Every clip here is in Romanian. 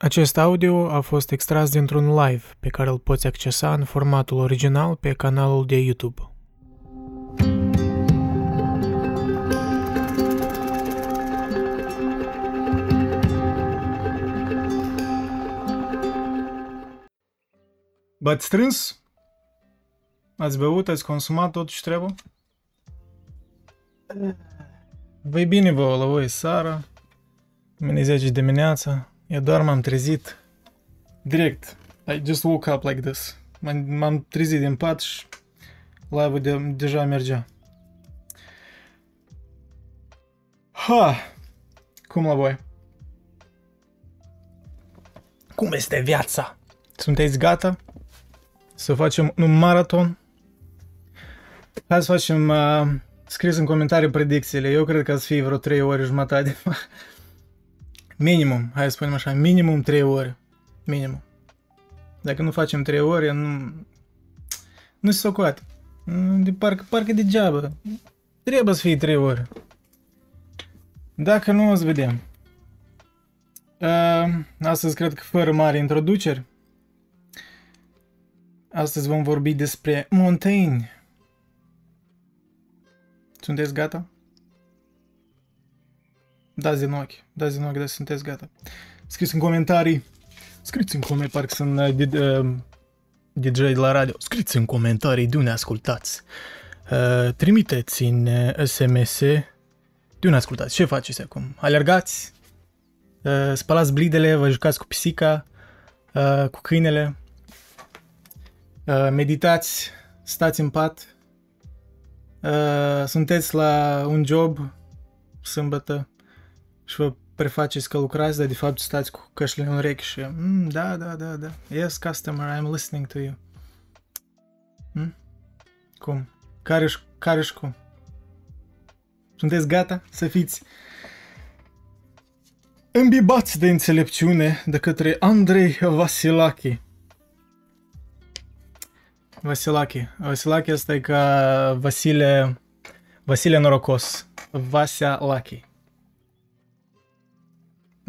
Acest audio a fost extras dintr-un live pe care îl poți accesa în formatul original pe canalul de YouTube. V-ați strâns? Ați băut? Ați consumat tot ce trebuie? Vă bine vouă la voi seara, mine 10 dimineața, eu doar m-am trezit direct. I just woke up like this. M-am trezit din pat și live-ul de, deja mergea. Ha! Cum la voi? Cum este viața? Sunteți gata? Să facem un maraton? Hai să facem... Uh, scris în comentarii predicțiile. Eu cred că să fie vreo 3 ore jumătate. minimum, hai să spunem așa, minimum 3 ore. Minimum. Dacă nu facem 3 ore, nu... Nu se socoate. De parcă, parcă degeaba. Trebuie să fie 3 ore. Dacă nu, o să vedem. Uh, astăzi cred că fără mare introduceri. Astăzi vom vorbi despre Montaigne. Sunteți gata? Dați din ochi, dați din ochi dacă sunteți gata. Scriți în comentarii. Scriți în comentarii, parcă sunt uh, DJ de la radio. Scriți în comentarii de unde ascultați. Uh, trimiteți în SMS de unde ascultați. Ce faceți acum? Alergați? Uh, spălați blidele? Vă jucați cu pisica? Uh, cu câinele? Uh, meditați? Stați în pat? Uh, sunteți la un job sâmbătă și vă prefaceți că lucrați, dar de fapt stați cu căștile în urechi și mm, da, da, da, da, yes, customer, I'm listening to you. Mm? Cum? Care și care și cum? Sunteți gata să fiți îmbibați de înțelepciune de către Andrei Vasilachi. Vasilachi. Vasilachi asta e ca Vasile... Vasile Norocos. Vasia Lachi.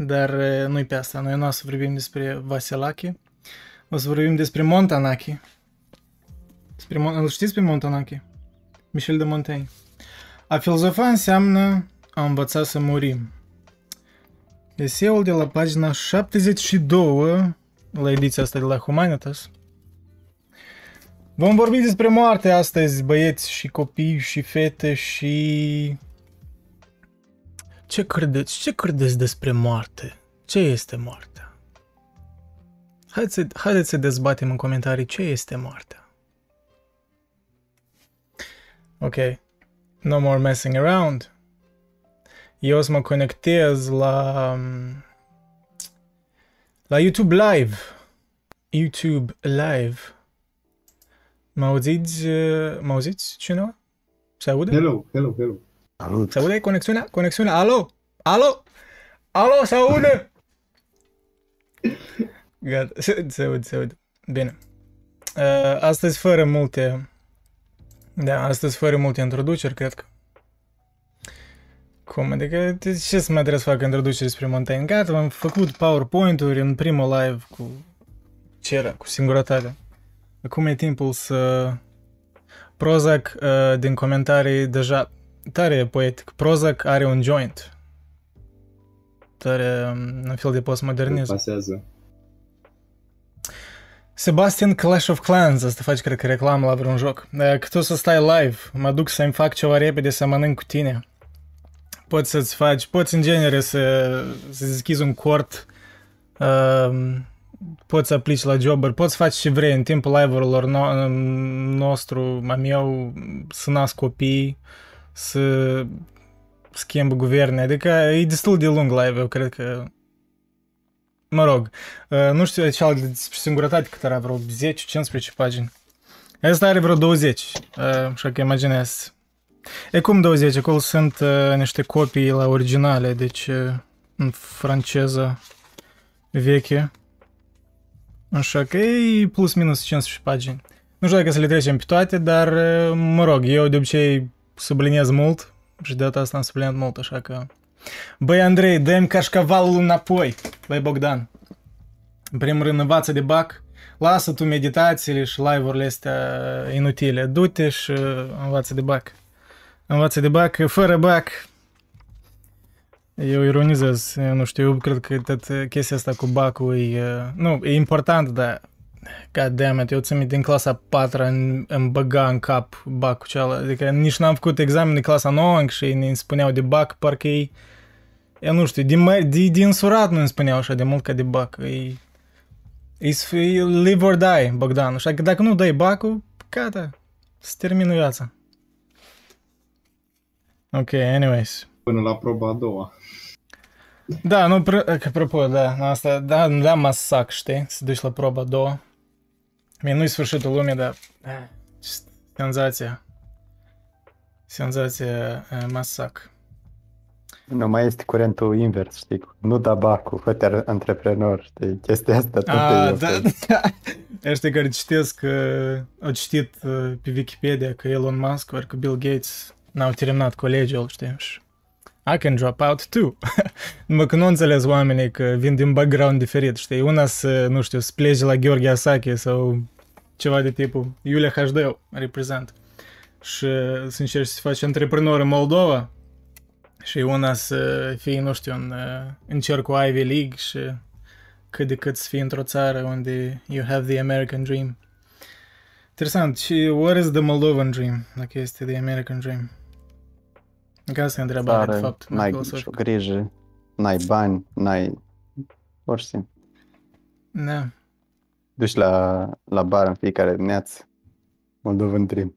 Dar nu-i pe asta. Noi nu o să vorbim despre Vasilachi. O să vorbim despre Montanachi. Despre, îl știți pe Montanachi? Michel de Montaigne. A filozofa înseamnă a învăța să murim. Eseul de la pagina 72 la ediția asta de la Humanitas Vom vorbi despre moarte astăzi, băieți și copii și fete și... Ce credeți? Ce credeți despre moarte? Ce este moartea? Haideți să, haideți să dezbatem în comentarii ce este moartea. Ok. No more messing around. Eu o să mă conectez la... La YouTube Live. YouTube Live Mă auziți, mă auziți cineva? Se aude? Hello, hello, hello. Salut. Se aude conexiunea? Conexiunea? Alo? Alo? Alo, se aude? Gata, se, se aude, se aude. Bine. Uh, astăzi fără multe... Da, astăzi fără multe introduceri, cred că. Cum? Adică, ce să mai trebuie să fac introduceri despre Montaigne? Gata, am făcut PowerPoint-uri în primul live cu... Ce era? Cu singurătatea. Acum e timpul să... Prozac uh, din comentarii deja tare poetic. Prozac are un joint. Tare um, un fel de postmodernism. Pasează. Sebastian Clash of Clans, asta faci cred că reclamă la vreun joc. Că tu să stai live, mă duc să-mi fac ceva repede să mănânc cu tine. Poți să-ți faci, poți în genere să, să deschizi un cort uh, poți să aplici la joburi, poți face ce vrei în timpul live-urilor no- nostru, a meu, să nasc copii, să schimb guverne, adică e destul de lung live eu cred că mă rog, uh, nu știu ce alt despre singurătate cât era, vreo 10-15 pagini. Asta are vreo 20, uh, așa că imaginez. E cum 20, acolo sunt uh, niște copii la originale, deci în franceză veche. Așa că e plus minus 15 pagini. Nu știu dacă să le trecem pe toate, dar mă rog, eu de obicei subliniez mult și de data asta am subliniat mult, așa că... Băi, Andrei, dă-mi cașcavalul înapoi! Băi, Bogdan! În primul rând, învață de bac, lasă tu meditațiile și live-urile astea inutile. Du-te și învață de bac. Învață de bac, fără bac. Eu ironizez, eu nu știu, eu cred că tot chestia asta cu bacul e, nu, e important, dar God damn it, eu țin din clasa 4 îmi, îmi băga în cap bacul ceala. Adică nici n-am făcut examen de clasa 9 și ei ne spuneau de bac, parcă ei, eu nu știu, din, din, din surat nu îmi spuneau așa de mult ca de bac. E, e live or die, Bogdan. Așa că dacă nu dai bacul, gata, se termină viața. Ok, anyways. Până la proba a doua. Da, nu, pr- apropo, da, asta, da, da, masac, știi, să duci la proba a doua. Mie nu-i sfârșitul lumii, dar senzația. Senzația masac. Nu mai este curentul invers, știi? Nu da bacul, fă antreprenor, știi? Chestia asta tot A, da, da. Ăștia care citesc, uh, au citit uh, pe Wikipedia că Elon Musk, ori că Bill Gates n-au terminat colegiul, știi? Și I can drop out too. Numai că nu înțeles oamenii că vin din background diferit, știi? Una să, nu știu, să plece la Gheorghe Asache sau ceva de tipul Iulia HD reprezent. Și să încerci să faci antreprenor în Moldova și una să fii, nu știu, în, în cercul Ivy League și cât de cât să fii într-o țară unde you have the American dream. Interesant. Și what is the Moldovan dream? Dacă este the American dream? Ca să întrebare, de fapt. N-ai nicio grijă, n-ai bani, n-ai... Pur și simplu. Da. Duci la, la bar în fiecare dimineață. Moldovan Dream.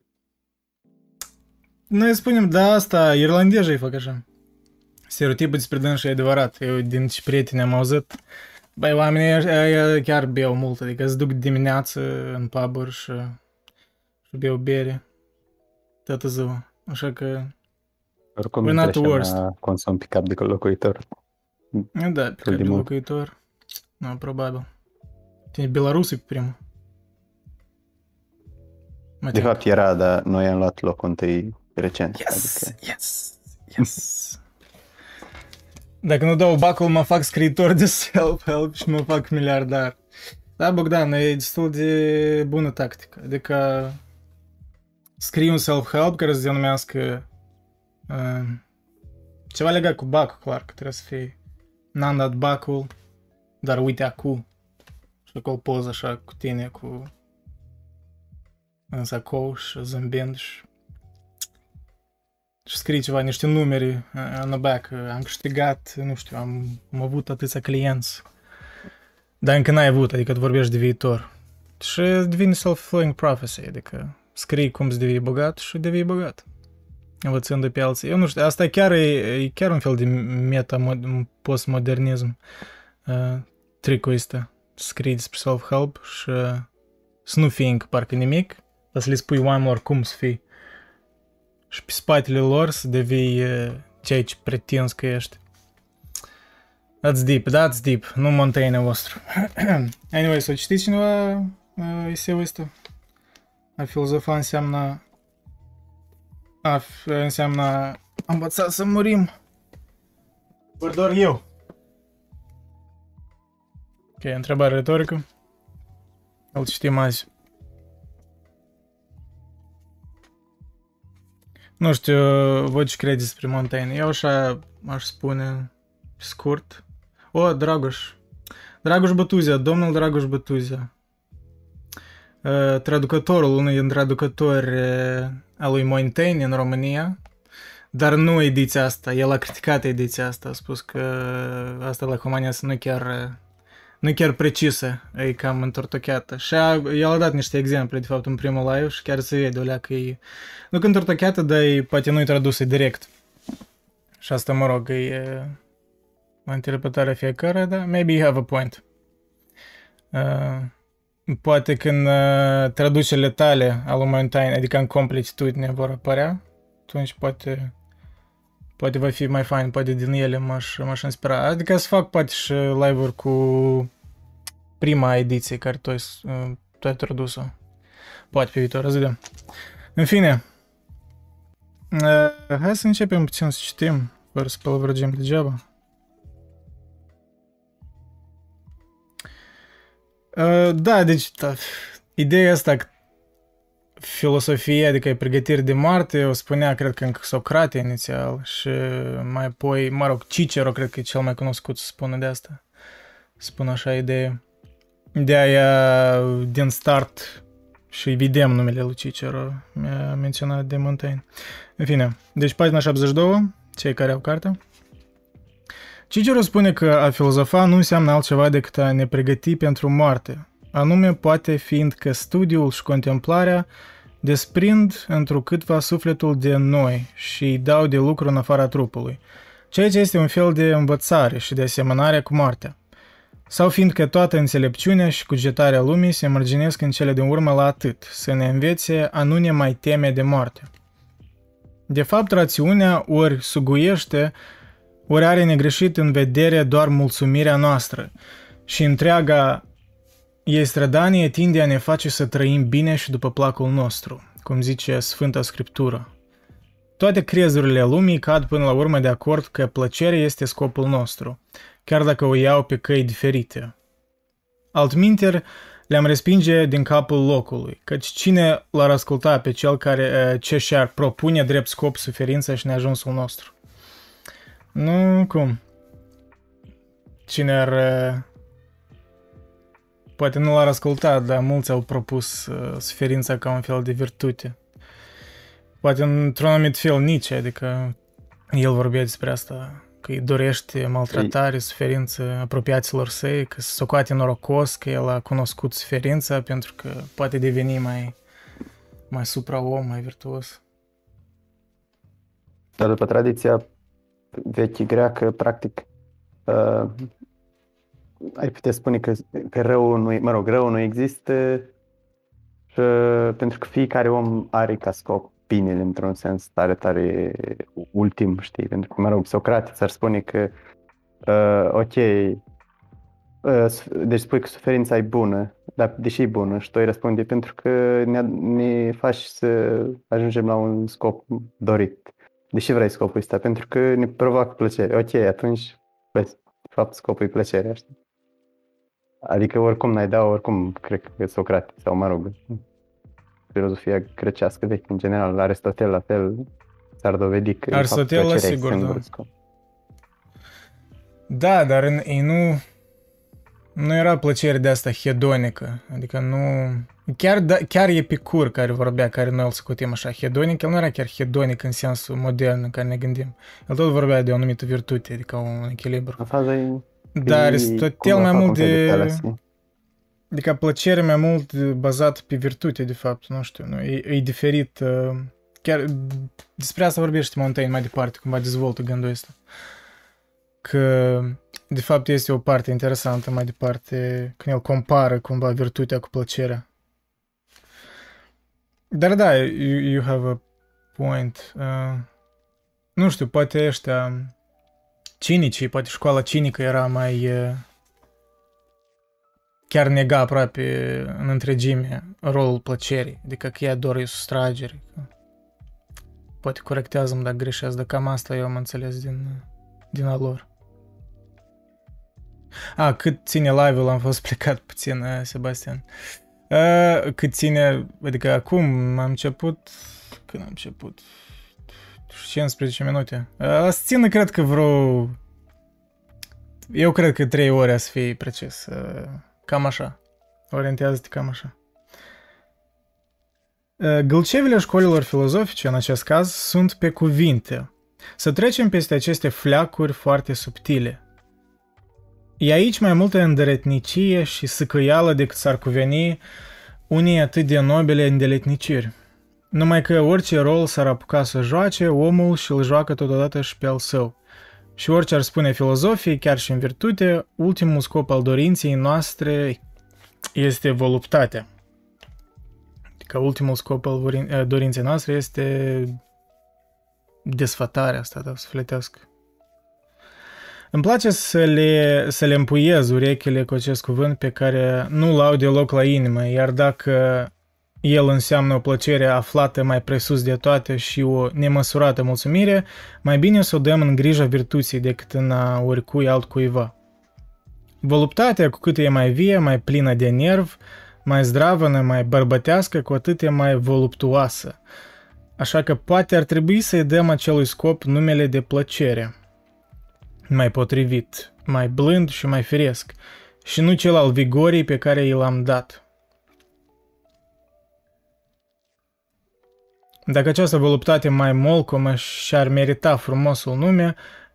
Noi spunem, da, asta, irlandezii fac așa. Stereotipul despre dânsi e adevărat. Eu din ce prieteni am auzit, băi, oamenii ăia chiar beau mult, adică se duc dimineață în pub și, și beau bere toată ziua. Așa că oricum, We're not the worst. consum pe cap de locuitor. Da, pe cap de locuitor. Nu, probabil. Tine Belarusul pe primul. Mă de fapt era, dar noi am luat locul întâi recent. Yes, adică... yes, yes. Dacă nu dau bacul, mă fac scriitor de self-help și mă fac miliardar. Da, Bogdan, e destul de bună tactică. Adică scrii un self-help care se denumească Uh, ceva legat cu bacul, clar, că trebuie să fie n-am dat bacul, dar uite acum. Și acolo poză așa cu tine, cu în sacou și zâmbind și și scrii ceva, niște numere în the back. Am câștigat, nu știu, am, am avut atâția clienți. Dar încă n-ai avut, adică vorbești de viitor. Și devine self-fulfilling prophecy, adică scrii cum să devii bogat și devii bogat învățând de pe alții. Eu nu știu, asta chiar e, e chiar un fel de meta postmodernism. Uh, tricul ăsta. Scrii despre self-help și uh, să nu fii încă parcă nimic, dar să le spui oamenilor cum să fii. Și pe spatele lor să devii uh, ceea ce pretinzi că ești. That's deep, that's deep, nu Montaigne vostru. anyway, să citiți cineva uh, eseul ăsta? A filozofa înseamnă a, înseamnă am învățat să murim. Ori doar eu. Ok, întrebare retorică. Îl citim azi. Nu știu, voi ce credeți despre Montaigne. Eu așa aș spune scurt. O, Dragoș. Dragoș Bătuzia, domnul Dragoș Bătuzia. Traducătorul, unul din traducători a lui Montaigne în România, dar nu ediția asta. El a criticat ediția asta, a spus că asta la Humanias nu chiar nu chiar precisă, e cam întortocheată. Și a, el a dat niște exemple, de fapt, în primul live și chiar se vede o leacă e... Nu că întortocheată, dar e, poate nu-i tradusă direct. Și asta, mă rog, e o interpretare fiecare, dar maybe you have a point. Uh, Poate când uh, traducerile tale al lui Montaigne, adică în completitudine vor apărea, atunci poate poate va fi mai fain, poate din ele m-aș, m-aș inspira. Adică să fac poate și live-uri cu prima ediție care tu ai, uh, tu ai tradus-o. Poate pe viitor, să vedem. În fine, uh, hai să începem puțin să citim, fără să pălăvrăgim degeaba. Uh, da, deci da, ideea asta, filosofia, adică pregătiri de moarte, o spunea, cred că încă Socrate inițial și mai apoi, mă rog, Cicero cred că e cel mai cunoscut să spună de asta. Spun așa idee. De aia, din start, și vedem numele lui Cicero, mi-a menționat de Montaigne. În fine, deci pagina 72, cei care au cartea. Cicero spune că a filozofa nu înseamnă altceva decât a ne pregăti pentru moarte, anume poate fiind că studiul și contemplarea desprind întrucâtva sufletul de noi și îi dau de lucru în afara trupului, ceea ce este un fel de învățare și de asemănare cu moartea. Sau fiindcă toată înțelepciunea și cugetarea lumii se mărginesc în cele din urmă la atât, să ne învețe a nu ne mai teme de moarte. De fapt, rațiunea ori suguiește, ori are negreșit în vedere doar mulțumirea noastră și întreaga ei strădanie tinde a ne face să trăim bine și după placul nostru, cum zice Sfânta Scriptură. Toate crezurile lumii cad până la urmă de acord că plăcerea este scopul nostru, chiar dacă o iau pe căi diferite. Altminteri, le-am respinge din capul locului, căci cine l-ar asculta pe cel care ce și-ar propune drept scop suferința și neajunsul nostru? Nu, cum? Cine ar... Poate nu l-ar asculta, dar mulți au propus uh, suferința ca un fel de virtute. Poate într-un anumit fel nici, adică el vorbea despre asta, că îi dorește maltratare, suferință apropiaților săi, că se socoate norocos, că el a cunoscut suferința pentru că poate deveni mai, mai supra-om, mai virtuos. Dar după tradiția veche greacă, practic, uh, ai putea spune că, că rău nu, mă rog, rău nu există și, pentru că fiecare om are ca scop binele într-un sens tare, tare ultim, știi? Pentru că, mă rog, Socrate ți-ar spune că, uh, ok, uh, deci spui că suferința e bună, dar deși e bună și tu îi răspunde pentru că ne, ne faci să ajungem la un scop dorit. Deși vrei scopul ăsta? Pentru că ne provoacă plăcere. Ok, atunci, vezi, de fapt, scopul e plăcerea, știi? Adică oricum n-ai da, oricum, cred că Socrate sau, mă rog, filozofia grecească veche, în general, Aristotel la fel, s-ar dovedi că Aristotel, la sigur, da. Scop. Da, dar în, ei nu, nu era plăcere de asta hedonică, adică nu... Chiar, da, chiar Epicur care vorbea, care noi îl scotim așa hedonic, el nu era chiar hedonic în sensul modern în care ne gândim. El tot vorbea de o anumită virtute, adică un echilibru. Faza e... Dar Aristotel mai mult de... Adică plăcere mai mult bazat pe virtute, de fapt, nu știu, nu, e, e diferit. Uh, chiar despre asta vorbește Montaigne mai departe, cumva dezvoltă gândul ăsta. Că, de fapt, este o parte interesantă mai departe, când el compară cumva virtutea cu plăcerea. Dar da, you, you have a point. Uh, nu știu, poate ăștia cinicii, poate școala cinică era mai... Uh, chiar nega aproape în întregime rolul plăcerii, adică că ea doar e sustragere. Poate corectează-mă dacă greșesc, dar cam asta eu am înțeles din, din a lor. A, cât ține live-ul, am fost plecat puțin, Sebastian. A, cât ține, adică acum am început, când am început? 15 minute. A, să țină, cred că vreo... Eu cred că 3 ore să fie precis. Cam așa. Orientează-te cam așa. Gâlcevile școlilor filozofice, în acest caz, sunt pe cuvinte. Să trecem peste aceste fleacuri foarte subtile. E aici mai multă îndăretnicie și săcăială decât s-ar cuveni unii atât de nobile îndeletniciri. Numai că orice rol s-ar apuca să joace, omul și-l joacă totodată și pe al său. Și orice ar spune filozofii, chiar și în virtute, ultimul scop al dorinței noastre este voluptatea. Adică ultimul scop al eh, dorinței noastre este desfătarea asta, da, sufletească. Îmi place să le, să le împuiez urechile cu acest cuvânt pe care nu-l au deloc la inimă, iar dacă el înseamnă o plăcere aflată mai presus de toate și o nemăsurată mulțumire, mai bine să o dăm în grija virtuții decât în a oricui altcuiva. Voluptatea, cu cât e mai vie, mai plină de nerv, mai zdravănă, mai bărbătească, cu atât e mai voluptuoasă. Așa că poate ar trebui să-i dăm acelui scop numele de plăcere. Mai potrivit, mai blând și mai firesc, și nu cel al vigorii pe care i l-am dat. Dacă această voluptate mai molcomă și-ar merita frumosul nume,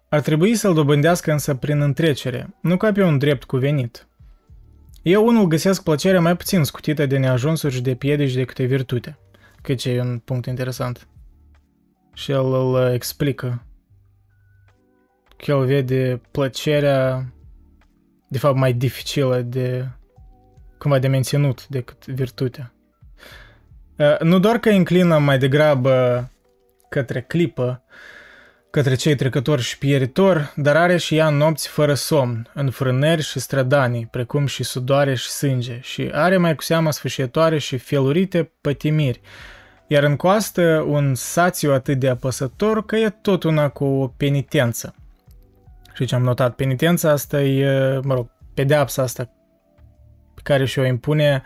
ar trebui să-l dobândească însă prin întrecere, nu ca pe un drept cuvenit. Eu unul găsesc plăcerea mai puțin scutită de neajunsuri și de piedici decât de virtute, căci e un punct interesant. Și el îl explică că el vede plăcerea de fapt mai dificilă de cumva de menținut decât virtutea. Uh, nu doar că înclină mai degrabă către clipă, către cei trecători și pieritori, dar are și ea nopți fără somn, înfrânări și strădanii, precum și sudoare și sânge, și are mai cu seamă sfârșitoare și felurite pătimiri, iar în coastă un sațiu atât de apăsător că e tot una cu o penitență. Și ce am notat, penitența asta e, mă rog, pedeapsa asta pe care și-o impune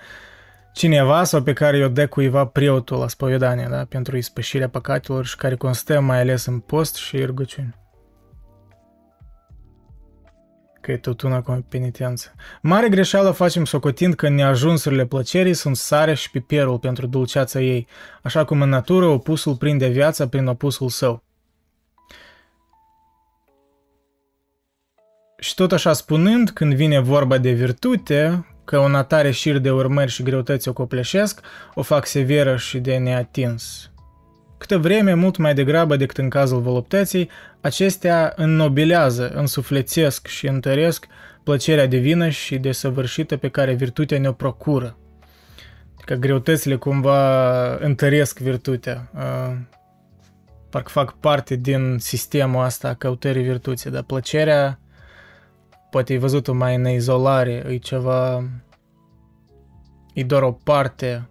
cineva sau pe care o dă cuiva preotul la spovedanie, da? pentru ispășirea păcatelor și care constă mai ales în post și rugăciuni. Că e tot una cu penitență. Mare greșeală facem socotind că neajunsurile plăcerii sunt sare și piperul pentru dulceața ei, așa cum în natură opusul prinde viața prin opusul său. Și tot așa spunând, când vine vorba de virtute, că un atare șir de urmări și greutăți o copleșesc, o fac severă și de neatins. Câte vreme, mult mai degrabă decât în cazul voluptății, acestea înnobilează, însuflețesc și întăresc plăcerea divină și desăvârșită pe care virtutea ne-o procură. Că greutățile cumva întăresc virtutea. Parcă fac parte din sistemul ăsta a căutării virtuții, dar plăcerea poate e văzut mai în izolare, e ceva... E doar o parte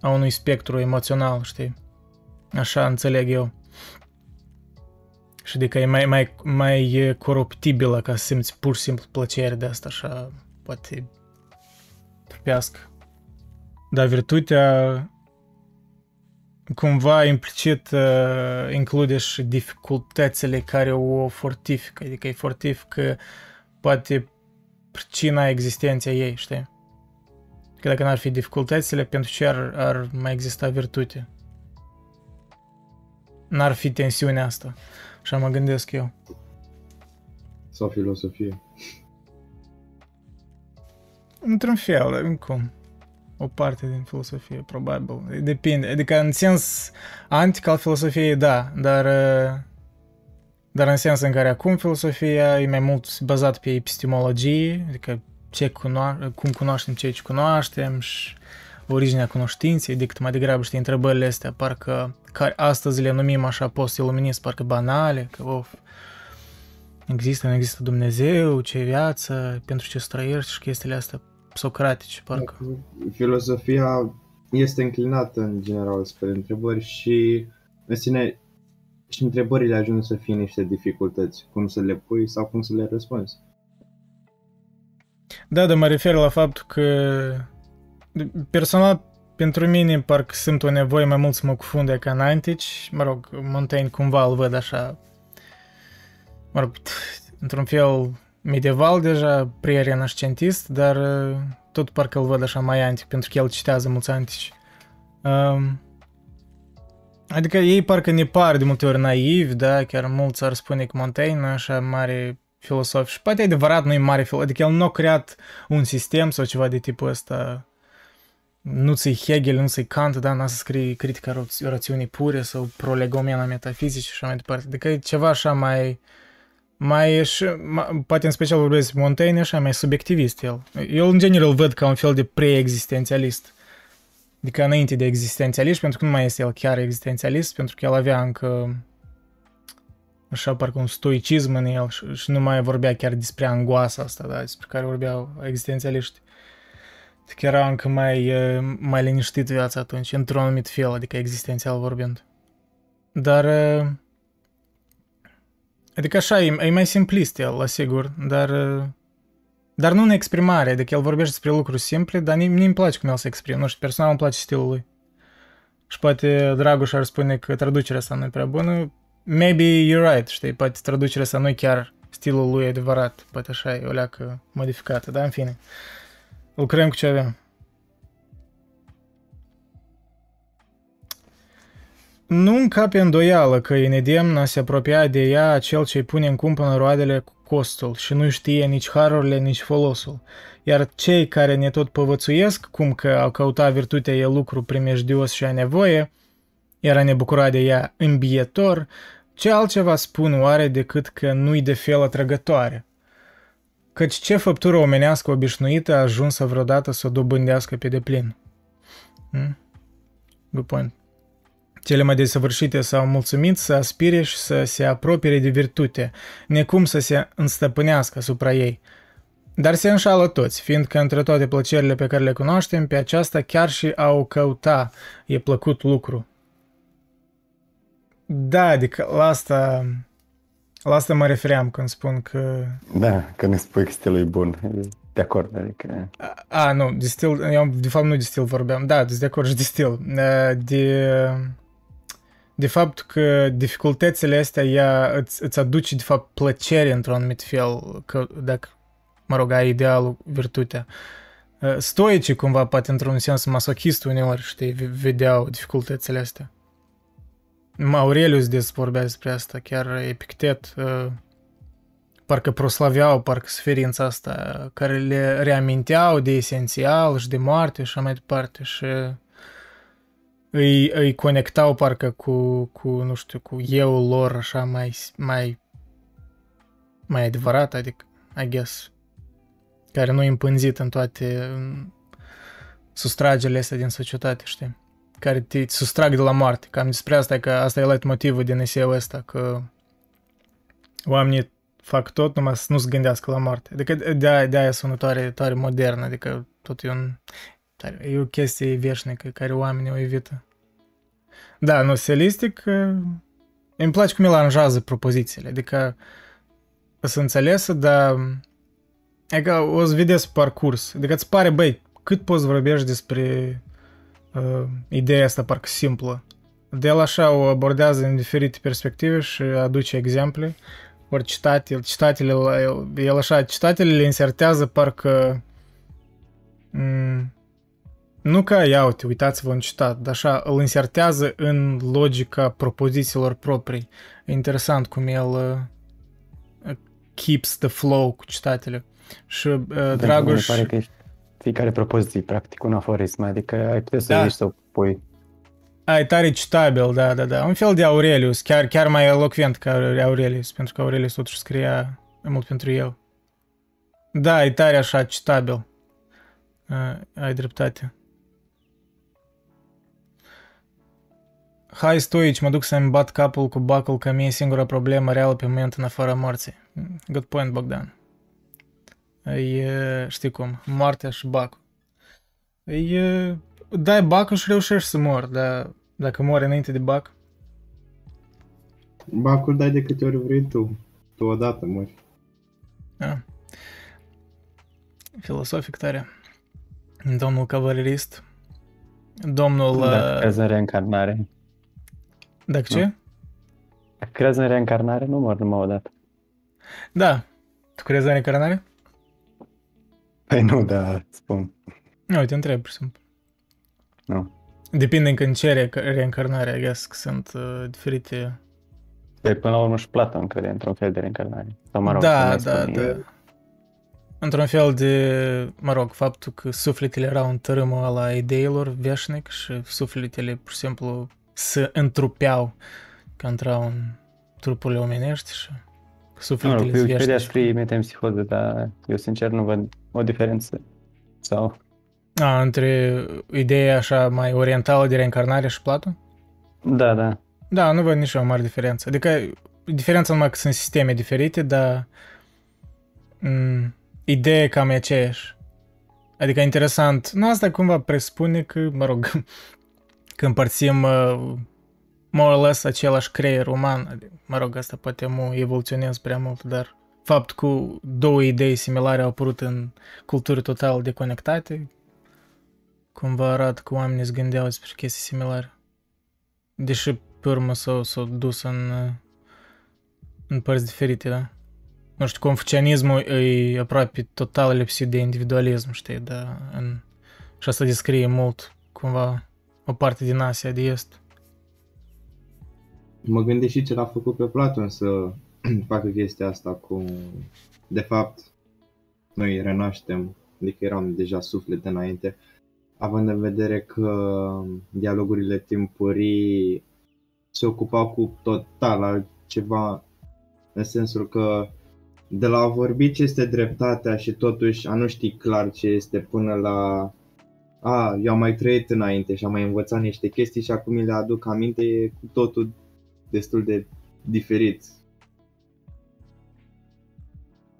a unui spectru emoțional, știi? Așa înțeleg eu. Și de că e mai, mai, mai coruptibilă ca să simți pur și simplu plăcere de asta, așa, poate trupească. Dar virtutea cumva implicit uh, include și dificultățile care o fortifică, adică e fortifică poate pricina existenței ei, știi? Că dacă n-ar fi dificultățile, pentru ce ar, ar mai exista virtute? N-ar fi tensiunea asta. Așa mă gândesc eu. Sau filosofie. Într-un fel, cum? O parte din filosofie, probabil. Depinde. Adică, în sens antic al filosofiei, da, dar dar în sens în care acum filosofia e mai mult bazat pe epistemologie, adică ce cuno- cum cunoaștem ceea ce cunoaștem și originea cunoștinței, decât mai degrabă știi întrebările astea, parcă care astăzi le numim așa post-iluminist, parcă banale, că of, există, nu există Dumnezeu, ce viață, pentru ce străiești și chestiile astea socratice, parcă. Filosofia este înclinată în general spre întrebări și în sine și întrebările ajung să fie niște dificultăți, cum să le pui sau cum să le răspunzi. Da, dar mă refer la faptul că personal pentru mine parcă simt o nevoie mai mult să mă cufunde ca în antici. Mă rog, Montaigne cumva îl văd așa, mă rog, într-un fel medieval deja, pre-renascentist, dar tot parcă îl văd așa mai antic, pentru că el citează mulți antici. Um, Adică ei parcă ne par de multe ori naivi, da, chiar mulți ar spune că Montaigne, așa mare filosof și poate e adevărat, nu e mare filosof, adică el nu a creat un sistem sau ceva de tipul ăsta, nu ți Hegel, nu ți Kant, da, n-a să scrie critica rațiunii pure sau prolegomena metafizică și așa mai departe. Adică e ceva așa mai, mai, și, mai poate în special vorbesc Montaigne, așa mai subiectivist el. Eu în general văd ca un fel de pre-existențialist Adică înainte de existențialist, pentru că nu mai este el chiar existențialist, pentru că el avea încă așa parcă un stoicism în el și, și nu mai vorbea chiar despre angoasa asta, da, despre care vorbeau existențialiști. Adică era încă mai, mai liniștit viața atunci, într-un anumit fel, adică existențial vorbind. Dar... Adică așa, e, e mai simplist el, la sigur, dar Dar nu în exprimare, adică el vorbește despre lucruri simple, dar mie îmi place cum el se exprimă. Nu știu, personal îmi place stilul lui. Și poate Dragoș ar spune că traducerea sa nu e prea bună. Maybe you're right, știi, poate traducerea sa nu e chiar stilul lui adevărat, poate așa e o leacă modificată, dar în fine. Lucrăm cu ce avem. Nu încape îndoială că e nedemn a se apropia de ea cel ce-i pune în cumpănă roadele cu costul și nu știe nici harurile, nici folosul. Iar cei care ne tot povățuiesc, cum că au căutat virtutea e lucru primejdios și a nevoie, iar a ne bucura de ea îmbietor, ce altceva spun oare decât că nu-i de fel atrăgătoare? Căci ce făptură omenească obișnuită a ajunsă vreodată să o dobândească pe deplin? Hmm? Good point. Cele mai desăvârșite s-au mulțumit să aspire și să se apropie de virtute, necum să se înstăpânească asupra ei. Dar se înșală toți, fiindcă între toate plăcerile pe care le cunoaștem, pe aceasta chiar și au căuta e plăcut lucru. Da, adică la asta, la asta mă refeream când spun că... Da, când spui că stilul e bun, de acord, adică... A, a nu, de stil, eu de fapt nu de stil vorbeam, da, de acord și de stil. De, de fapt că dificultățile astea ea îți, îți aduce de fapt plăcere într-un anumit fel, că dacă, mă rog, ai idealul, virtutea. Stoicii cumva, poate într-un sens masochist uneori, știi, vedeau dificultățile astea. Aurelius des vorbea despre asta, chiar Epictet, parcă proslaveau parcă suferința asta, care le reaminteau de esențial și de moarte și așa mai departe și îi, îi conectau parcă cu, cu, nu știu, cu eu lor așa mai, mai, mai adevărat, adică, I guess, care nu e împânzit în toate sustragele astea din societate, știi? Care te sustrag de la moarte. Cam despre asta, că asta e light motivul din eseul ăsta, că oamenii fac tot numai să nu se gândească la moarte. Adică de-aia, de-aia sună tare, tare modernă, adică tot e un E o chestie veșnică care oamenii o evită. Da, nu, stilistic, îmi place cum el aranjează propozițiile, adică să înțelesă, dar adică o să vedeți pe parcurs. Adică îți pare, băi, cât poți vorbești despre uh, ideea asta parcă simplă. De el așa o abordează în diferite perspective și aduce exemple. Ori citate, citatele, el așa, citatele le insertează parcă m- nu ca, ia uite, uitați-vă un citat, dar așa îl insertează în logica propozițiilor proprii. E interesant cum el uh, keeps the flow cu citatele. Și uh, Dragoș... Mi pare că fiecare propoziție, practic, un aforism, adică ai putea să da. să o pui. Ai tare citabil, da, da, da. Un fel de Aurelius, chiar, chiar mai elocvent ca Aurelius, pentru că Aurelius totuși scria mult pentru el. Da, e tare așa citabil. Uh, ai dreptate. Hai stoici, mă duc să-mi bat capul cu bacul că mie e singura problemă reală pe moment în afara morții. Good point, Bogdan. E, știi cum, moartea și bacul. E, dai bacul și reușești să mor, dar dacă mori înainte de bac... Bacul dai de câte ori vrei tu. Tu odată mori. Ah. Filosofic tare. Domnul cavalerist. Domnul... Da, uh, reîncarnare. Dacă ce? Dacă crezi în reîncarnare, nu mor numai odată. Da. Tu crezi în reîncarnare? Păi nu, da, spun. Nu, te întreb, pur și simplu. Nu. Depinde în ce re- reîncarnare, I guess, că sunt uh, diferite... Păi până la urmă și Platon crede într-un fel de reîncarnare. Sau, mă rog, da, da, da. Eu. Într-un fel de, mă rog, faptul că sufletele erau în tărâmul ăla ideilor veșnic și sufletele, pur și simplu, se întrupeau ca intrau în trupurile omenești și sufletele nu, Wikipedia scrie metempsihoză, dar eu sincer nu văd o diferență. Sau? A, între ideea așa mai orientală de reîncarnare și Platon? Da, da. Da, nu văd nici o mare diferență. Adică diferența numai că sunt sisteme diferite, dar m- ideea cam e aceeași. Adică interesant. Nu, asta cumva presupune că, mă rog, că împărțim uh, more or less același creier uman. Mă rog, asta poate mă evoluționez prea mult, dar fapt că două idei similare au apărut în culturi total deconectate, cumva arată că oamenii se gândeau despre chestii similare. Deși pe urmă s-au, s-au dus în, în părți diferite, da? Nu știu, confucianismul e aproape total lipsit de individualism, știi, da? În, și asta descrie mult, cumva, o parte din Asia de Est. Mă gândesc și ce l-a făcut pe Platon să facă chestia asta cu... De fapt, noi renaștem, adică eram deja suflete înainte, având în vedere că dialogurile timpurii se ocupau cu total altceva, în sensul că de la a vorbi ce este dreptatea și totuși a nu ști clar ce este până la a, eu am mai trăit înainte și am mai învățat niște chestii și acum mi le aduc aminte, e cu totul destul de diferit.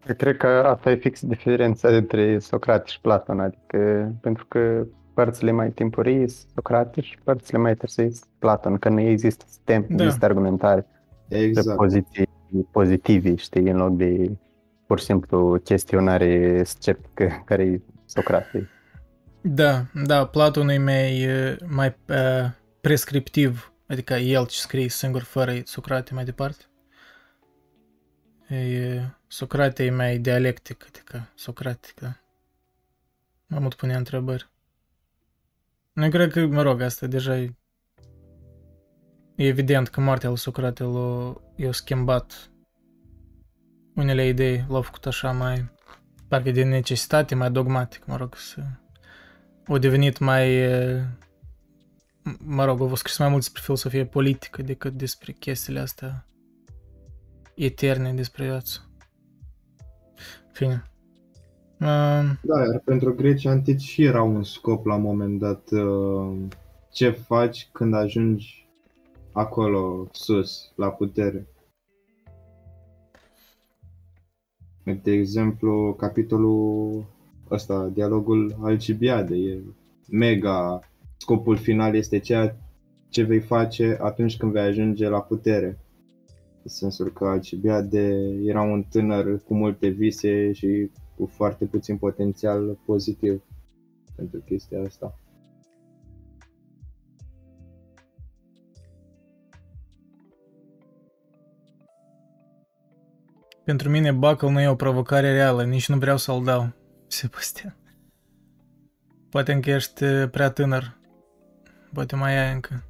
Eu cred că asta e fix diferența dintre Socrate și Platon, adică pentru că părțile mai timpurii Socrate și părțile mai târzii Platon, că nu există sistem, Da. da. există argumentare pe Exact. poziții pozitive, știi, în loc de pur și simplu chestionare sceptică care e Socrate. Da, da, Platon e mai, eh, mai uh, prescriptiv, adică el ce scrie singur fără Socrate mai departe. E, Socrate e mai dialectic, adică Socratic, da. Mai mult punea întrebări. Nu cred că, mă rog, asta deja e, e evident că moartea lui Socrate l-a, i-a schimbat unele idei, l-au făcut așa mai, parcă de necesitate, mai dogmatic, mă rog, să au devenit mai, eh, mă rog, au scris mai mult despre filosofie politică decât despre chestiile astea eterne despre viață. Fine. Uh, Da, iar pentru grecii antici și era un scop la un moment dat uh, ce faci când ajungi acolo sus, la putere. De exemplu, capitolul ăsta, dialogul Alcibiade, e mega, scopul final este ceea ce vei face atunci când vei ajunge la putere. În sensul că Alcibiade era un tânăr cu multe vise și cu foarte puțin potențial pozitiv pentru chestia asta. pentru mine Buckle nu e o provocare reală, nici nu vreau să-l dau, Sebastian. Poate încă ești eh, prea tânăr. Poate mai ai încă.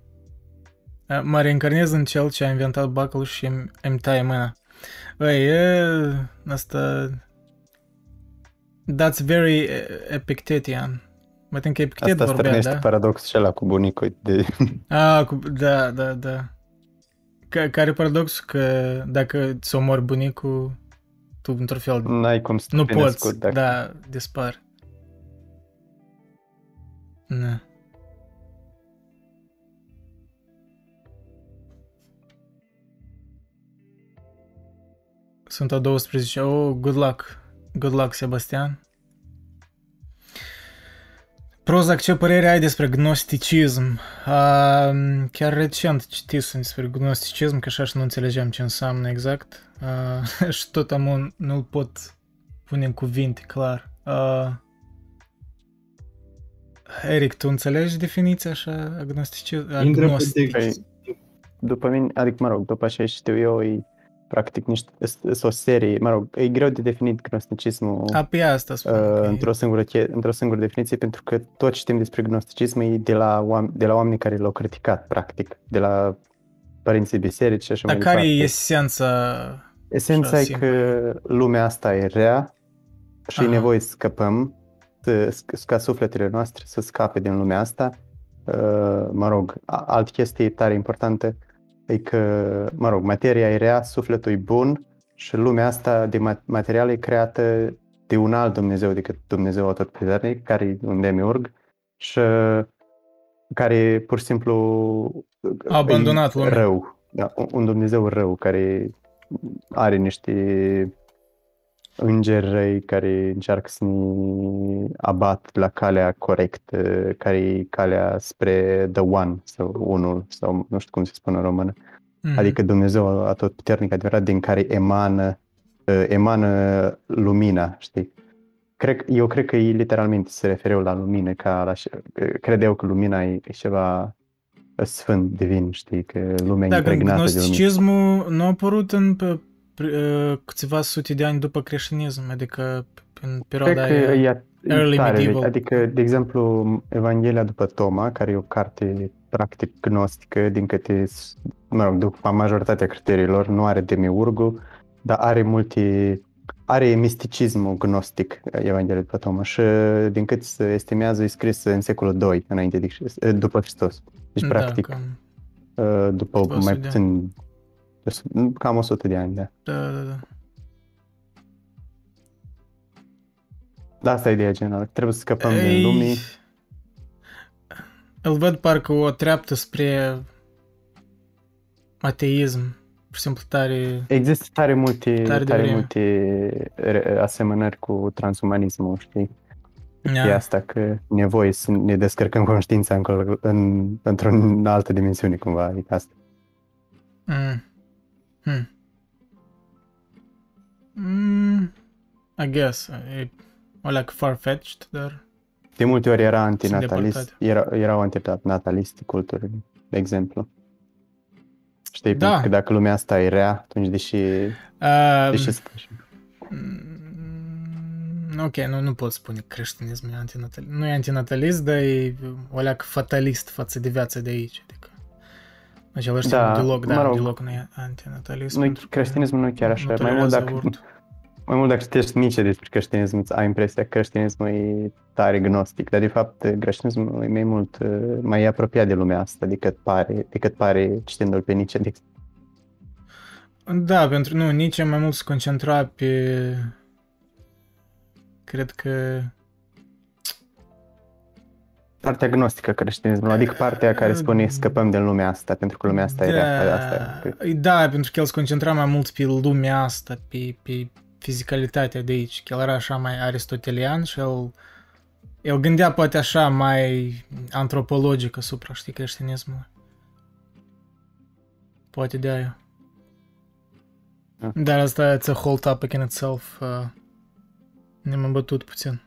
Eh, Mă reîncarnez în cel ce a inventat Buckle și îmi, îmi taie mâna. Băi, e, asta... That's very eh, Epictetian. Mă tem că Epictet Asta vorbea, strănește da? paradoxul acela cu bunicul de Ah, cu, da, da, da. Ca, care paradoxul că dacă ți omori bunicul, tu într-un fel n-ai cum să nu fii născut poți, dacă... da, dispar. Na. Sunt a 12. Oh, good luck. Good luck, Sebastian. Prozac, ce părere ai despre gnosticism? A, chiar recent citisem despre gnosticism, că așa și nu înțelegeam ce înseamnă exact. A, și tot am nu-l pot pune în cuvinte, clar. A, Eric, tu înțelegi definiția așa a gnosticism? A Intră pe gnostic. text. După mine, adică, mă rog, după ce știu eu, e practic niște, este o serie, mă rog, e greu de definit gnosticismul A, pe asta spun. uh, că e- într-o, singură, che- într-o singură definiție, pentru că tot ce știm despre gnosticism e de la, oam- de la oamenii care l-au criticat, practic, de la părinții biserici și așa Dar mai care departe. e esența? Esența așa e simplu? că lumea asta e rea și e Aha. nevoie să scăpăm, să, ca sufletele noastre să scape din lumea asta. Uh, Mă rog, a- altă chestie tare importantă e că, mă rog, materia e rea, sufletul e bun și lumea asta de ma- material e creată de un alt Dumnezeu decât Dumnezeu atotputernic, care e un demiurg și care pur și simplu A abandonat e lumea. rău. Da, un- un Dumnezeu rău care are niște îngeri răi care încearcă să ne abat la calea corectă, care e calea spre the one sau unul sau nu știu cum se spune în română. Mhm. Adică Dumnezeu atotputernic adevărat din care emană uh, emană lumina, știi? Cred, eu cred că ei literalmente se refereau la lumină, ca la, credeau că lumina e ceva sfânt, divin, știi, că lumea e Da, impregnată de lumină. gnosticismul nu a apărut în pe, pe, uh, câțiva sute de ani după creștinism, adică în Cred perioada că aia. e early tare, medieval. adică, de exemplu, Evanghelia după Toma, care e o carte practic gnostică, din câte, s- mă rog, după majoritatea criteriilor, nu are demiurgul, dar are multe, are misticismul gnostic, Evanghelia după Toma, și din cât se estimează, e scris în secolul 2, înainte de, Hristos- după Hristos. Deci, practic, Da, cam, uh, după după 100 mai de puțin, cam 100 de ani, da. da, da, da. Da, asta e ideea generală. Trebuie să scăpăm Ei, din lumii. Îl văd parcă o treaptă spre ateism, pur și simplu tare... Există tare multe, Tare tare, devreme. multe re- asemănări cu transumanismul, știi? Da. E asta că nevoie să ne descărcăm conștiința în, în, într-o altă dimensiune cumva, adică asta. Mm. Hmm. Mm. I guess. E o leacă far-fetched, dar... De multe ori era antinatalist, depărtate. era, erau antinataliste culturi, de exemplu. Știi, Da. pentru că dacă lumea asta e rea, atunci deși, Uh, deși să Mm, Ok, nu, nu pot spune că creștinismul e antinatalist. Nu e antinatalist, dar e o leacă fatalist față de viața de aici. Adică, în același timp, Da, deloc, da, mă rog. deloc nu e antinatalist. nu, pentru că creștinismul nu e chiar așa. nu Mai mult, tolerează dacă, avortul. mai mult dacă citești Nietzsche despre creștinism, îți ai impresia că creștinismul e tare gnostic, dar de fapt creștinismul e mai mult, uh, mai apropiat de lumea asta decât pare, decât pare citindu-l pe Nietzsche. De Da, pentru nu, nici mai mult se concentra pe... Cred că... partea gnostică a creștinismului, adică partea care spune scăpăm din lumea asta, pentru că lumea asta e rea. Asta, e. Da, pentru că el se concentra mai mult pe lumea asta, pe, pe fizicalitatea de aici. Că el era așa mai aristotelian și el, el gândea poate așa mai antropologic asupra, știi, creștinismului. Poate de aia. Da. Dar asta it's a whole topic in itself. Uh, ne-am îmbătut puțin.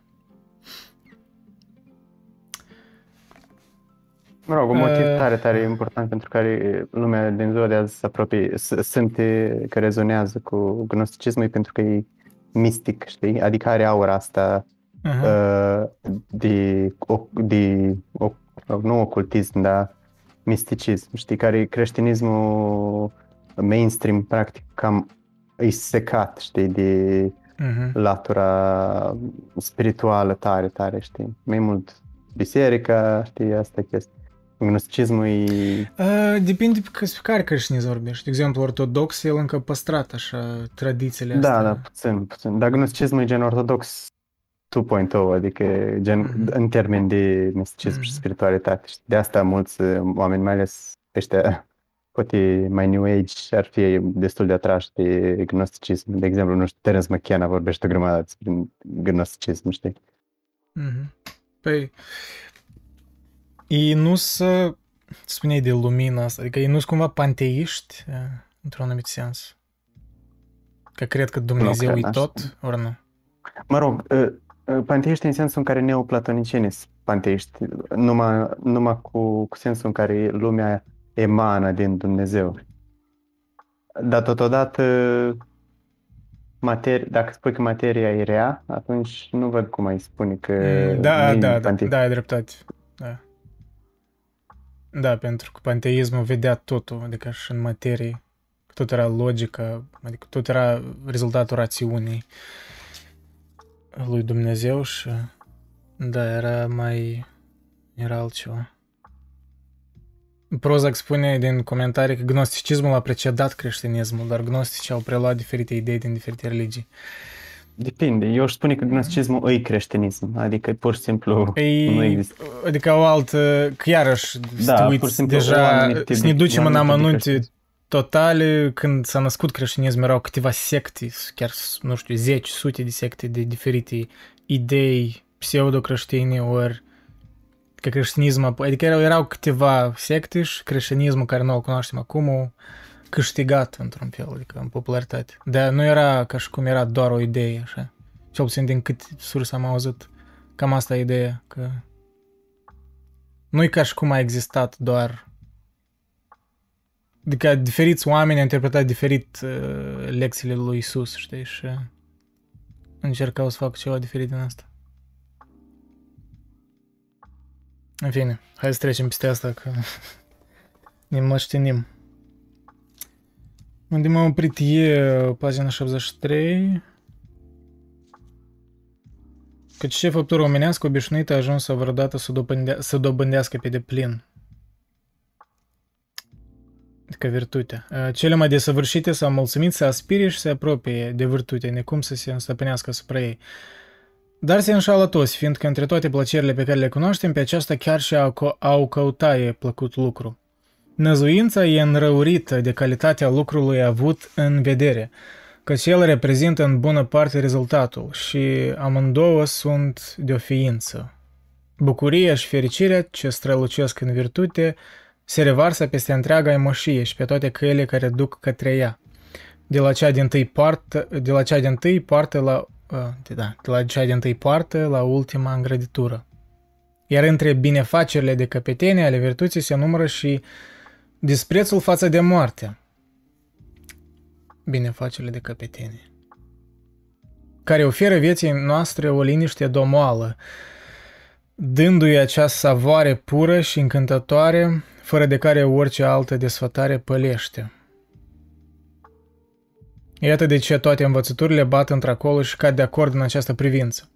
Mă rog, un motiv Uh, tare, tare important pentru care lumea din ziua de azi se apropie, s- simte că rezonează cu gnosticismul e pentru că e mistic, știi? Adică are aura asta Uh-huh. uh, de, o- de o, nu ocultism, dar misticism, știi, care e creștinismul mainstream, practic, cam e secat, știi, de uh-huh. latura spirituală tare, tare, știi, mai mult biserica, știi, asta e chestia. Gnosticismul e... Uh, depinde pe care creștinism vorbești. De exemplu, ortodox, el încă păstrat așa tradițiile Da, astea. da, puțin, puțin. Dar gnosticismul e gen ortodox 2.0, adică gen Mhm. în termen de misticism și Mhm. spiritualitate. Și de asta mulți uh, oameni, mai ales ăștia, poate mai New Age, ar fi destul de atrași de gnosticism. De exemplu, nu știu, Terence McKenna vorbește o grămadă despre gnosticism, știi? Mhm. Păi, ei nu să spuneai de lumina asta, adică ei nu sunt cumva panteiști, eh, într-un anumit sens. Că cred că Dumnezeu cred e așa. tot, ori nu? Mă rog, uh, uh, panteiști în sensul în care neoplatonicieni sunt panteiști, numai, numai cu, cu sensul în care lumea emană din Dumnezeu. Dar totodată, materi, dacă spui că materia e rea, atunci nu văd cum ai spune că Mm, Da, nu e da, da, panteist. da, ai dreptate. Da. Da, pentru că panteismul vedea totul, adică și în materie. Tot era logică, adică tot era rezultatul rațiunii lui Dumnezeu și da, era mai... era altceva. Prozac spune din comentarii că gnosticismul a precedat creștinismul, dar gnosticii au preluat diferite idei din diferite religii. Depinde. Eu aș spune că gnosticismul e creștinism, adică pur și simplu Păi, nu există. Adică o altă, că iarăși Da, să te pur și uiți simplu o deja, anumită să ne de- ducem o în anumită de amănunte creștinism. totale, când s-a născut creștinismul erau câteva secte, chiar, nu știu, zeci, sute de secte de diferite idei pseudo-creștine, ori că creștinismul, adică erau, erau câteva secte și creștinismul care noi îl cunoaștem acum câștigat într-un fel, adică în popularitate. Dar nu era ca și cum era doar o idee, așa. Cel puțin din cât surse am auzit. Cam asta e ideea, că nu e ca și cum a existat doar Adică diferiți oameni au interpretat diferit uh, lecțiile lui Isus, știi, și încercau să facă ceva diferit din asta. În fine, hai să trecem peste asta, că ne măștinim. Unde m-am oprit e pagina 73. Căci ce făptură omenească obișnuită a ajuns vreodată să, dobândea, să dobândească pe deplin. Ca virtute. Cele mai desăvârșite s-au mulțumit să aspire și să apropie de virtute, necum să se înstăpânească asupra ei. Dar se înșală toți, fiindcă între toate plăcerile pe care le cunoaștem, pe aceasta chiar și au, au căuta e plăcut lucru. Năzuința e înrăurită de calitatea lucrului avut în vedere, căci el reprezintă în bună parte rezultatul și amândouă sunt de o ființă. Bucuria și fericirea ce strălucesc în virtute se revarsă peste întreaga emoșie și pe toate căile care duc către ea. De la cea din tâi parte, de la cea din tâi parte la, de, da, de la cea din tâi parte la ultima îngrăditură. Iar între binefacerile de căpetenie ale virtuții se numără și disprețul față de moarte. Binefacerile de căpetenie. Care oferă vieții noastre o liniște domoală, dându-i acea savoare pură și încântătoare fără de care orice altă desfătare pălește. Iată de ce toate învățăturile bat într-acolo și cad de acord în această privință.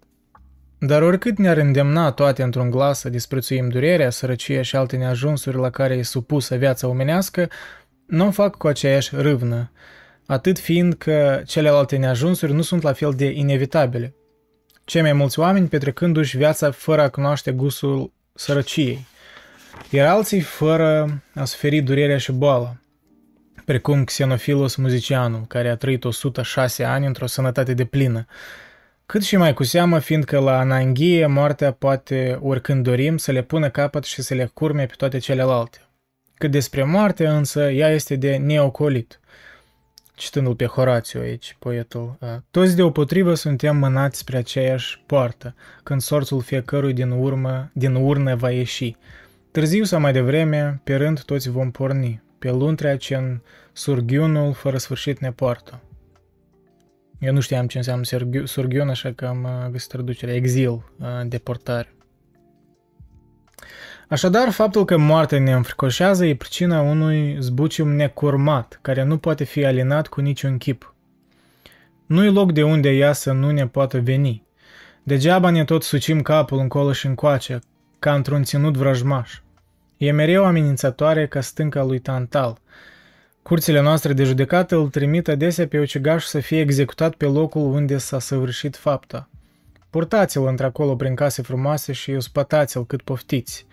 Dar oricât ne-ar îndemna toate într-un glas să disprețuim durerea, sărăcia și alte neajunsuri la care e supusă viața omenească, nu o fac cu aceeași râvnă, atât fiind că celelalte neajunsuri nu sunt la fel de inevitabile. Cei mai mulți oameni petrecându-și viața fără a cunoaște gustul sărăciei – iar alții fără a suferi durerea și boala, precum Xenofilos muzicianul, care a trăit 106 ani într-o sănătate de plină, cât și mai cu seamă fiindcă la ananghie moartea poate oricând dorim să le pună capăt și să le curme pe toate celelalte. Cât despre moarte însă, ea este de neocolit. Citându-l pe Horațiu aici, poetul, toți deopotrivă suntem mânați spre aceeași poartă, când sorțul fiecărui din urmă, din urnă va ieși, Târziu sau mai devreme, pe rând toți vom porni, pe luntrea ce în surghiunul fără sfârșit ne poartă. Eu nu știam ce înseamnă surghiun, așa că am uh, găsit traducerea exil, uh, deportare. Așadar, faptul că moartea ne înfricoșează e pricina unui zbucium necurmat, care nu poate fi alinat cu niciun chip. Nu-i loc de unde ea să nu ne poată veni. Degeaba ne tot sucim capul încolo și încoace, ca într-un ținut vrăjmaș. E mereu amenințătoare ca stânca lui Tantal. Curțile noastre de judecată îl trimit adesea pe ucigaș să fie executat pe locul unde s-a săvârșit fapta. Purtați-l într-acolo prin case frumoase și spătați-l cât poftiți.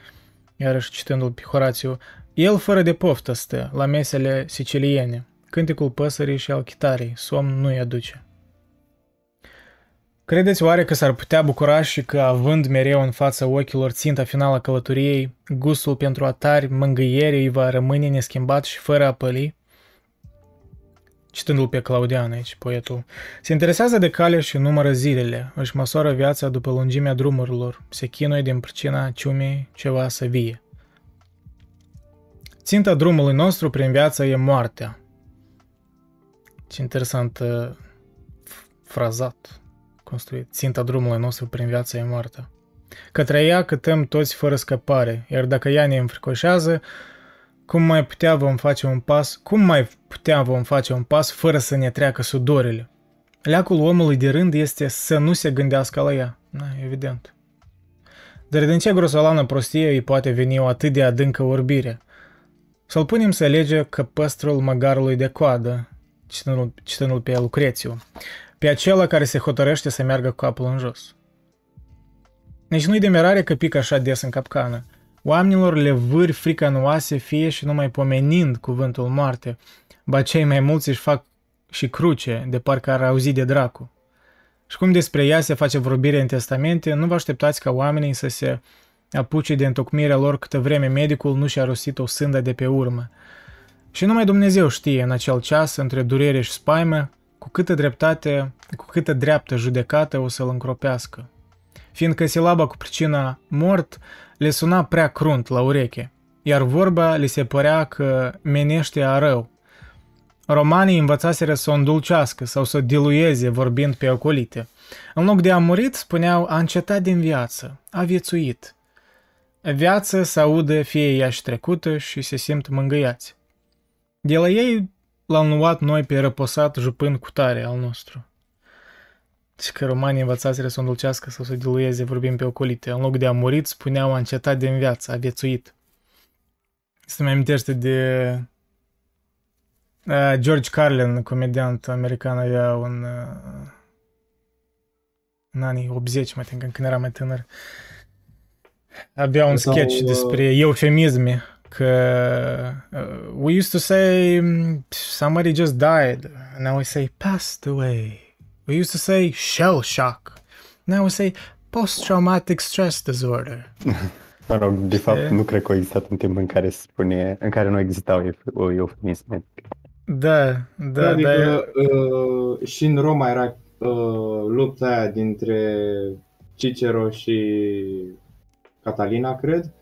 Iarăși citându-l pe Horațiu, el fără de poftă stă la mesele siciliene. Cânticul păsării și al chitarii, somn nu-i aduce. Credeți oare că s-ar putea bucura și că, având mereu în fața ochilor ținta finală a călătoriei, gustul pentru atari mângâiere îi va rămâne neschimbat și fără a păli? Citându-l pe Claudian aici, poetul, se interesează de cale și numără zilele, își măsoară viața după lungimea drumurilor, se chinuie din pricina ciumei ceva să vie. Ținta drumului nostru prin viață e moartea. Ce interesant uh, frazat construit. Ținta drumului nostru prin viața e moartea. Către ea cătăm toți fără scăpare, iar dacă ea ne înfricoșează, cum mai putea vom face un pas, cum mai putea vom face un pas fără să ne treacă sudorile? Leacul omului de rând este să nu se gândească la ea. Na, evident. Dar din ce grosolană prostie îi poate veni o atât de adâncă orbire? Să-l punem să lege căpăstrul măgarului de coadă, citându-l pe Lucrețiu pe acela care se hotărăște să meargă cu capul în jos. Deci nu-i de mirare că pică așa des în capcană. Oamenilor le vâri frica în oase, fie și numai pomenind cuvântul moarte, ba cei mai mulți își fac și cruce, de parcă ar auzi de dracu. Și cum despre ea se face vorbire în testamente, nu vă așteptați ca oamenii să se apuce de întocmirea lor câtă vreme medicul nu și-a rostit o sândă de pe urmă. Și numai Dumnezeu știe în acel ceas, între durere și spaimă, cu câtă dreptate, cu câtă dreaptă judecată o să-l încropească. Fiindcă silaba cu pricina mort le suna prea crunt la ureche, iar vorba le se părea că menește a rău. Romanii învățaseră să o îndulcească sau să o dilueze vorbind pe ocolite. În loc de a murit, spuneau a încetat din viață, a viețuit. Viață să audă fie ea și trecută și se simt mângâiați. De la ei l-am luat noi pe răposat jupând cu tare al nostru. Și că romanii învățaseră să o îndulcească sau să o dilueze vorbim pe ocolite. În loc de a murit, spuneau a încetat din viață, a viețuit. Se mai amintește de uh, George Carlin, comediant american, avea un uh, în anii 80, mai think, când era mai tânăr. Avea un Sau, sketch uh, despre eufemisme că uh, we used to say mm, somebody just died. Now we say passed away. We used to say shell shock. Now we say post-traumatic stress disorder. Mă rog, de fapt, E? nu cred că a existat un timp în care se spune, în care nu existau euf- o eufemisme. Da, da, da. adică uh, și în Roma era uh, lupta aia dintre Cicero și Catalina, cred.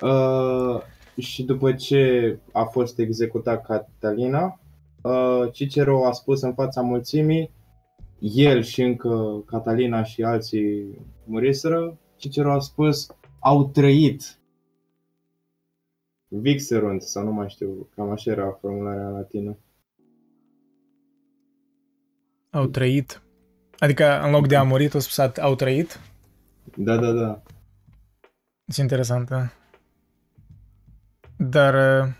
Uh, și după ce a fost executat Catalina, uh, Cicero a spus în fața mulțimii, el și încă Catalina și alții muriseră, Cicero a spus, au trăit. Vixerunt, sau nu mai știu, cam așa era formularea latină. Au trăit. Adică în loc de a murit, au spus au trăit. Da, da, da. E interesant, da. Dar... uh,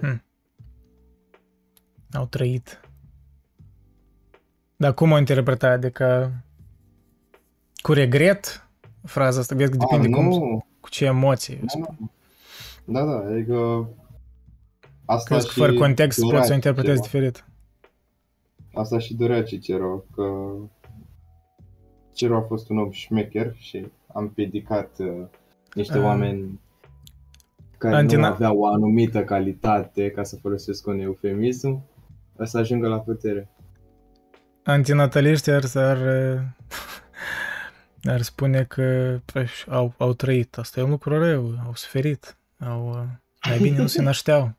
Hmm. Au trăit. Dar cum o interpreta? Adică cu regret? Fraza asta, vezi că depinde A, cum, nu, cu ce emoții. nu, nu. Da, da, adică asta Crezi că și fără context durea poți să o interpretezi Cicero. diferit. Asta și durea Cicero, că Cicero a fost un om șmecher și am piedicat uh, niște Ah. oameni care Antina- nu aveau o anumită calitate, ca să folosesc un eufemism, să ajungă la putere. Antinataliștii ar, ar, ar spune că păi, au, au trăit. Asta e un lucru rău, au suferit. Au, uh, mai bine nu se nașteau.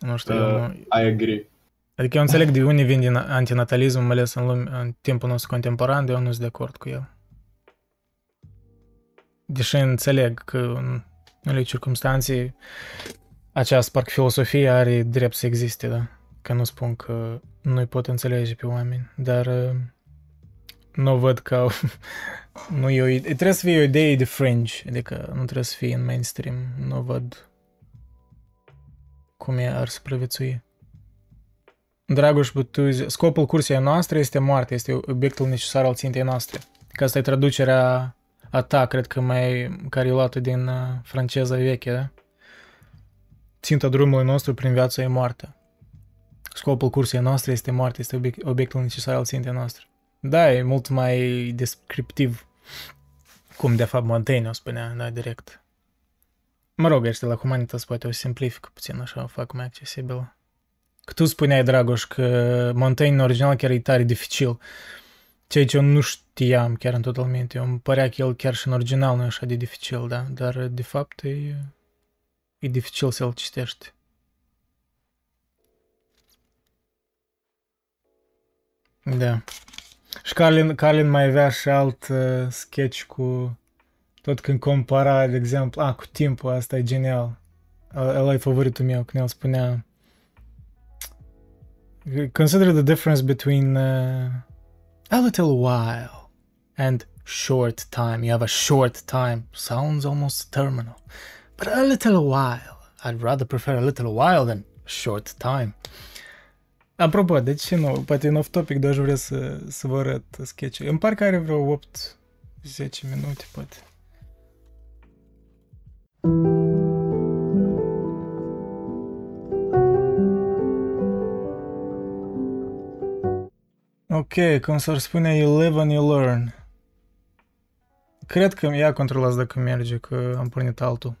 Nu știu, eu Uh, nu, I agree. Adică eu înțeleg de unde vine din antinatalismul, mai ales în, lume, în timpul nostru contemporan, dar eu nu sunt de acord cu el. Deși înțeleg că în unele circunstanțe această parcă filosofie are drept să existe, da? Că nu spun că nu-i pot înțelege pe oameni, dar uh, nu văd că au, nu e o, ide- trebuie să fie o idee de fringe, adică nu trebuie să fie în mainstream, nu văd cum e ar supraviețui. Dragoș Butuzi, scopul cursei noastre este moartea, este obiectul necesar al țintei noastre. Că asta e traducerea a ta, cred că mai, care e luată din uh, franceza veche, da? Ținta drumului nostru prin viața e moartea. Scopul cursei noastre este moartea, este obiect, obiectul necesar al țintei noastre. Da, e mult mai descriptiv, cum de fapt Montaigne o spunea, da, direct. Mă rog, ăștia la Humanitas poate o simplifică puțin, așa o fac mai accesibilă. Că tu spuneai, Dragoș, că Montaigne în original chiar e tare dificil. Ceea ce eu nu știam chiar în totalmente. Eu îmi părea că el chiar și în original nu e așa de dificil, da? Dar de fapt e, e dificil să-l citești. Da. Și Carlin, Carlin mai avea și alt uh, sketch cu tot când compara, de exemplu, a, cu timpul, asta e genial. Ăla e favoritul meu, când el spunea Consider the difference between uh, a little while and short time. You have a short time. Sounds almost terminal. But a little while. I'd rather prefer a little while than short time. Apropo, de ce nu? Poate în off-topic, dar aș vrea să, să vă arăt sketch Îmi par că are vreo 8-10 minute, poate. Ok, cum s-ar spune, you live and you learn. Cred că ia controlați dacă merge, că am pornit altul.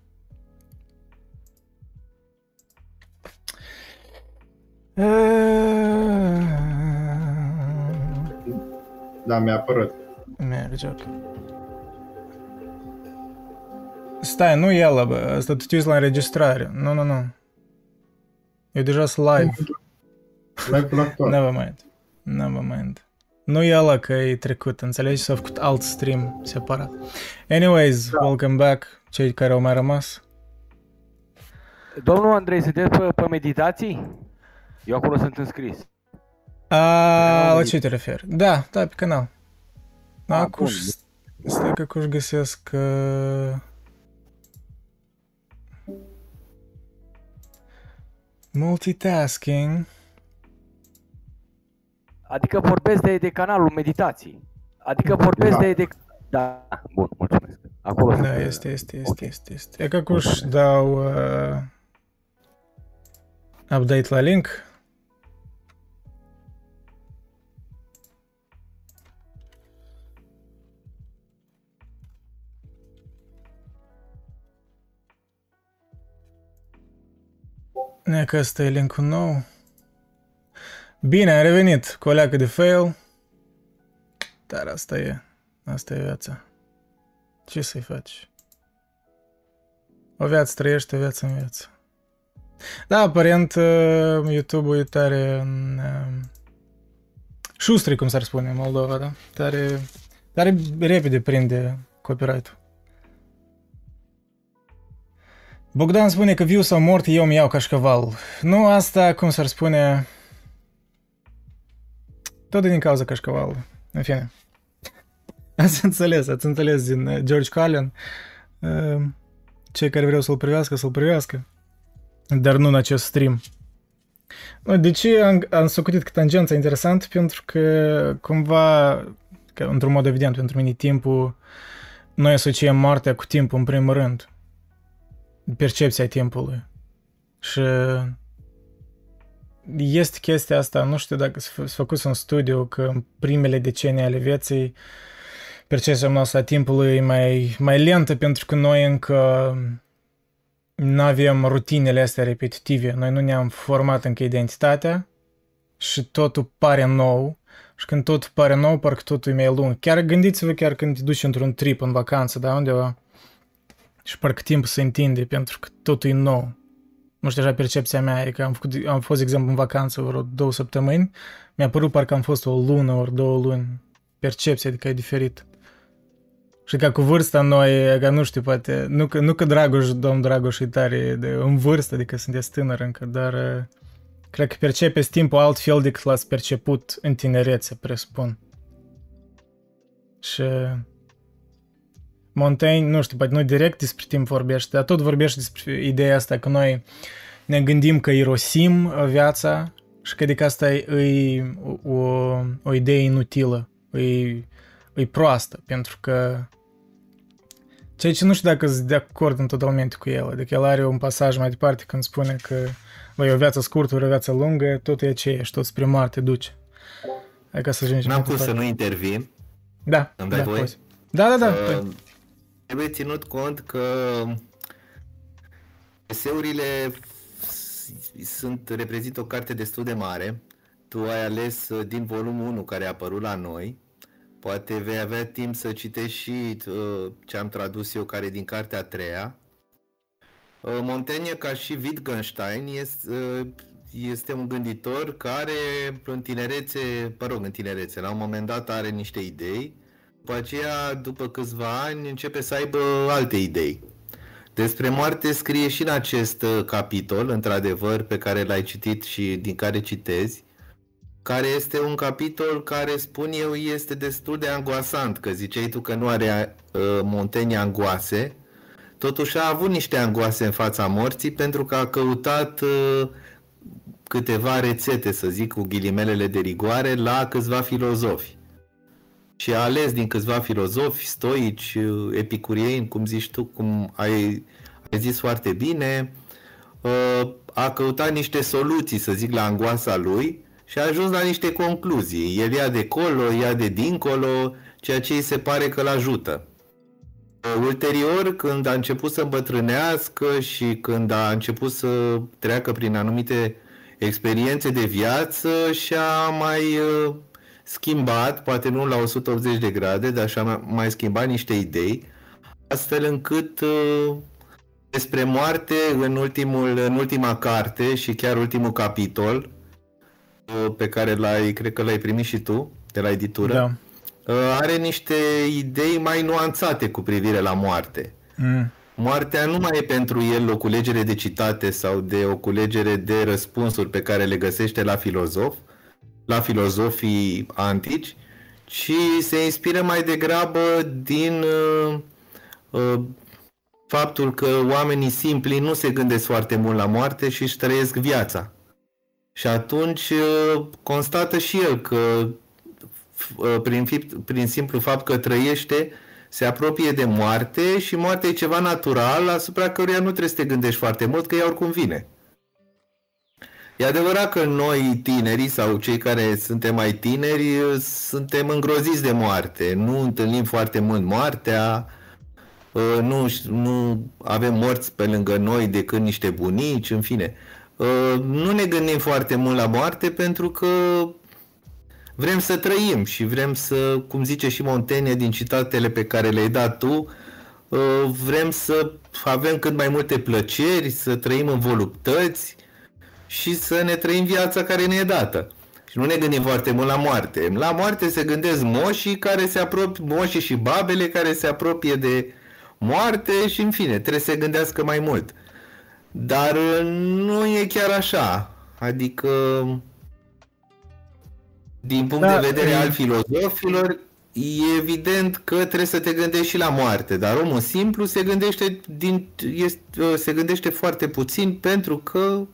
Da, mi-a apărut. Merge, ok. Stai, nu el, bă. Asta tu te uiți la înregistrare. Nu, nu, nu. Eu deja sunt live. Live Never mind. Never mind. Nu e ăla că e trecut, înțelegi? S-a făcut alt stream separat. Anyways, da. welcome back, cei care au mai rămas. Domnul Andrei, se pe, pe meditații? Eu acolo sunt înscris. A, la ce te referi? Da, da, pe canal. Da, Ah, acum, bun. stai că acum găsesc uh... Multitasking. Adică vorbesc de, de canalul meditații. Adică vorbesc Da. de, de... Da, bun, mulțumesc. Acolo sunt. Da, este, este, este, este, este. E că acum își dau uh... update la link. Ne că ăsta e linkul nou. Bine, am revenit cu o leacă de fail. Dar asta e. Asta e viața. Ce să-i faci? O viață trăiește, o viață în viață. Da, aparent uh, YouTube-ul e tare în... Uh, șustri, cum s-ar spune în Moldova, da? Tare, tare repede prinde copyright-ul. Bogdan spune că viu sau mort, eu mi iau cașcaval. Nu, asta, cum s-ar spune... Tot din cauza cașcavalului. În fine. Ați înțeles, ați înțeles din uh, George Carlin. Uh, cei care vreau să-l privească, să-l privească. Dar nu în acest stream. Nu, De ce am, am socotit că tangența e interesant? Pentru că cumva, că într-un mod evident pentru mine, timpul, noi asociem moartea cu timpul în primul rând. Percepția timpului. Și este chestia asta, nu știu dacă s-a făcut un studiu că în primele decenii ale vieții percepția noastră a timpului e mai, mai lentă pentru că noi încă nu avem rutinele astea repetitive. Noi nu ne-am format încă identitatea și totul pare nou. Și când totul pare nou, parcă totul e mai lung. Chiar gândiți-vă chiar când te duci într-un trip în vacanță, da, undeva. Și parcă timpul se întinde pentru că totul e nou. Nu știu, așa percepția mea e că am, făcut, am fost, de exemplu, în vacanță vreo două săptămâni. Mi-a părut parcă am fost o lună ori două luni. Percepția, adică e diferit. Și ca cu vârsta noi, ca nu știu, poate, nu că, nu că Dragoș, domn Dragoș e tare de, în vârstă, adică sunteți tânăr încă, dar uh, cred că percepeți timpul altfel decât l-ați perceput în tinerețe, presupun. Și Montaigne, nu știu, poate nu direct despre timp vorbește, dar tot vorbește despre ideea asta că noi ne gândim că irosim viața și că adică asta e, e o, o, o idee inutilă, e, e proastă, pentru că ceea ce nu știu dacă sunt de acord în totalmente cu el, adică el are un pasaj mai departe când spune că băi, o viață scurtă, o viață lungă, tot e aceeași, tot spre moarte duce. Hai ca să ajungem N-am mai cum să departe. nu intervin. Da, Îmi dai da, voie? poți. Da, da, da. Uh, păi. Trebuie ținut cont că eseurile sunt, reprezintă o carte destul de mare. Tu ai ales uh, din volumul 1 care a apărut la noi. Poate vei avea timp să citești și uh, ce am tradus eu, care e din cartea a treia. Uh, Montaigne, ca și Wittgenstein, este, uh, este un gânditor care în tinerețe, mă rog, în tinerețe, la un moment dat are niște idei, după aceea, după câțiva ani, începe să aibă alte idei. Despre moarte scrie și în acest uh, capitol, într-adevăr, pe care l-ai citit și din care citezi, care este un capitol care, spun eu, este destul de angoasant, că ziceai tu că nu are uh, Montaigne angoase, totuși a avut niște angoase în fața morții pentru că a căutat uh, câteva rețete, să zic, cu ghilimelele de rigoare, la câțiva filozofi. Și a ales din câțiva filozofi, stoici, uh, epicurieni, cum zici tu, cum ai, ai zis foarte bine, uh, a căutat niște soluții, să zic, la angoasa lui și a ajuns la niște concluzii. El ia de colo, ia de dincolo, ceea ce îi se pare că îl ajută. Uh, Ulterior, când a început să îmbătrânească și când a început să treacă prin anumite experiențe de viață și a mai uh, schimbat, poate nu la 180 de grade, dar așa mai schimbat niște idei, astfel încât uh, despre moarte în, ultimul, în ultima carte și chiar ultimul capitol uh, pe care l-ai, cred că l-ai primit și tu de la editură, Da. uh, are niște idei mai nuanțate cu privire la moarte. Mm. Moartea nu mai e pentru el o culegere de citate sau de o culegere de răspunsuri pe care le găsește la filozof, la filozofii antici, ci se inspiră mai degrabă din uh, uh, faptul că oamenii simpli nu se gândesc foarte mult la moarte și își trăiesc viața. Și atunci uh, constată și el că uh, prin, fi- prin simplu fapt că trăiește, se apropie de moarte și moartea e ceva natural asupra căruia nu trebuie să te gândești foarte mult, că ea oricum vine. E adevărat că noi tinerii sau cei care suntem mai tineri suntem îngroziți de moarte, nu întâlnim foarte mult moartea, uh, nu, nu avem morți pe lângă noi decât niște bunici, în fine. Uh, Nu ne gândim foarte mult la moarte pentru că vrem să trăim și vrem să, cum zice și Montaigne din citatele pe care le-ai dat tu, uh, vrem să avem cât mai multe plăceri, să trăim în voluptăți și să ne trăim viața care ne e dată. Și nu ne gândim foarte mult la moarte. La moarte se gândesc moșii care se apropie, moșii și babele care se apropie de moarte și în fine, trebuie să se gândească mai mult. Dar uh, nu e chiar așa. Adică din punct Da, de vedere e- al filozofilor, e evident că trebuie să te gândești și la moarte, dar omul simplu se gândește, din, este, se gândește foarte puțin pentru că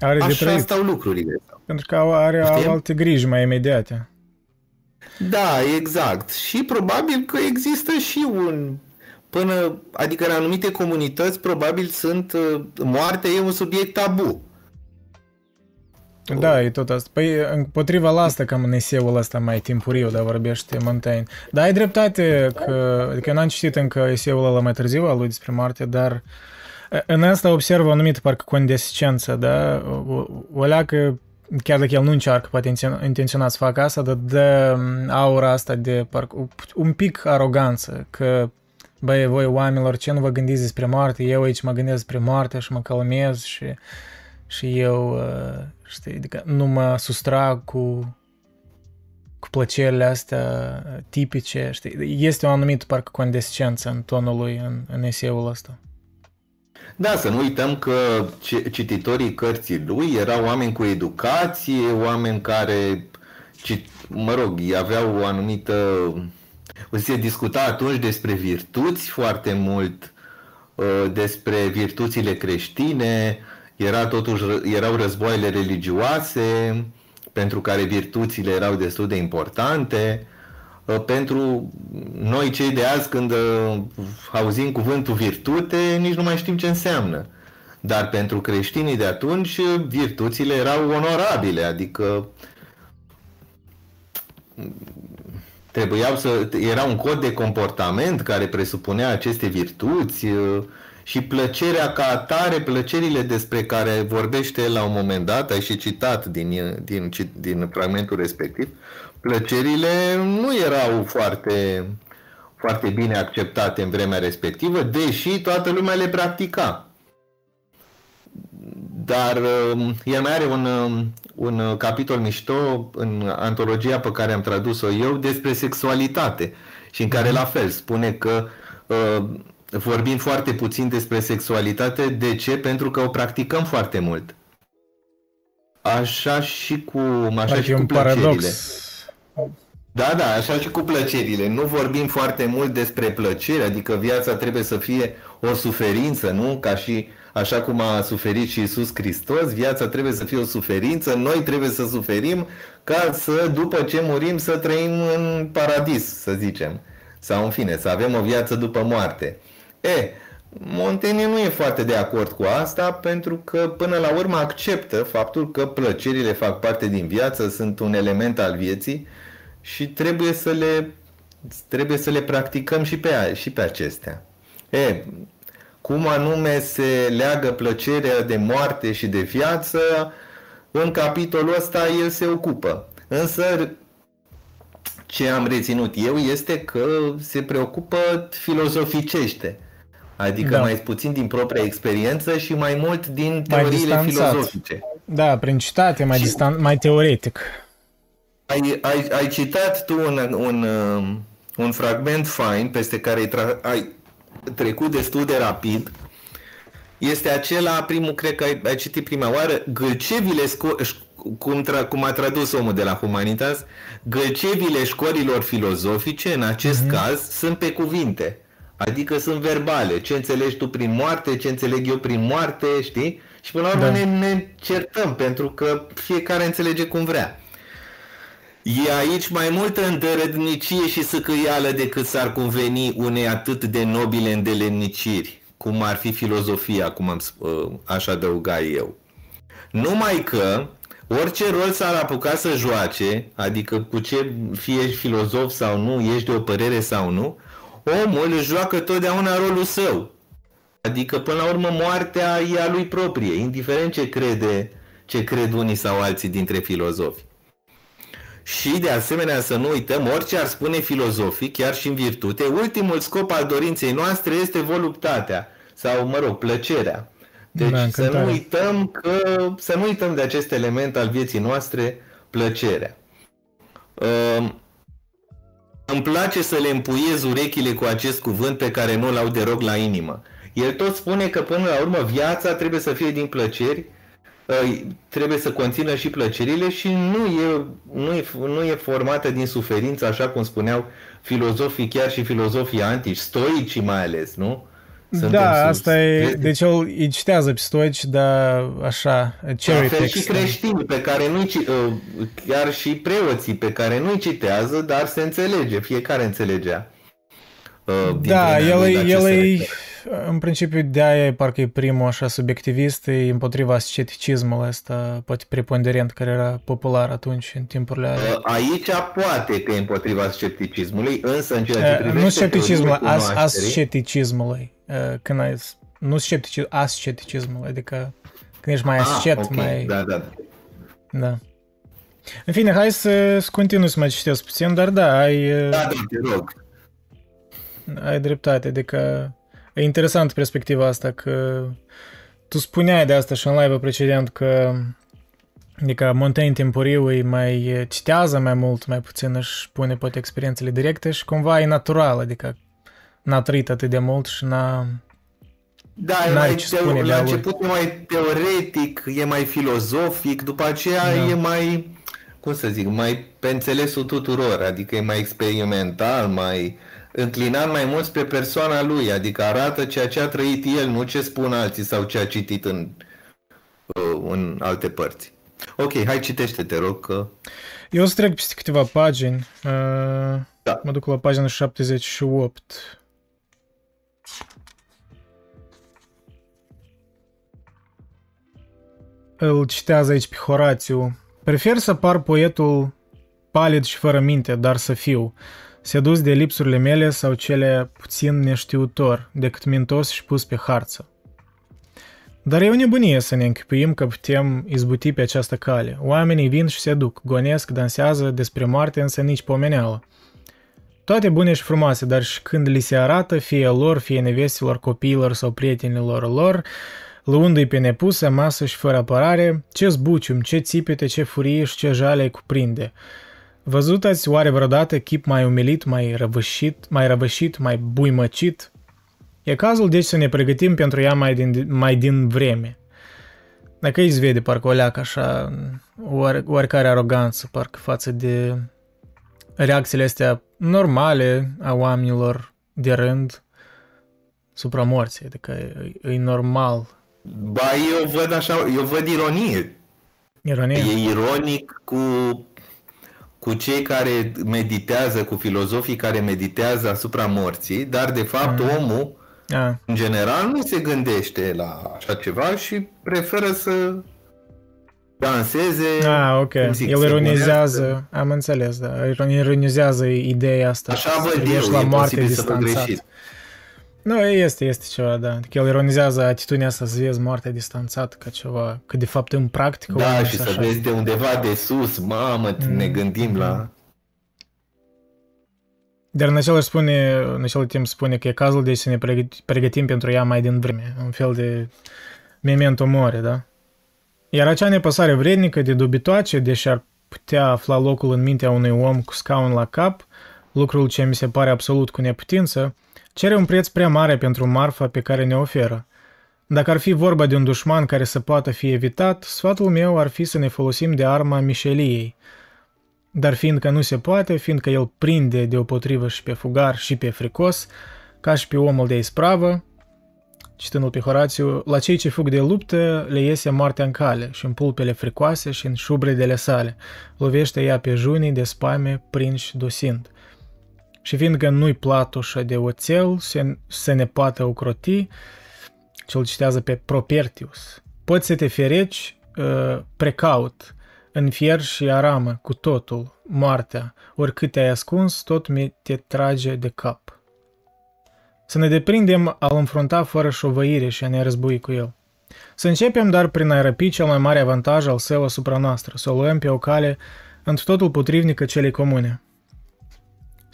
Are de așa trăit. stau lucrurile. Pentru că au- are au Știm? alte griji mai imediate. Da, exact. Și probabil că există și un până, adică în anumite comunități probabil sunt uh, moartea e un subiect tabu. Da, e tot asta. Păi, împotriva la asta, cam în eseul ăsta mai timpuriu, dar vorbește Montaigne. Da, ai dreptate că, adică eu n-am citit încă eseul ăla mai târziu al lui despre moarte, dar e, în asta observ o anumită parcă condescență, da? O, o leacă, chiar dacă el nu încearcă poate intenționat, intenționat să facă asta, dar dă aura asta de parcă un pic aroganță, că băi, voi oamenilor, ce nu vă gândiți despre moarte? Eu aici mă gândesc despre moarte și mă calmez și și eu, uh, știi, adică nu mă sustrag cu, cu plăcerile astea uh, tipice, știi, este o anumită parcă condescență în tonul lui în, în eseul ăsta. Da, să nu uităm că ci- cititorii cărții lui erau oameni cu educație, oameni care, cit- mă rog, aveau o anumită... Se discuta atunci despre virtuți foarte mult, uh, despre virtuțile creștine, era totuși, erau războaiele religioase, pentru care virtuțile erau destul de importante. Uh, Pentru noi cei de azi, când uh, auzim cuvântul virtute, nici nu mai știm ce înseamnă. Dar pentru creștinii de atunci, uh, virtuțile erau onorabile, adică trebuiau să... Era un cod de comportament care presupunea aceste virtuți uh, și plăcerea ca atare, plăcerile despre care vorbește la un moment dat, ai și citat din, din, din fragmentul respectiv, plăcerile nu erau foarte, foarte bine acceptate în vremea respectivă, deși toată lumea le practica. Dar uh, el mai are un, uh, un uh, capitol mișto în antologia pe care am tradus-o eu despre sexualitate și în care la fel spune că uh, vorbim foarte puțin despre sexualitate. De ce? Pentru că o practicăm foarte mult. Așa și cu, așa Parcă și e cu un plăcerile. paradox. Da, da, așa și cu plăcerile. Nu vorbim foarte mult despre plăcere, adică viața trebuie să fie o suferință, nu? Ca și așa cum a suferit și Isus Hristos, viața trebuie să fie o suferință, noi trebuie să suferim ca să, după ce murim, să trăim în paradis, să zicem. Sau, în fine, să avem o viață după moarte. E, Montaigne nu e foarte de acord cu asta pentru că până la urmă acceptă faptul că plăcerile fac parte din viață, sunt un element al vieții și trebuie să le, trebuie să le practicăm și pe, a- și pe acestea. E, cum anume se leagă plăcerea de moarte și de viață, în capitolul ăsta el se ocupă. Însă ce am reținut eu este că se preocupă filozoficește. Adică Da. mai puțin din propria experiență și mai mult din Mai teoriile distanțat. filozofice. Da, prin citate, mai, distan- mai teoretic. Ai, ai, ai citat tu un, un, um, un fragment fain peste care ai, tra- ai trecut destul de rapid. Este acela, primul, cred că ai, ai citit prima oară, gâlcevile, sco- ș- cum, tra- cum a tradus omul de la Humanitas, gâlcevile școlilor filozofice, în acest Mhm. caz, sunt pe cuvinte. Adică sunt verbale. Ce înțelegi tu prin moarte, ce înțeleg eu prin moarte, știi? Și până la urmă Da. ne, ne certăm, pentru că fiecare înțelege cum vrea. E aici mai multă îndărădnicie și săcăială decât s-ar conveni unei atât de nobile îndelemniciri, cum ar fi filozofia, cum am, sp- uh, aș adăuga eu. Numai că orice rol s-ar apuca să joace, adică cu ce fie ești filozof sau nu, ești de o părere sau nu, omul își joacă totdeauna rolul său. Adică, până la urmă, moartea e a lui proprie, indiferent ce crede, ce cred unii sau alții dintre filozofi. Și, de asemenea, să nu uităm, orice ar spune filozofii, chiar și în virtute, ultimul scop al dorinței noastre este voluptatea, sau, mă rog, plăcerea. Deci Da, să încântarea. nu uităm că, să nu uităm de acest element al vieții noastre, plăcerea. Uh, îmi place să le împuiez urechile cu acest cuvânt pe care nu l-au deloc la inimă. El tot spune că până la urmă viața trebuie să fie din plăceri, uh, trebuie să conțină și plăcerile și nu e, nu, e, nu e formată din suferință, așa cum spuneau filozofii, chiar și filozofii antici, stoicii mai ales, nu? Suntem da, sus. asta e, Este- deci el îi citează pe stoici, dar așa, cherry la fel și text. creștini pe care nu chiar și preoții pe care nu-i citează, dar se înțelege, fiecare înțelegea. uh, din Da, vremea el, lui e- de el acest e, caracter. În principiu, de-aia e parcă e primul așa subiectivist, e împotriva asceticismului ăsta, poate preponderent, care era popular atunci, în timpurile alea. Uh, Aici poate că e împotriva scepticismului, însă în ceea ce Uh, privește nu scepticismul, teoriile as, cunoașterii, asceticismului. Uh, Când ai, nu sceptici, asceticismul, adică când ești mai Ah, ascet, ok, mai... Da, da. Da. În fine, hai să, să continui să mai citesc puțin, dar da, ai, Da, da, te rog. ai dreptate, adică e interesant perspectiva asta că tu spuneai de asta și în live precedent că adică Montaigne timpuriu îi mai citează mai mult, mai puțin își pune poate experiențele directe și cumva e natural, adică n-a trăit atât de mult și n-a... Da, e N-ai mai ce teo- spune de la aur. început e mai teoretic, e mai filozofic, după aceea Da. e mai, cum să zic, mai pe înțelesul tuturor, adică e mai experimental, mai înclinat mai mult spre persoana lui, adică arată ceea ce a trăit el, nu ce spun alții sau ce a citit în, uh, în alte părți. Ok, hai citește, te rog, că... Eu o să trec peste câteva pagini. Uh, Da. Mă duc la pagina 78. Îl citează aici pe Horațiu. Prefer să par poetul palid și fără minte, dar să fiu, sedus de lipsurile mele sau cele puțin neștiutor, decât mintos și pus pe harță. Dar e o nebunie să ne închipuim că putem izbuti pe această cale. Oamenii vin și se duc, gonesc, dansează, despre moarte însă nici pomeneală. Toate bune și frumoase, dar și când li se arată, fie lor, fie nevestilor, copiilor sau prietenilor lor, luându-i pe nepusă, masă și fără apărare, ce zbucium, ce țipete, ce furie și ce jale îi cuprinde. Văzut ați oare vreodată chip mai umilit, mai răvășit, mai răvășit, mai buimăcit? E cazul deci să ne pregătim pentru ea mai din, mai din vreme. Dacă îi vede parcă o leacă așa, oare, oarecare aroganță, parcă față de reacțiile astea normale a oamenilor de rând supra morții, adică e, e normal. Ba, eu văd așa, eu văd ironie. Ironie? E ironic cu, cu cei care meditează, cu filozofii care meditează asupra morții, dar de fapt Mm. omul, A, în general, nu se gândește la așa ceva și preferă să danseze. a ok. cum zic, El să ironizează, am înțeles, da, ironizează ideea asta. Așa să văd privești eu, la e moarte posibil să văd distanțat. greșit. Nu, este, este ceva, da. Adică el ironizează atitudinea asta să vezi moartea distanțat ca ceva, că de fapt în practică Da, oamenii și sunt să așa. vezi de undeva de sus, mamă, Mm, ne gândim la... Dar în același, spune, în același timp spune că e cazul de să ne pregăti- pregătim pentru ea mai din vreme, un fel de memento mori, da? Iar acea nepăsare vrednică de dubitoace, deși ar putea afla locul în mintea unui om cu scaun la cap, lucrul ce mi se pare absolut cu neputință, cere un preț prea mare pentru marfa pe care ne oferă. Dacă ar fi vorba de un dușman care să poată fi evitat, sfatul meu ar fi să ne folosim de arma mișeliei. Dar fiindcă nu se poate, fiindcă el prinde deopotrivă și pe fugar și pe fricos, ca și pe omul de ispravă, citându pe Horațiu, la cei ce fug de luptă le iese moartea în cale și în pulpele fricoase și în șubredele sale. Lovește ea pe junii de spaime prinși dosind. Și fiindcă nu-i platușă de oțel, se, se ne poate ocroti, ce-l citează pe Propertius. Poți să te fereci uh, precaut, în fier și aramă, cu totul, moartea, oricât te-ai ascuns, tot mi te trage de cap. Să ne deprindem al înfrunta fără șovăire și a ne război cu el. Să începem dar prin a răpi cel mai mare avantaj al său asupra noastră, să o luăm pe o cale într totul potrivnică celei comune.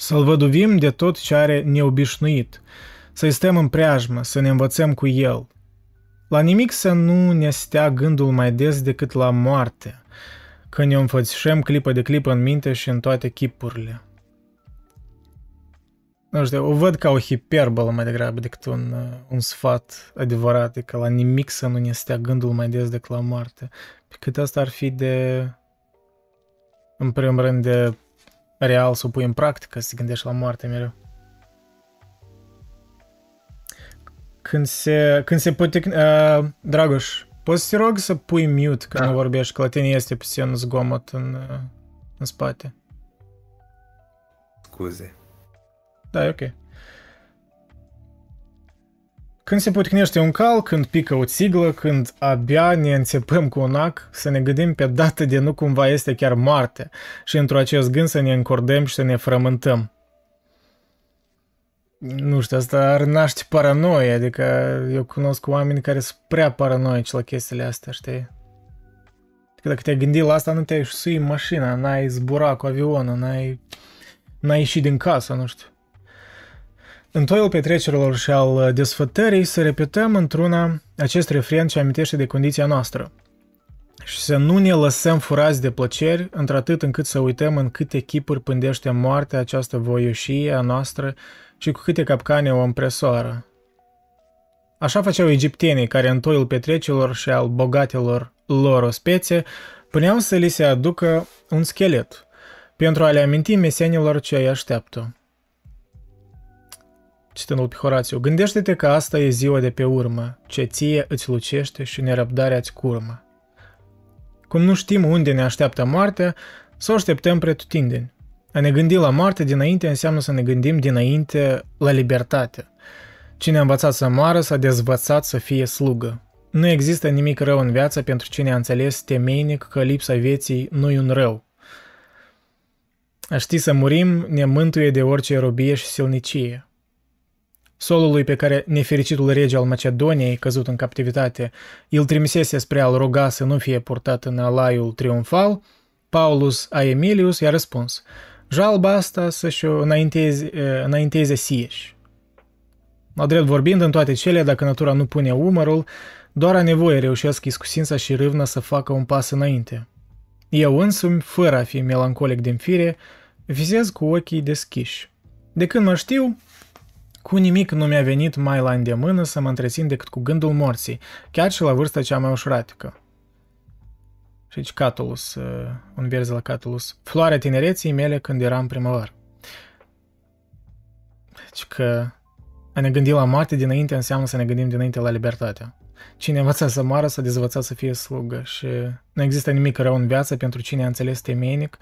Să-l văduvim de tot ce are neobișnuit, să-i stăm în preajmă, să ne învățăm cu el. La nimic să nu ne stea gândul mai des decât la moarte, când ne înfățișăm clipă de clipă în minte și în toate chipurile. Nu știu, o văd ca o hiperbolă mai degrabă decât un, uh, un sfat adevărat, adică la nimic să nu ne stea gândul mai des decât la moarte. Pe cât asta ar fi de, în primul rând, de real să o pui în practică, să te gândești la moarte mereu. Când se, când se poate... Uh, Dragoș, poți să te rog să pui mute când Da. nu vorbești, că la tine este puțin zgomot în, uh, în spate. Scuze. Da, e ok. Când se poticnește un cal, când pică o țiglă, când abia ne înțepăm cu un ac, să ne gândim pe dată de nu cumva este chiar moarte și într acest gând să ne încordăm și să ne frământăm. Nu știu, asta ar naște paranoie, adică eu cunosc oameni care sunt prea paranoici la chestiile astea, știi? Adică dacă te-ai gândit la asta, nu te-ai sui în mașina, n-ai zbura cu avionul, n-ai, n-ai ieșit din casă, nu știu. În toiul petrecerilor și al desfătării să repetăm într-una acest refren ce amintește de condiția noastră. Și să nu ne lăsăm furați de plăceri, într-atât încât să uităm în câte chipuri pândește moartea această voioșie a noastră și cu câte capcane o împresoară. Așa făceau egiptenii care în toiul petrecerilor și al bogatelor lor ospețe puneau să li se aducă un schelet, pentru a le aminti mesenilor ce îi așteaptă citându-l pe Horațiu, gândește-te că asta e ziua de pe urmă, ce ție îți lucește și nerăbdarea îți curmă. Cum nu știm unde ne așteaptă moartea, să o așteptăm pretutindeni. A ne gândi la moarte dinainte înseamnă să ne gândim dinainte la libertate. Cine a învățat să moară s-a dezvățat să fie slugă. Nu există nimic rău în viață pentru cine a înțeles temeinic că lipsa vieții nu e un rău. A ști să murim ne mântuie de orice robie și silnicie. Solului pe care nefericitul rege al Macedoniei, căzut în captivitate, îl trimisese spre a-l ruga să nu fie purtat în alaiul triumfal, Paulus Aemilius i-a răspuns, jalba asta să-și o înainteze, eh, înainteze sieși. La drept vorbind, în toate cele, dacă natura nu pune umărul, doar a nevoie reușesc iscusința și râvna să facă un pas înainte. Eu însumi, fără a fi melancolic din fire, visez cu ochii deschiși. De când mă știu, cu nimic nu mi-a venit mai la îndemână să mă întrețin decât cu gândul morții, chiar și la vârsta cea mai ușuratică. Și aici Catulus, uh, un vers de la Catulus, floarea tinereții mele când eram primăvară. Deci că a ne gândi la moarte dinainte înseamnă să ne gândim dinainte la libertate. Cine învăța să moară, s-a dezvățat să fie slugă și nu există nimic rău în viață pentru cine a înțeles temeinic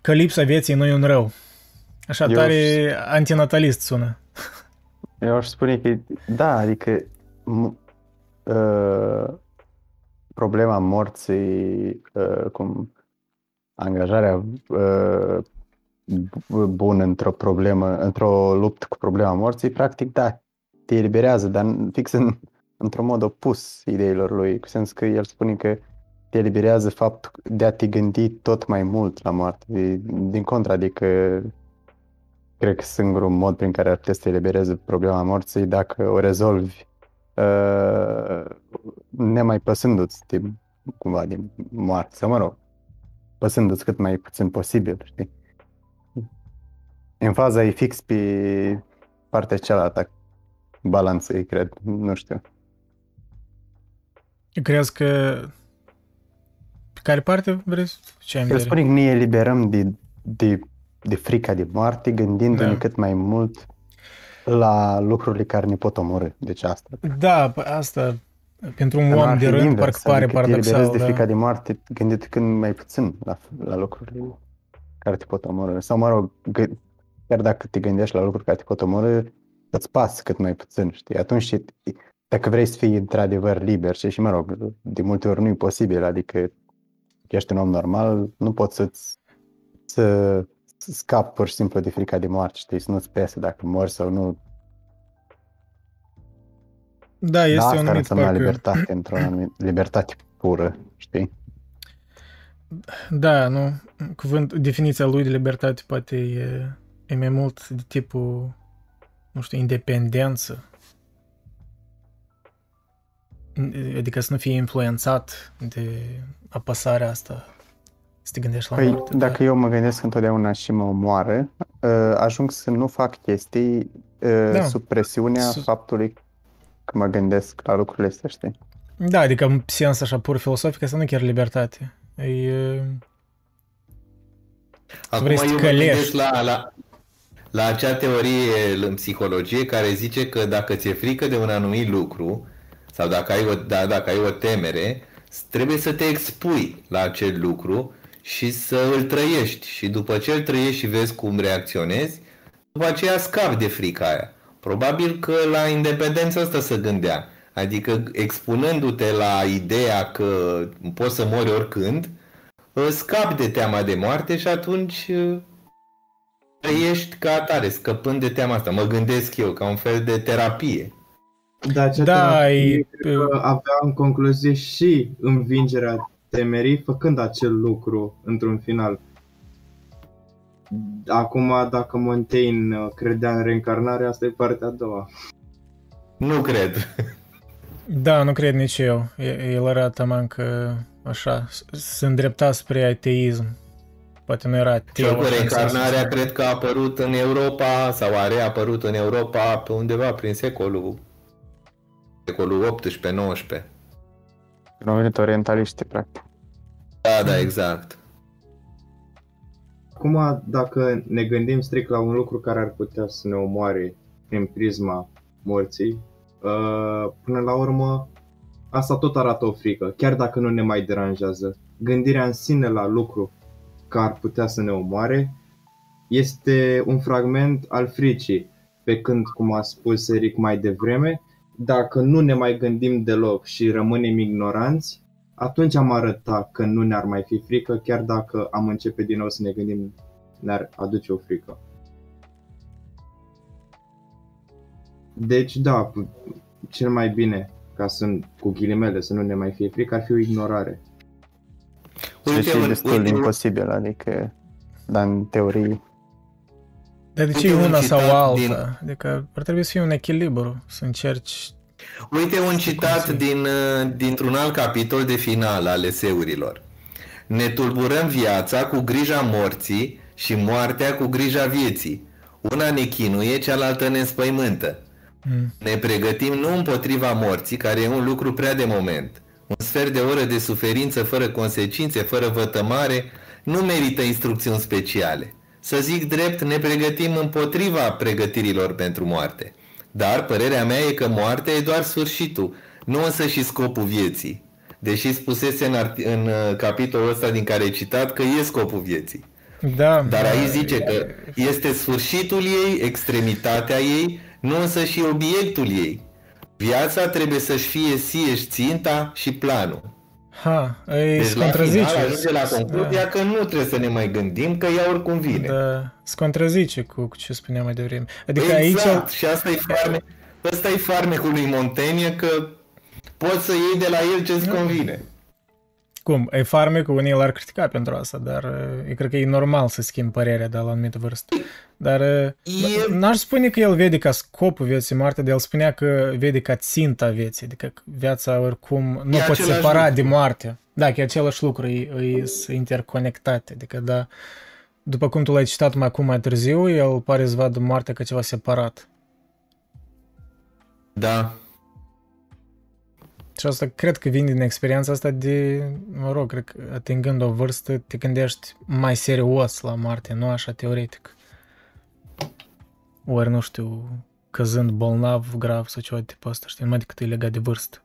că lipsa vieții nu e un rău. Așa Eu tare antinatalist sună. Eu aș spune că, da, adică m- uh, problema morții, uh, cum angajarea uh, b- bună într-o problemă, într-o luptă cu problema morții, practic, da, te eliberează, dar fix în, într-un mod opus ideilor lui, cu sens că el spune că te eliberează faptul de a te gândi tot mai mult la moarte. Din contra, adică cred că singurul mod prin care ar putea să te elibereze problema morții dacă o rezolvi uh, nemai păsându-ți din, cumva din moarte, sau mă rog, păsându-ți cât mai puțin posibil, știi? În faza e fix pe partea cealaltă balanței, cred, nu știu. Crezi că... Pe care parte vrei? Ce ai în Eu vedere? spun că ne eliberăm de, de, de frica de moarte, gândindu-ne Da. cât mai mult la lucrurile care ne pot omorâ. Deci asta. Da, p- asta, pentru un Dar om ar de fi rând, invers, parcă pare adică te eliberezi paradoxal, de frica da. de moarte, gândit când mai puțin la, la lucrurile care te pot omorâ. Sau, mă rog, gă, chiar dacă te gândești la lucruri care te pot omorâ, îți pasă cât mai puțin, știi? Atunci, și- dacă vrei să fii într-adevăr liber, și, și mă rog, de multe ori nu e posibil, adică ești un om normal, nu poți să-ți să, să scapi pur și simplu de frica de moarte, știi? Să nu-ți pese dacă mori sau nu. Da, Da, este asta un ar anumit însemna parcă... libertate, într-o anumită libertate pură, știi? Da, nu, cuvânt, definiția lui de libertate poate e, e mai mult de tipul, nu știu, independență. Adică să nu fie influențat de apăsarea asta, să te gândești la Păi, moarte. dacă eu mă gândesc întotdeauna și mă omoară, uh, ajung să nu fac chestii uh, Da. sub presiunea Sus- faptului că mă gândesc la lucrurile astea, știi? Da, adică în sens așa pur filosofic, asta nu e chiar libertate. E, Acum vrei să eu te mă gândesc călești. la, la, la acea teorie în psihologie care zice că dacă ți-e frică de un anumit lucru sau dacă ai o, da, dacă ai o temere, trebuie să te expui la acel lucru și să îl trăiești. Și după ce îl trăiești și vezi cum reacționezi, după aceea scapi de frica aia. Probabil că la independența asta se gândea. Adică expunându-te la ideea că poți să mori oricând, scapi de teama de moarte și atunci uh, trăiești ca atare, scăpând de teama asta. Mă gândesc eu, ca un fel de terapie. Dar acea Da, terapie e- cred că avea în concluzie și învingerea temerii făcând acel lucru într-un final. Acum, dacă Montaigne uh, credea în reîncarnare, asta e partea a doua. Nu cred. da, nu cred nici eu. E- El era taman că așa, s- se îndrepta spre ateism. Poate nu era Și ateu. oricum, așa, în sensul reîncarnarea ăsta. cred că a apărut în Europa sau a reapărut în Europa pe undeva prin secolul secolul 18-19. Când au venit orientaliștii, practic. Da, da, exact. Acum, dacă ne gândim strict la un lucru care ar putea să ne omoare prin prisma morții, uh, până la urmă, asta tot arată o frică, chiar dacă nu ne mai deranjează. Gândirea în sine la lucru care ar putea să ne omoare este un fragment al fricii, pe când, cum a spus Eric mai devreme, dacă nu ne mai gândim deloc și rămânem ignoranți, atunci am arăta că nu ne-ar mai fi frică, chiar dacă am începe din nou să ne gândim ne-ar aduce o frică. Deci, da, p- cel mai bine, ca să, cu ghilimele, să nu ne mai fie frică, ar fi o ignorare. Uite, și un- destul de uite un- imposibil, adică, dar în teorie, Dar de ce Uite e un una sau citat alta? din- Adică ar trebui să fie un echilibru, să încerci... Uite un citat conținut. din, uh, dintr-un alt capitol de final al eseurilor. Ne tulburăm viața cu grija morții și moartea cu grija vieții. Una ne chinuie, cealaltă ne înspăimântă. Mm. Ne pregătim nu împotriva morții, care e un lucru prea de moment. Un sfert de oră de suferință fără consecințe, fără vătămare, nu merită instrucțiuni speciale. Să zic drept, ne pregătim împotriva pregătirilor pentru moarte. Dar părerea mea e că moartea e doar sfârșitul, nu însă și scopul vieții. Deși spusese în, arti- în uh, capitolul ăsta din care ai citat că e scopul vieții. Da, Dar da, aici zice că este sfârșitul ei, extremitatea ei, nu însă și obiectul ei. Viața trebuie să-și fie sieși ținta și planul. Ha, îi Deci se la contrazice. final ajunge la concluzia că nu trebuie să ne mai gândim, că ea oricum vine. Da, se contrazice cu, cu ce spuneam mai devreme. Adică exact, aici... și asta e farme, ăsta e farmecul lui Montaigne, că poți să iei de la el ce-ți convine. Cum? E farmecul, unii l-ar critica pentru asta, dar uh, eu cred că e normal să schimbi părerea de la o anumită vârstă. Dar uh, E- n-aș spune că el vede ca scopul vieții moarte, dar el spunea că vede ca ținta vieții, adică că viața oricum nu E poți același separa lucru. de moarte. Da, că e același lucru, e, e sunt interconectate, adică da, după cum tu l-ai citat mai acum mai târziu, el pare să vadă moartea ca ceva separat. Da, Și asta cred că vine din experiența asta de, mă rog, cred că atingând o vârstă, te gândești mai serios la moarte, nu așa teoretic. Ori, nu știu, căzând bolnav grav sau ceva de tipul ăsta, știi, numai decât e legat de vârstă.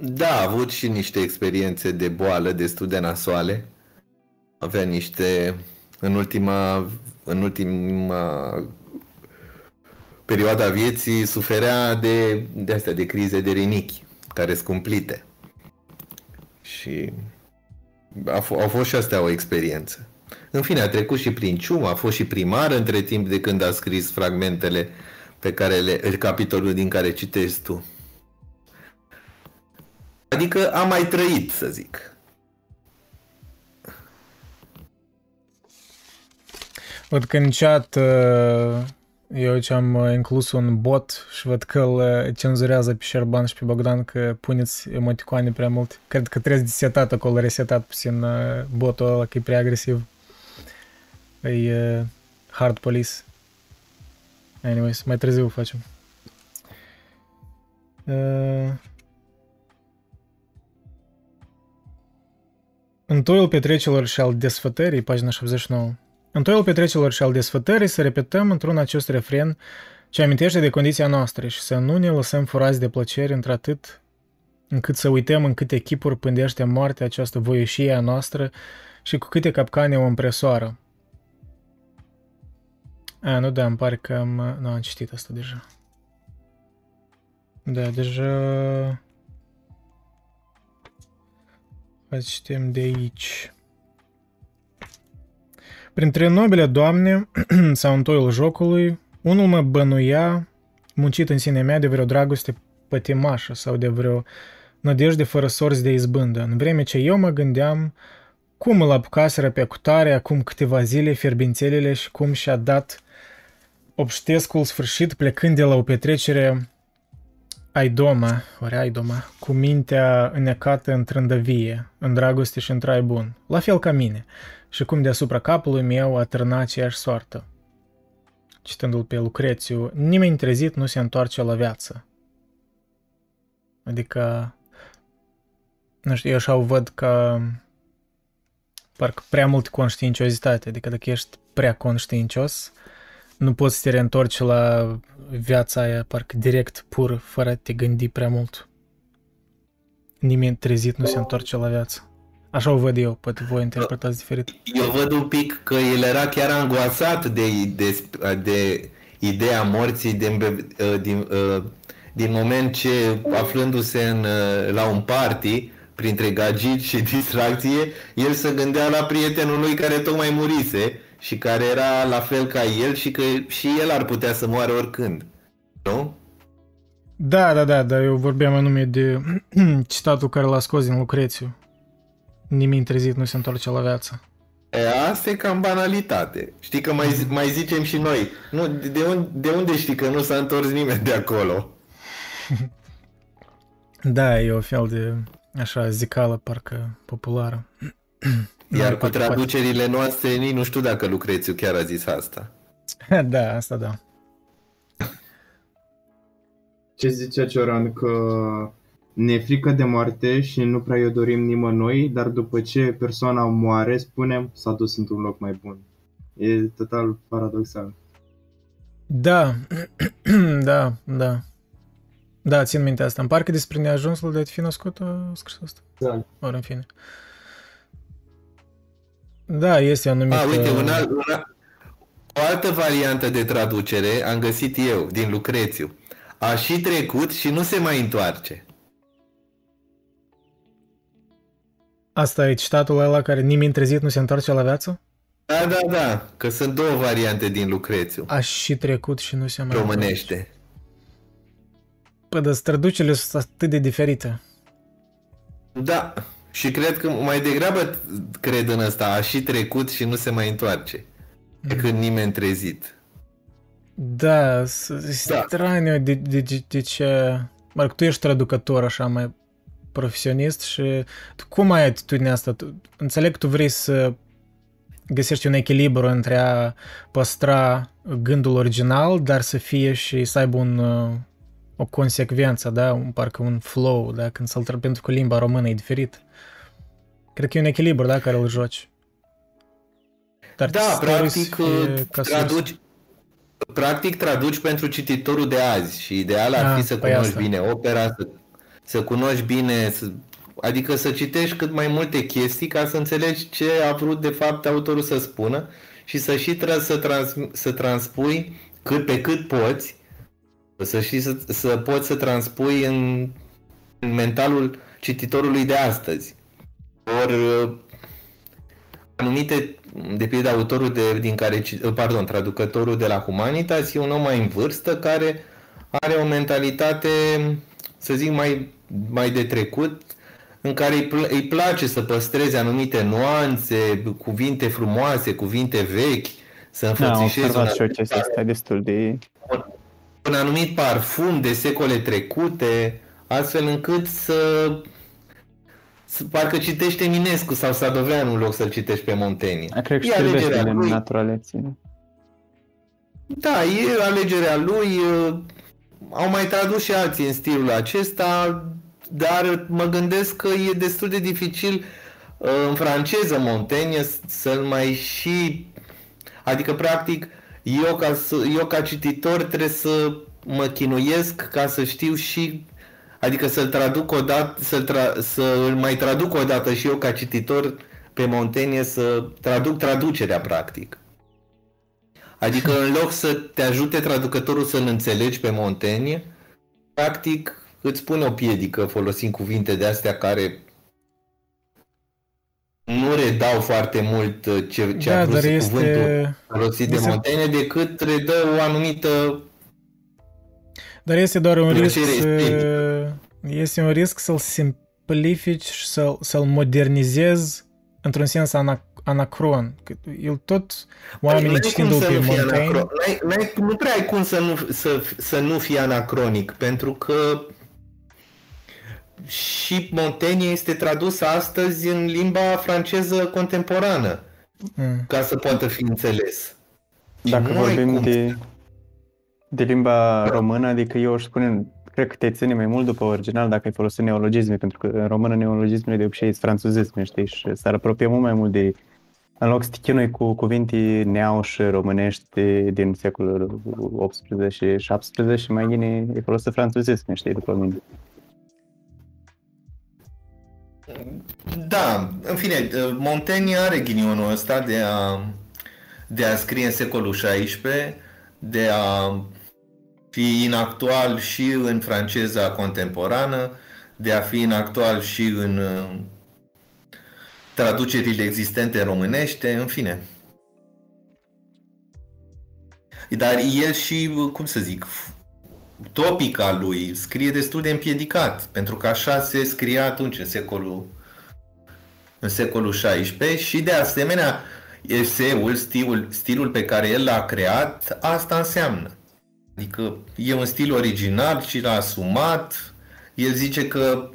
Da, a avut și niște experiențe de boală destul de nasoale. Avea niște, în ultima, în ultima perioada vieții, suferea de, de astea, de crize de rinichi, care sunt cumplite. Și a f- au fost și astea o experiență. În fine, a trecut și prin ciumă, a fost și primar între timp de când a scris fragmentele pe care le, capitolul din care citești tu. Adică am mai trăit, să zic. Văd că în chat uh, eu ce-am uh, inclus un bot și văd că îl uh, cenzurează pe Șerban și pe Bogdan că puneți emoticoane prea mult. Cred că trebuie de setat acolo, resetat puțin uh, botul ăla, că e prea agresiv. E uh, hard police. Anyways, mai târziu facem. Uh, Întoiul petrecerilor și al desfătării, pagina 79. Întoiul petrecerilor și al desfătării să repetăm într-un acest refren ce amintește de condiția noastră și să nu ne lăsăm furați de plăceri într-atât încât să uităm în câte chipuri pândește moartea această voieșie a noastră și cu câte capcane o împresoară. A, nu da, îmi pare că am... Nu, am citit asta deja. Da, deja... Hai să citim de aici. Printre nobile doamne sau în toiul jocului, unul mă bănuia, muncit în sinea mea de vreo dragoste pătimașă sau de vreo nădejde fără sorți de izbândă, în vreme ce eu mă gândeam cum îl apucaseră pe cutare acum câteva zile fierbințelele și cum și-a dat obștescul sfârșit plecând de la o petrecere Aidoma, ori Aidoma, cu mintea înnecată în trândăvie, în dragoste și în trai bun, la fel ca mine, și cum deasupra capului meu a târna aceeași soartă. Citându-l pe Lucrețiu, nimeni trezit nu se întoarce la viață. Adică, nu știu, eu așa o văd că parcă prea mult conștiinciozitate, adică dacă ești prea conștiincios, nu poți să te reîntorci la viața aia parcă direct, pur, fără a te gândi prea mult. Nimeni trezit nu se întoarce la viață. Așa o văd eu, poate voi interpretați diferit. Eu văd un pic că el era chiar angoasat de, de, de ideea morții din, din, din moment ce aflându-se în, la un party, printre gagici și distracție, el se gândea la prietenul lui care tocmai murise și care era la fel ca el și că și el ar putea să moară oricând. Nu? Da, da, da, dar eu vorbeam anume de citatul care l-a scos din Lucrețiu. Nimic trezit nu se întoarce la viață. E, asta e cam banalitate. Știi că mai, mai zicem și noi. Nu, de, unde, de unde știi că nu s-a întors nimeni de acolo? Da, e o fel de, așa, zicală parcă populară. Iar cu traducerile noastre, nici nu știu dacă Lucrețiu chiar a zis asta. da, asta da. Ce zice Cioran? Că ne e frică de moarte și nu prea o dorim nimănui, dar după ce persoana moare, spunem s-a dus într-un loc mai bun. E total paradoxal. Da, da, da. Da, țin minte asta. În parcă despre neajunsul de a fi născut a scris asta. Da. Ori în fine. Da, este anumit... A, uite, un alt, un alt, o altă variantă de traducere am găsit eu, din Lucrețiu. A și trecut și nu se mai întoarce. Asta e citatul ăla care nimeni trezit nu se întoarce la viață? Da, da, da, că sunt două variante din Lucrețiu. A și trecut și nu se mai Românește. Păi, dar traducerile sunt atât de diferite. Da, și cred că mai degrabă cred în asta, a și trecut și nu se mai întoarce. decât nimeni trezit. Da, s- e Da. straniu de, de, de, de ce... Mă rog, tu ești traducător așa mai profesionist și tu cum ai atitudinea asta? Tu, înțeleg că tu vrei să găsești un echilibru între a păstra gândul original, dar să fie și să aibă un, uh, o consecvență, da? Un, parcă un flow, da? Când să-l tra- pentru că limba română e diferit. Cred că e un echilibru, da, care îl joci. Dar Da, stories practic e ca sursă. traduci, practic traduci pentru cititorul de azi și ideal ar Ah, fi să păi cunoști asta. bine opera, să, să cunoști bine, să, adică să citești cât mai multe chestii ca să înțelegi ce a vrut de fapt autorul să spună și să și tra- să, trans, să transpui cât pe cât poți, să și să, să poți să transpui în, în mentalul cititorului de astăzi. Ori uh, anumite, de pildă autorul de, din care, ci- pardon, traducătorul de la Humanitas e un om mai în vârstă care are o mentalitate, să zic, mai, mai de trecut, în care îi, pl- îi place să păstreze anumite nuanțe, cuvinte frumoase, cuvinte vechi, să Da, am înfățișeze un, observat și eu chestia asta, e destul de... un anumit parfum de secole trecute, astfel încât să, să parcă citește Eminescu sau Sadoveanu în loc să-l citești pe Montaigne. Cred că E și iubește alegerea de lui. naturalețe. Da, e alegerea lui. uh, Au mai tradus și alții în stilul acesta, dar mă gândesc că e destul de dificil uh, în franceză Montaigne s- să-l mai și... Adică, practic, eu ca, să, eu ca cititor trebuie să mă chinuiesc ca să știu și Adică să-l traduc o dată, să-l tra- să-l mai traduc o dată și eu ca cititor pe Montaigne să traduc traducerea practic. Adică în loc să te ajute traducătorul să-l înțelegi pe Montaigne, practic îți pune o piedică folosind cuvinte de astea care nu redau foarte mult uh, ce, ce da, a vrut dar să este... cuvântul folosit de este- Montaigne decât redă o anumită Dar este doar un risc Plăcere să... estetică. Este un risc să-l simplifici și să-l, să-l modernizezi într-un sens ana, anacron. Că El tot, oamenii N-ai citindu-l cum să pe nu fie Montaigne, anacro- N-ai, n-ai, nu prea ai cum să nu, să, să nu fie anacronic, pentru că și Montaigne este tradus astăzi în limba franceză contemporană, Mm. ca să poată fi înțeles. Și Dacă nu ai vorbim cum de, de limba română, adică eu aș spune, cred că te ține mai mult după original dacă ai folosit neologisme, pentru că în română neologismele de obicei sunt franțuzisme, știi, și s-ar apropia mult mai mult de în loc să te chinui cu cuvinte neauș românești din secolul 18 și 17, mai bine ai folosit franțuzisme, știi, după mine. Da, în fine, Montaigne are ghinionul ăsta de a, de a scrie în secolul XVI, de a fi inactual și în franceza contemporană, de a fi inactual și în uh, traducerile existente românește, în fine. Dar el și, cum să zic, topica lui scrie destul de împiedicat, pentru că așa se scria atunci, în secolul, în secolul XVI și de asemenea eseul, stilul, stilul pe care el l-a creat, asta înseamnă. Adică e un stil original și l-a asumat. El zice că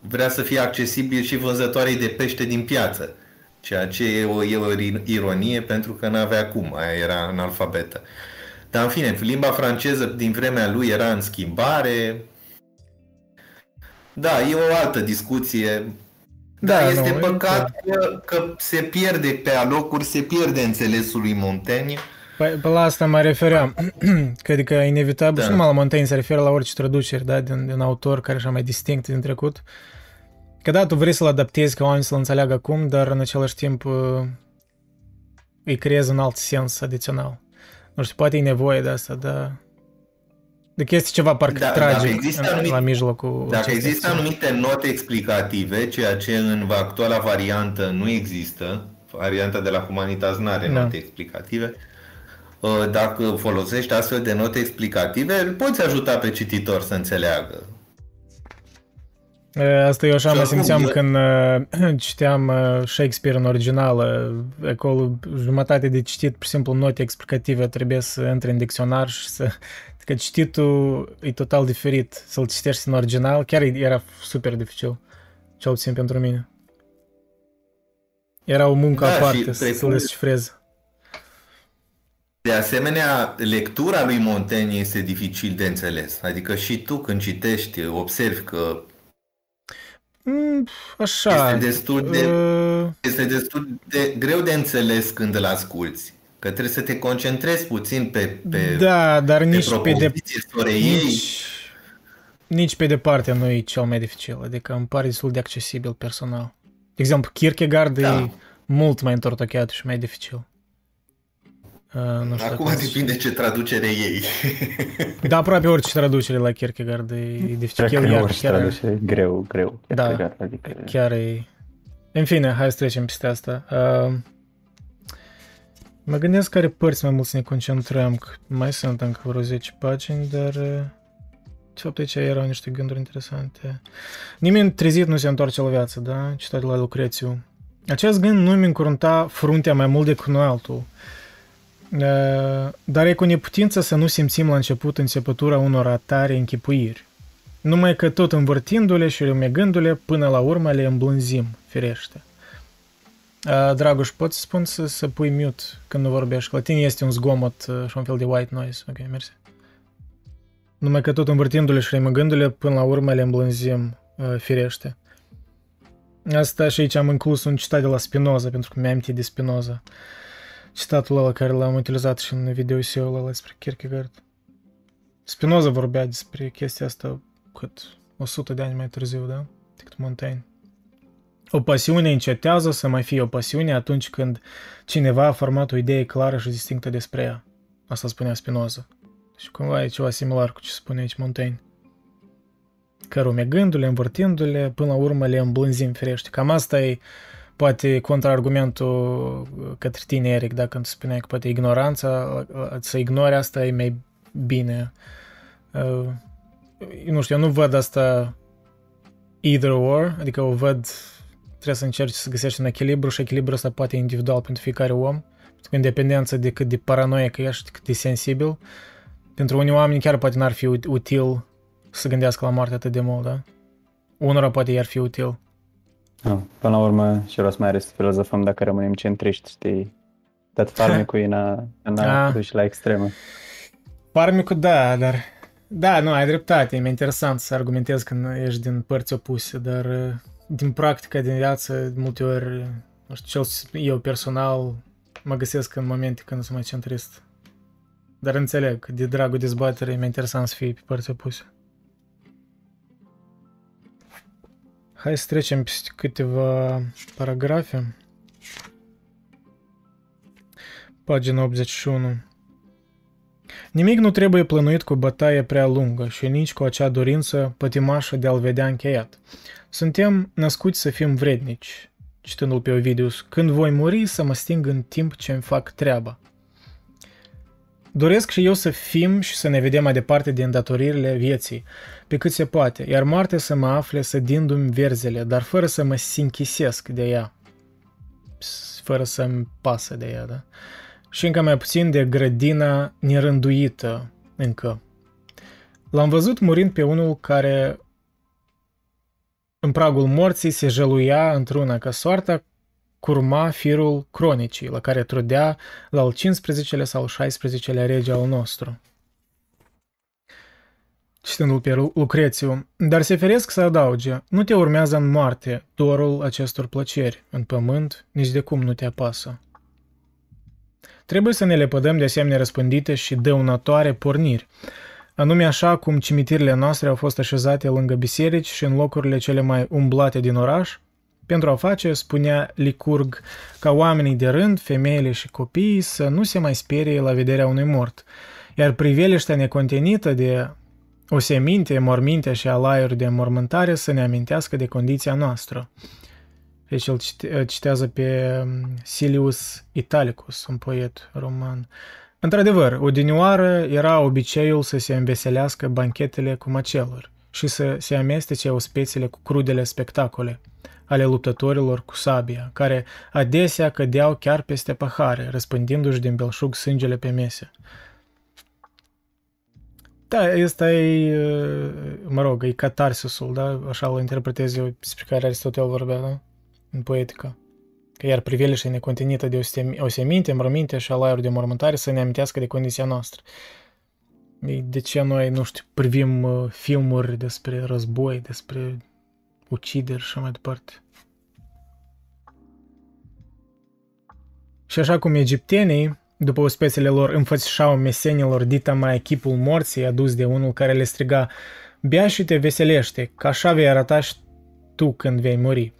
vrea să fie accesibil și vânzătoarei de pește din piață, ceea ce e o, e o ironie pentru că n-avea cum, aia era analfabetă. Dar în fine, limba franceză din vremea lui era în schimbare. Da, e o altă discuție. Da, Dar este nu, e păcat că, că se pierde pe alocuri, se pierde înțelesul lui Montaigne. Păi, pe la asta mă refeream. Cred că e inevitabil, Da. și numai la Montaigne se referă la orice traduceri, da, din, din autor care așa mai distinct din trecut. Că da, tu vrei să-l adaptezi ca oamenii să-l înțeleagă acum, dar în același timp uh, îi creezi un alt sens adițional. Nu știu, poate e nevoie de asta, dar... De că este ceva parcă Da, tragic dacă există în, anumit- la mijlocul Dacă acestei există acțiuni. anumite note explicative, ceea ce în actuala variantă nu există, varianta de la Humanitas nu are Da. note explicative, uh, dacă folosești astfel de note explicative, îl poți ajuta pe cititor să înțeleagă. E, Asta eu așa Și mă oricum, simțeam eu- când uh, citeam uh, Shakespeare în originală. Acolo jumătate de citit, pur și simplu, note explicative trebuie să intri în dicționar și să... Că cititul e total diferit. Să-l citești în original chiar era super dificil. Cel puțin pentru mine. Era o muncă Da, și aparte să-l presupun- descifrezi. De asemenea, lectura lui Montaigne este dificil de înțeles. Adică și tu când citești, observi că Mm, așa. Este destul de- uh, este destul de greu de înțeles când îl asculți. Că trebuie să te concentrezi puțin pe, pe, da, dar pe nici pe, de, propoziție, să o reiei. nici, nici pe departe nu e cel mai dificil. Adică îmi pare destul de accesibil personal. De exemplu, Kierkegaard Da. e mult mai întortocheat și mai dificil. Uh, nu știu Acum dacă- depinde ce traducere ei. Da, aproape orice traducere la Kierkegaard e, e dificil. Cred El că iar orice chiar, traducere, greu, greu. Da. Kierkegaard, Adică, chiar e... În fine, hai să trecem peste asta. Uh, mă gândesc care părți mai mult să ne concentrăm. că Mai sunt încă vreo 10 pagini, dar... uh, De fapt, aici erau niște gânduri interesante. Nimeni trezit nu se întoarce la viață, da? Citat de la Lucrețiu. Acest gând nu mi încurunta fruntea mai mult decât un altul. Uh, Dar e cu neputință să nu simțim la început înțepătura unor atare închipuiri. Numai că tot învârtindu-le și rumegându-le, până la urmă le îmblânzim, firește. Uh, Dragoș, poți să spun să, să pui mute când nu vorbești? La tine este un zgomot uh, și un fel de white noise. Ok, mersi. Numai că tot învârtindu-le și remăgându-le, până la urmă le îmblânzim, uh, firește. Asta și aici am inclus un citat de la Spinoza, pentru că mi-am amintit de Spinoza. Citatul ăla care l-am utilizat și în video-ul ăla despre Kierkegaard. Spinoza vorbea despre chestia asta cât 100 de ani mai târziu, da? Decât Montaigne. O pasiune încetează să mai fie o pasiune atunci când cineva a format o idee clară și distinctă despre ea. Asta spunea Spinoza. Și cumva e ceva similar cu ce spune aici Montaigne. Că rumegându-le, învârtindu-le, până la urmă le îmblânzim firește. Cam asta e poate contraargumentul către tine, Eric, dacă îmi spuneai că poate ignoranța, să ignori asta e mai bine. Uh, nu știu, eu nu văd asta either or, adică o văd, trebuie să încerci să găsești un echilibru și echilibrul ăsta poate individual pentru fiecare om, pentru că în dependență de cât de paranoic ești, de cât de sensibil, pentru unii oameni chiar poate n-ar fi util să gândească la moarte atât de mult, da? Unora poate i-ar fi util. Nu, până la urmă, și rost mai are să filozofăm dacă rămânem centriști, știi? Dat farmecul în a, în a Ah. duce la extremă. Farmicul, da, dar... Da, nu, ai dreptate, e mai interesant să argumentezi când ești din părți opuse, dar uh, din practica din viață, de multe ori, nu știu, cel eu personal mă găsesc în momente când sunt mai centrist. Dar înțeleg, că de dragul dezbaterii e mai interesant să fii pe părți opuse. Hai să trecem peste câteva paragrafe. Pagina 81. Nimic nu trebuie plănuit cu bătaie prea lungă și nici cu acea dorință pătimașă de a-l vedea încheiat. Suntem născuți să fim vrednici, citându-l pe Ovidius, când voi muri să mă sting în timp ce îmi fac treaba. Doresc și eu să fim și să ne vedem mai departe de îndatoririle vieții, pe cât se poate, iar moarte să mă afle sădindu-mi verzele, dar fără să mă sinchisesc de ea, S- fără să-mi pasă de ea, da? Și încă mai puțin de grădina nerânduită încă. L-am văzut murind pe unul care în pragul morții se jăluia într-una că soarta curma firul cronicii, la care trudea la al 15-lea sau al 16-lea rege al nostru. Citându-l pe Lu- Lucrețiu, dar se feresc să adauge, nu te urmează în moarte dorul acestor plăceri, în pământ, nici de cum nu te apasă. Trebuie să ne lepădăm de asemenea răspândite și dăunătoare porniri, anume așa cum cimitirile noastre au fost așezate lângă biserici și în locurile cele mai umblate din oraș, pentru a face, spunea Licurg, ca oamenii de rând, femeile și copiii să nu se mai sperie la vederea unui mort, iar priveliștea necontenită de o seminte, morminte și alaiuri de mormântare să ne amintească de condiția noastră. Deci el cite- citează pe um, Silius Italicus, un poet roman. Într-adevăr, odinioară era obiceiul să se înveselească banchetele cu măceluri și să se amestece ospețile cu crudele spectacole ale luptătorilor cu sabia, care adesea cădeau chiar peste pahare, răspândindu-și din belșug sângele pe mese. Da, ăsta e, mă rog, e catarsisul, da? Așa îl interpretez eu despre care Aristotel vorbea, da? În poetică. Că iar priveliște necontenită de o seminte, mărminte și alaiuri de mormântare să ne amintească de condiția noastră. De ce noi, nu știu, privim uh, filmuri despre război, despre ucideri și mai departe. Și așa cum egiptenii, după ospețele lor, înfățișau mesenilor dita mai chipul morții adus de unul care le striga Bea și te veselește, că așa vei arăta și tu când vei muri.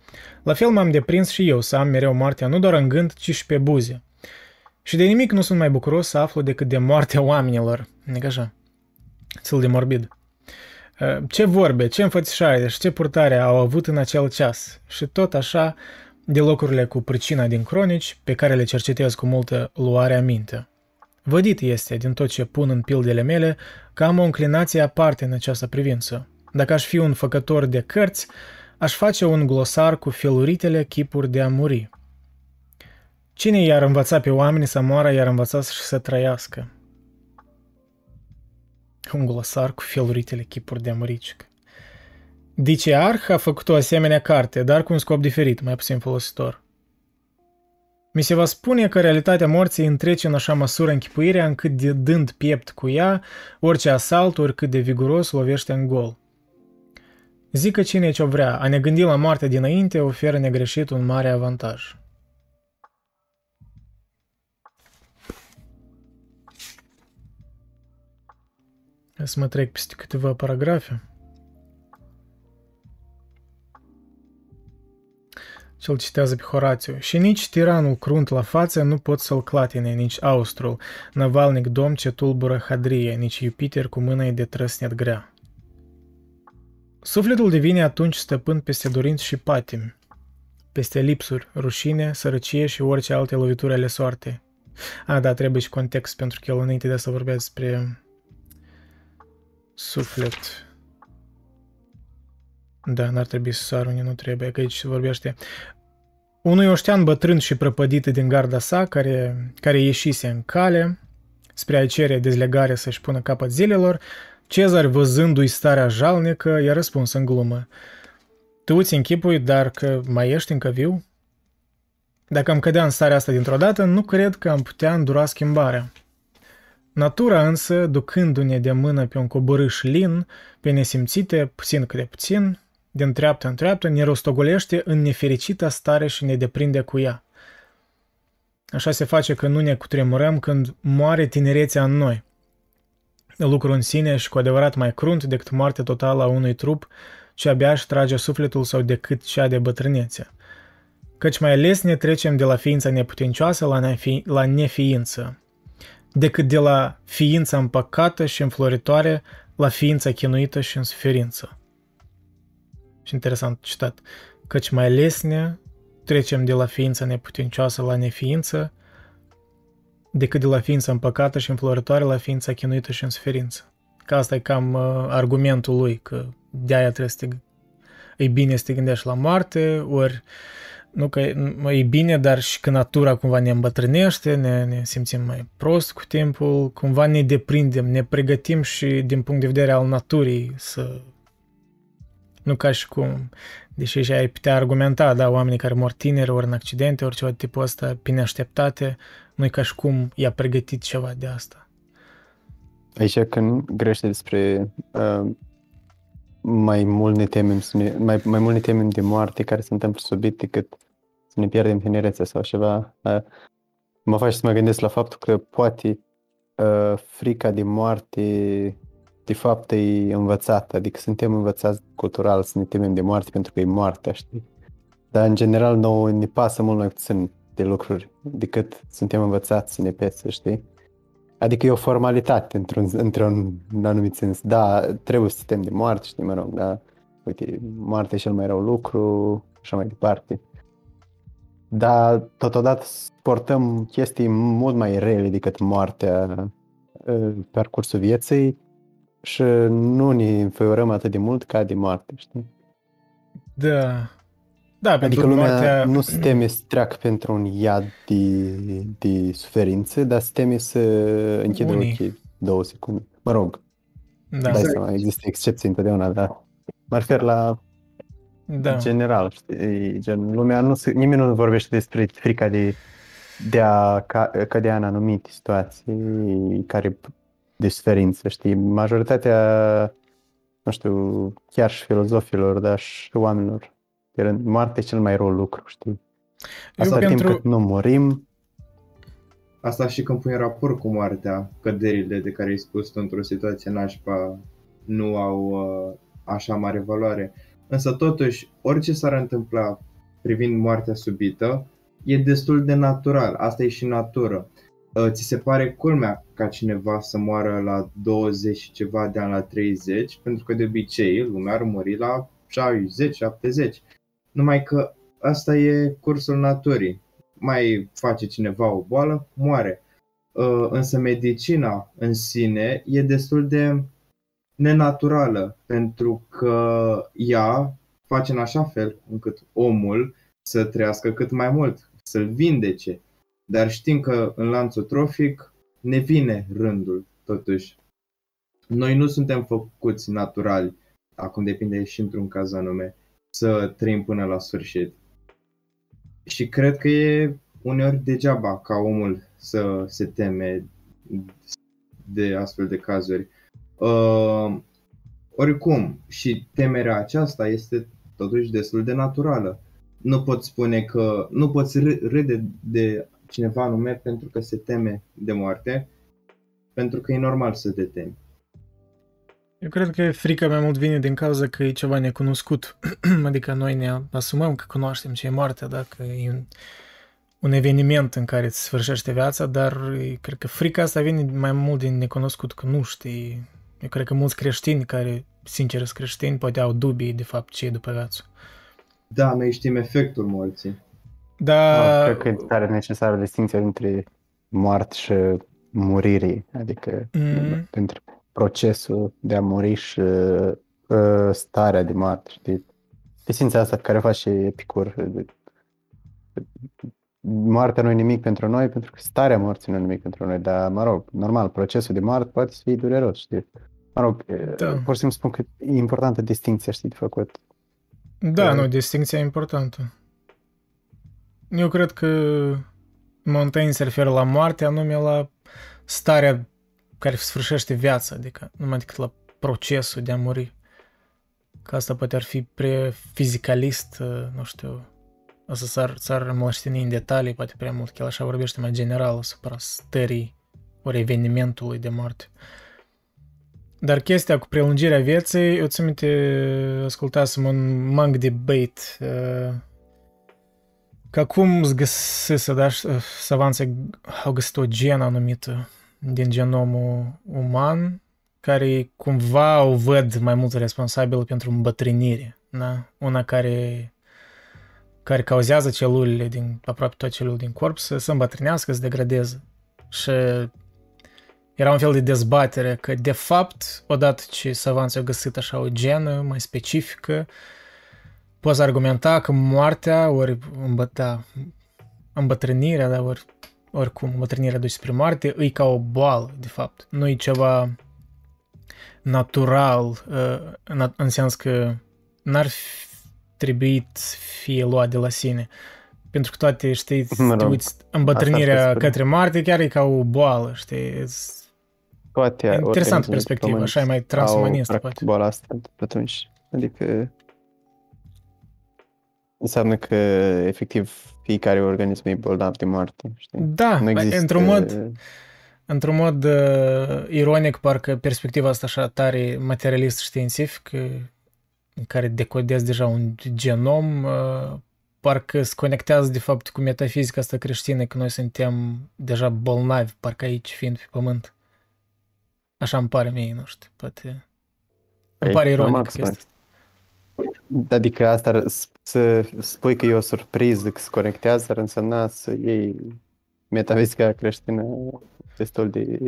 La fel m-am deprins și eu să am mereu moartea nu doar în gând, ci și pe buze. Și de nimic nu sunt mai bucuros să aflu decât de moartea oamenilor. Nici așa. Țil de morbid. Uh, ce vorbe, ce înfățișare și ce purtare au avut în acel ceas. Și tot așa de locurile cu pricina din cronici, pe care le cercetez cu multă luare aminte. Vădit este din tot ce pun în pildele mele că am o înclinație aparte în această privință. Dacă aș fi un făcător de cărți, aș face un glosar cu feluritele chipuri de a muri. Cine i-ar învăța pe oameni să moară, i-ar învăța și să trăiască? Un glosar cu feluritele chipuri de a muri. Dicearh a făcut o asemenea carte, dar cu un scop diferit, mai puțin folositor. Mi se va spune că realitatea morții întrece în așa măsură închipuirea încât de dând piept cu ea, orice asalt, oricât de viguros, lovește în gol. Zic că cine ce-o vrea, a ne gândi la moartea dinainte oferă negreșit un mare avantaj. Să mă trec peste câteva paragrafe. Și îl citează pe Horațiu. Și nici tiranul crunt la față nu pot să-l clatine, nici austrul, navalnic dom ce tulbură hadrie, nici Jupiter cu mâna de trăsnet grea. Sufletul devine atunci stăpân peste dorinți și patimi, peste lipsuri, rușine, sărăcie și orice alte lovituri ale soartei. A, da, trebuie și context, pentru că el înainte de să vorbea despre suflet. Da, n-ar trebui să sară unde nu trebuie, că aici se vorbește. Unui oștean bătrân și prăpădit din garda sa, care, care ieșise în cale, spre a cere dezlegare să-și pună capăt zilelor, Cezar, văzându-i starea jalnică, i-a răspuns în glumă. Tu ți închipui, dar că mai ești încă viu? Dacă am cădea în starea asta dintr-o dată, nu cred că am putea îndura schimbarea. Natura însă, ducându-ne de mână pe un coborâș lin, pe nesimțite, puțin câte puțin, din treaptă în treaptă, ne rostogolește în nefericită stare și ne deprinde cu ea. Așa se face că nu ne cutremurăm când moare tinerețea în noi. Lucru în sine și cu adevărat mai crunt decât moartea totală a unui trup ce abia își trage sufletul sau decât cea de bătrânețe. Căci mai ales ne trecem de la ființa neputincioasă la, nefi- la neființă, decât de la ființa împăcată și înfloritoare la ființa chinuită și în suferință. Și interesant citat. Căci mai lesne trecem de la ființa neputincioasă la neființă, decât de la ființa împăcată și înfloritoare la ființa chinuită și în suferință. Că asta e cam uh, argumentul lui, că de-aia trebuie să te... E bine să te gândești la moarte, ori nu că e bine, dar și că natura cumva ne îmbătrânește, ne, ne simțim mai prost cu timpul, cumva ne deprindem, ne pregătim și din punct de vedere al naturii să nu ca și cum, deși și ai putea argumenta, da, oamenii care mor tineri, ori în accidente, ori ceva de tipul ăsta, pe neașteptate, nu e ca și cum i-a pregătit ceva de asta. Aici când grește despre uh, mai mult ne temem, să ne, mai, mai mult ne temem de moarte care se întâmplă subit decât să ne pierdem tinerețea sau ceva, uh, mă face să mă gândesc la faptul că poate uh, frica de moarte de fapt e învățat, adică suntem învățați cultural să ne temem de moarte pentru că e moartea, știi? Dar în general nouă ne pasă mult mai puțin de lucruri decât suntem învățați să ne pese, știi? Adică e o formalitate într-un, într-un anumit sens. Da, trebuie să tem de moarte, știi, mă rog, da, uite, moartea e cel mai rău lucru, așa mai departe. Dar totodată portăm chestii mult mai rele decât moartea pe parcursul vieții și nu ne înfăurăm atât de mult ca de moarte, știi? Da. Da, Adică pentru lumea moartea... nu se teme să treacă pentru un iad de, de suferință, dar se teme să închidă Unii. ochii două secunde. Mă rog, Da, dai seama, există excepții întotdeauna, dar mă refer la da. general, știi? Gen, lumea nu se, nimeni nu vorbește despre frica de, de a ca, cădea în anumite situații care de suferință, știi? Majoritatea, nu știu, chiar și filozofilor, dar și oamenilor, de rând, moartea e cel mai rău lucru, știi? Asta Eu timp pentru... cât nu murim, Asta și când pui în raport cu moartea, căderile de care ai spus tu într-o situație nașpa nu au uh, așa mare valoare. Însă totuși, orice s-ar întâmpla privind moartea subită, e destul de natural. Asta e și natură. Uh, ți se pare culmea ca cineva să moară la 20 și ceva de ani la 30, pentru că de obicei lumea ar muri la 60-70. Numai că asta e cursul naturii mai face cineva o boală, moare. Uh, Însă medicina în sine e destul de nenaturală pentru că ea face în așa fel încât omul să trăiască cât mai mult, să-l vindece. Dar știm că în lanțul trofic ne vine rândul, totuși. Noi nu suntem făcuți naturali, acum depinde și într-un caz anume, să trăim până la sfârșit. Și cred că e uneori degeaba ca omul să se teme de astfel de cazuri. Uh, oricum, și temerea aceasta este totuși destul de naturală. Nu poți spune că nu poți râ- râde de cineva anume pentru că se teme de moarte, pentru că e normal să te temi. Eu cred că frica mai mult vine din cauza că e ceva necunoscut. adică noi ne asumăm că cunoaștem ce e moartea, dacă e un, un eveniment în care îți sfârșește viața, dar e- cred că frica asta vine mai mult din necunoscut, că nu știi. Eu cred că mulți creștini care, sincer, sunt creștini, poate au dubii de fapt ce e după viață. Da, noi știm efectul morții. Da, cred că e tare necesară distinția între moarte și murire, adică Mm. între procesul de a muri și uh, starea de moarte, știi? Distinția asta pe care o face și Epicur. de- Moartea nu e nimic pentru noi, pentru că starea morții nu e nimic pentru noi, dar, mă rog, normal, procesul de moarte poate să fie dureros, știi? Mă rog, Da. pur și simplu spun că e importantă distinția, știi, de făcut. Da, Da. nu, distinția e importantă. Eu cred că Montaigne se referă la moarte, anume la starea care sfârșește viața, adică numai decât la procesul de a muri. Că asta poate ar fi prea fizicalist, uh, nu știu, o să s-ar, s-ar mlăștini în detalii, poate prea mult, că el așa vorbește mai general asupra stării ori evenimentului de moarte. Dar chestia cu prelungirea vieții, eu țin minte, ascultasem un mang debate uh, că acum îți găsise, da, savanții au găsit o genă anumită din genomul uman care cumva o văd mai mult responsabilă pentru îmbătrânire, da? Una care care cauzează celulele din aproape toate celulele din corp să se îmbătrânească, să degradeze. Și era un fel de dezbatere că, de fapt, odată ce savanții au găsit așa o genă mai specifică, poți argumenta că moartea, ori îmbăta, îmbătrânirea, da, ori, oricum, îmbătrânirea duce spre moarte, e ca o boală, de fapt. Nu e ceva natural, uh, în, în sens că n-ar fi trebuit să fie luat de la sine. Pentru că toate, știi, Mă te rog, uiți, îmbătrânirea asta spune. către moarte chiar e ca o boală, știi? It's- Toate Interesantă organismele pe perspectivă, pământ așa e mai au, transumanistă, practic, poate. boala asta de atunci. Adică înseamnă că efectiv fiecare organism e bolnav de moarte, știi? Da, Nu există... într-un mod, într-un mod uh, ironic, parcă perspectiva asta așa tare materialist științific, uh, în care decodezi deja un genom, uh, parcă se conectează de fapt cu metafizica asta creștină, că noi suntem deja bolnavi, parcă aici fiind pe pământ. Așa îmi pare mie, nu știu, poate... Îmi Păi, pare normal ironic că chestia. Adică asta ar- s- să spui că e o surpriză că se conectează ar însemna să iei metafizica creștină destul de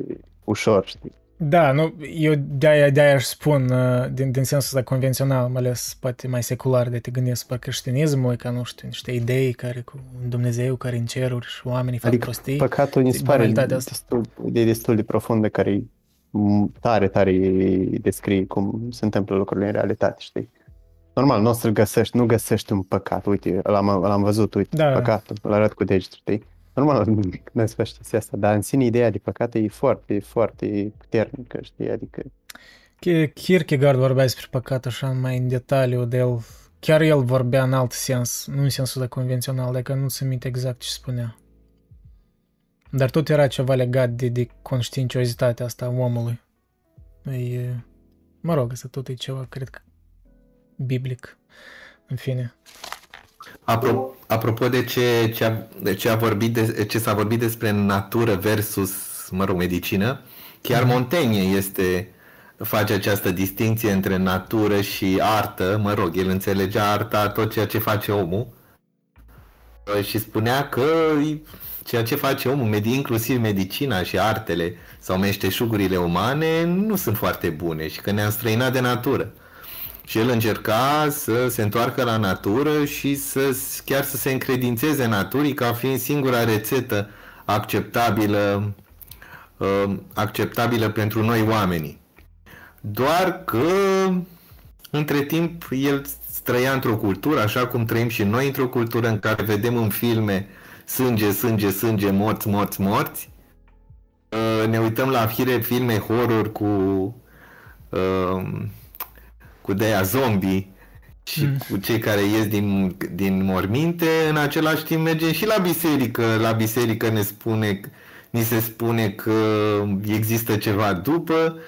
ușor, știi? Da, nu, eu de-aia, de-aia aș spun, uh, din, din sensul ăsta convențional, mai ales poate mai secular, de te gândesc pe creștinismul, ca nu știu, niște idei care cu un Dumnezeu care în ceruri și oamenii fac Adică prostii. păcatul mi se pare banalitatea asta. destul, de destul de profund de care m- tare, tare descrie cum se întâmplă lucrurile în realitate, știi? Normal, nu o să-l găsești, nu găsești un păcat, uite, l-am, l-am văzut, uite, Da. păcatul, îl arăt cu degetul, știi? Normal, nu se face chestia asta, dar în sine ideea de păcat e foarte, foarte puternică, știi? Adică, Ki- Kierkegaard vorbea despre păcat așa mai în detaliu de el. Chiar el vorbea în alt sens, nu în sensul de convențional, dacă nu se minte exact ce spunea. Dar tot era ceva legat de, de conștiinciozitatea asta a omului. E, mă rog, asta tot e ceva, cred că, biblic. În fine. Apro- apropo de ce, ce, a, de ce, a vorbit de, ce s-a vorbit despre natură versus, mă rog, medicină, chiar Montaigne este, face această distinție între natură și artă, mă rog, el înțelegea arta tot ceea ce face omul. Uh, și spunea că ceea ce face omul, medi- inclusiv medicina și artele sau meșteșugurile umane, nu sunt foarte bune și că ne-am străinat de natură. Și el încerca să se întoarcă la natură și să chiar să se încredințeze naturii ca fiind singura rețetă acceptabilă, uh, acceptabilă pentru noi oamenii. Doar că între timp el trăia într-o cultură, așa cum trăim și noi într-o cultură în care vedem în filme sânge, sânge, sânge, morți, morți, morți. Uh, Ne uităm la fire filme horror cu uh, cu de zombie și Mm. cu cei care ies din, din morminte, în același timp mergem și la biserică. La biserică ne spune, ni se spune că există ceva după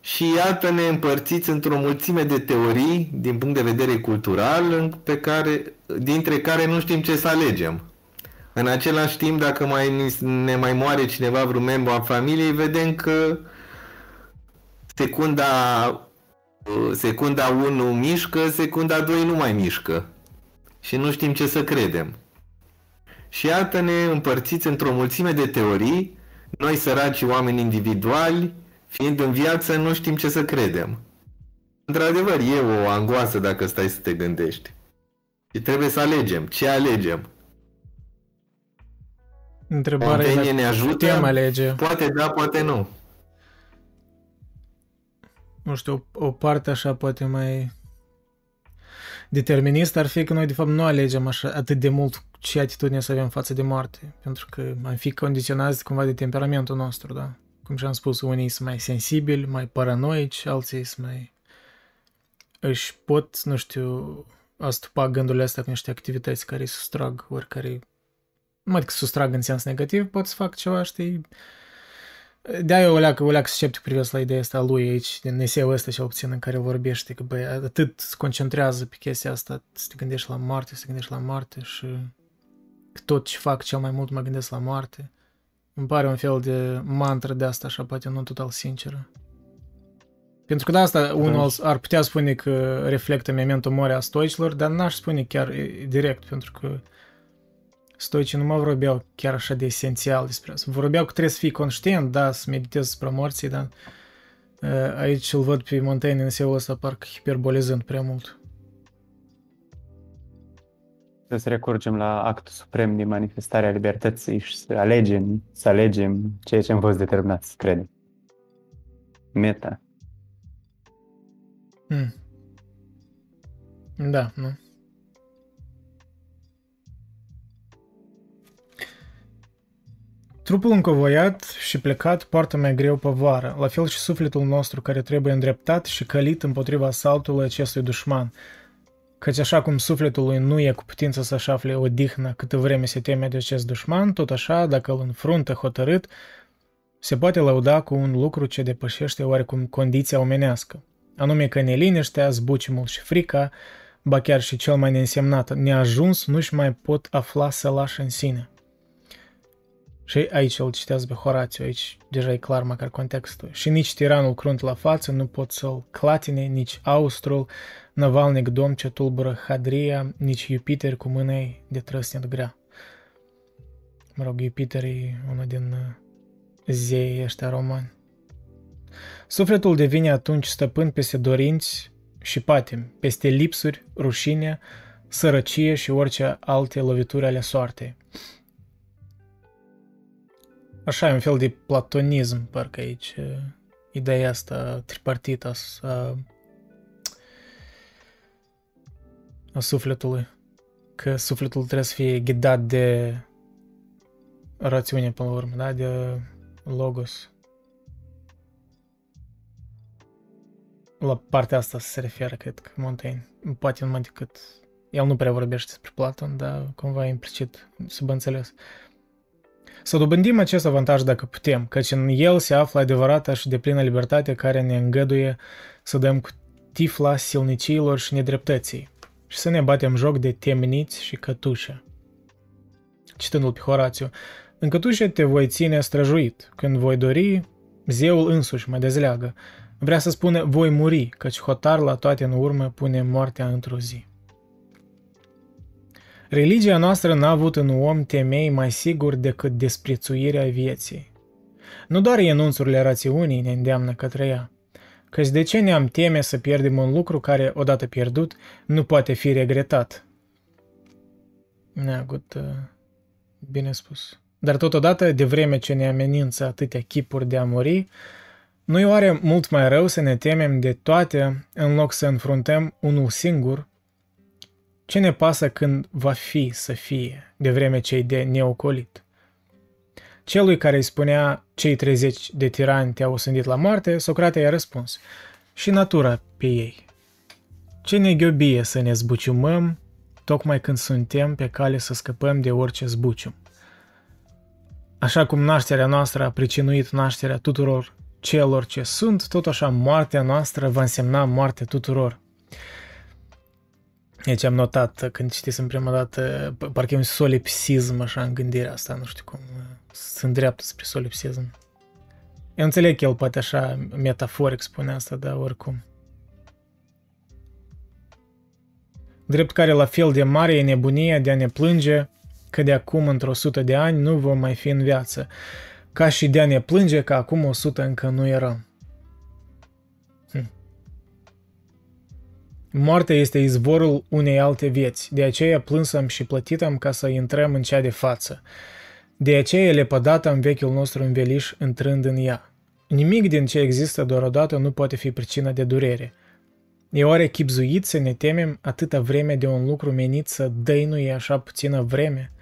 și iată-ne împărțiți într-o mulțime de teorii din punct de vedere cultural în- pe care, dintre care nu știm ce să alegem. În același timp, dacă mai, ni- ne mai moare cineva, vreun membru al familiei, vedem că secunda secunda 1 mișcă, secunda 2 nu mai mișcă. Și nu știm ce să credem. Și iată-ne împărțiți într-o mulțime de teorii, noi săraci oameni individuali, fiind în viață, nu știm ce să credem. Într-adevăr, e o angoasă dacă stai să te gândești. Și trebuie să alegem. Ce alegem? Întrebarea e Montaigne dacă ne ajută? putem alege. Poate da, poate nu. Nu știu, o, o parte așa poate mai determinist ar fi că noi de fapt nu alegem așa atât de mult ce atitudine să avem față de moarte, pentru că am fi condiționați cumva de temperamentul nostru, da? Cum și-am spus, unii sunt mai sensibili, mai paranoici, alții sunt mai... își pot, nu știu, astupa gândurile astea cu niște activități care îi sustrag, oricare... Nu mai că sustrag în sens negativ, pot să fac ceva, știi, de-aia o leacă, o leacă sceptic privesc la ideea asta a lui aici, din eseul ăsta cel puțin în care vorbește, că băi, atât se concentrează pe chestia asta, să te gândești la moarte, să te gândești la moarte și că tot ce fac cel mai mult mă gândesc la moarte. Îmi pare un fel de mantră de asta, așa, poate nu total sinceră. Pentru că de asta unul ar putea spune că reflectă momentul mori a stoicilor, dar n-aș spune chiar e, direct, pentru că stoicii nu mă vorbeau chiar așa de esențial despre asta. Vorbeau că trebuie să fii conștient, da, să meditezi spre morții, dar uh, aici îl văd pe Montaigne în seul ăsta parcă hiperbolizând prea mult. Trebuie să recurgem la actul suprem de manifestare a libertății și să alegem, să alegem ceea ce am fost determinați să credem. Meta. Hmm. Da, nu? Trupul încovoiat și plecat poartă mai greu povară, la fel și sufletul nostru care trebuie îndreptat și călit împotriva asaltului acestui dușman. Căci așa cum sufletul lui nu e cu putință să-și afle odihnă câtă vreme se teme de acest dușman, tot așa, dacă îl înfruntă hotărât, se poate lăuda cu un lucru ce depășește oarecum condiția omenească, anume că neliniștea, zbucimul și frica, ba chiar și cel mai neînsemnat neajuns, nu-și mai pot afla sălași în sine. Și aici îl citează pe Horațiu, aici deja e clar măcar contextul. Și nici tiranul crunt la față nu pot să-l clatine, nici austrul, navalnic domn ce tulbură Hadria, nici Jupiter cu mânei de trăsnet grea. Mă rog, Jupiter e unul din uh, zeii ăștia romani. Sufletul devine atunci stăpân peste dorinți și patim, peste lipsuri, rușine, sărăcie și orice alte lovituri ale soartei. Așa e un fel de platonism, parcă aici, ideea asta tripartită a, a sufletului. Că sufletul trebuie să fie ghidat de rațiune până la urmă, da? De logos. La partea asta se referă, cred că Montaigne. Poate numai decât... El nu prea vorbește despre Platon, dar cumva implicit, subînțeles. Să dobândim acest avantaj dacă putem, căci în el se află adevărata și de plină libertate care ne îngăduie să dăm cu tifla silniciilor și nedreptății și să ne batem joc de temniți și cătușe. Citându-l pe Horațiu, în cătușe te voi ține străjuit, când voi dori, zeul însuși mă dezleagă. Vrea să spună voi muri, căci hotar la toate în urmă pune moartea într-o zi. Religia noastră n-a avut în om temei mai sigur decât desprețuirea vieții. Nu doar enunțurile rațiunii ne îndeamnă către ea, căci de ce ne-am teme să pierdem un lucru care, odată pierdut, nu poate fi regretat? Neagut, uh, bine spus. Dar totodată, de vreme ce ne amenință atâtea chipuri de a muri, nu-i oare mult mai rău să ne temem de toate în loc să înfruntăm unul singur? Ce ne pasă când va fi să fie, de vreme ce de neocolit? Celui care îi spunea cei 30 de tiranți te-au osândit la moarte, Socrate i-a răspuns, și natura pe ei. Ce ne ghiobie să ne zbuciumăm, tocmai când suntem pe cale să scăpăm de orice zbucium. Așa cum nașterea noastră a pricinuit nașterea tuturor celor ce sunt, tot așa moartea noastră va însemna moarte tuturor. Deci am notat când citisem prima dată, parcă e un solipsism așa în gândirea asta, nu știu cum, sunt dreaptă spre solipsism. Eu înțeleg că el poate așa metaforic spune asta, dar oricum. Drept care la fel de mare e nebunia de a ne plânge că de acum într-o sută de ani nu vom mai fi în viață, ca și de a ne plânge că acum o sută încă nu eram. Moartea este izvorul unei alte vieți, de aceea plânsăm și plătităm ca să intrăm în cea de față. De aceea lepădată în vechiul nostru înveliș intrând în ea. Nimic din ce există doar odată nu poate fi pricina de durere. E oare chipzuit să ne temem atâta vreme de un lucru menit să dăinuie așa puțină vreme?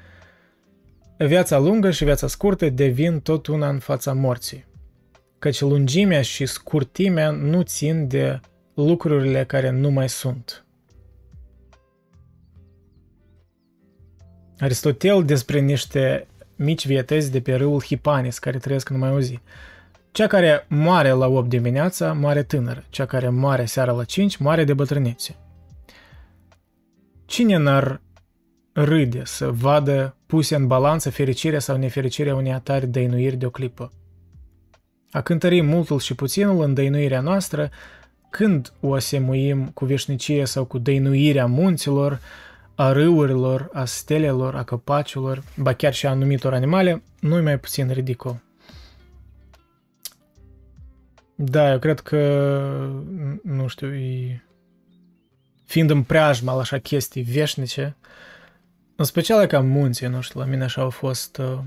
Viața lungă și viața scurtă devin tot una în fața morții. Căci lungimea și scurtimea nu țin de lucrurile care nu mai sunt. Aristotel despre niște mici vietăți de pe râul Hipanis care trăiesc numai o zi. Cea care moare la 8 dimineața, moare tânără. Cea care moare seara la 5, moare de bătrânețe. Cine n-ar râde să vadă puse în balanță fericirea sau nefericirea unei atari dăinuiri de o clipă? A cântări multul și puținul în dăinuirea noastră, când o asemuim cu veșnicie sau cu dăinuirea munților, a râurilor, a stelelor, a copacilor, ba chiar și a anumitor animale, nu mai puțin ridicol. Da, eu cred că, nu știu, e... fiind în preajma la așa chestii veșnice, în special ca munții, nu știu, la mine așa au fost uh,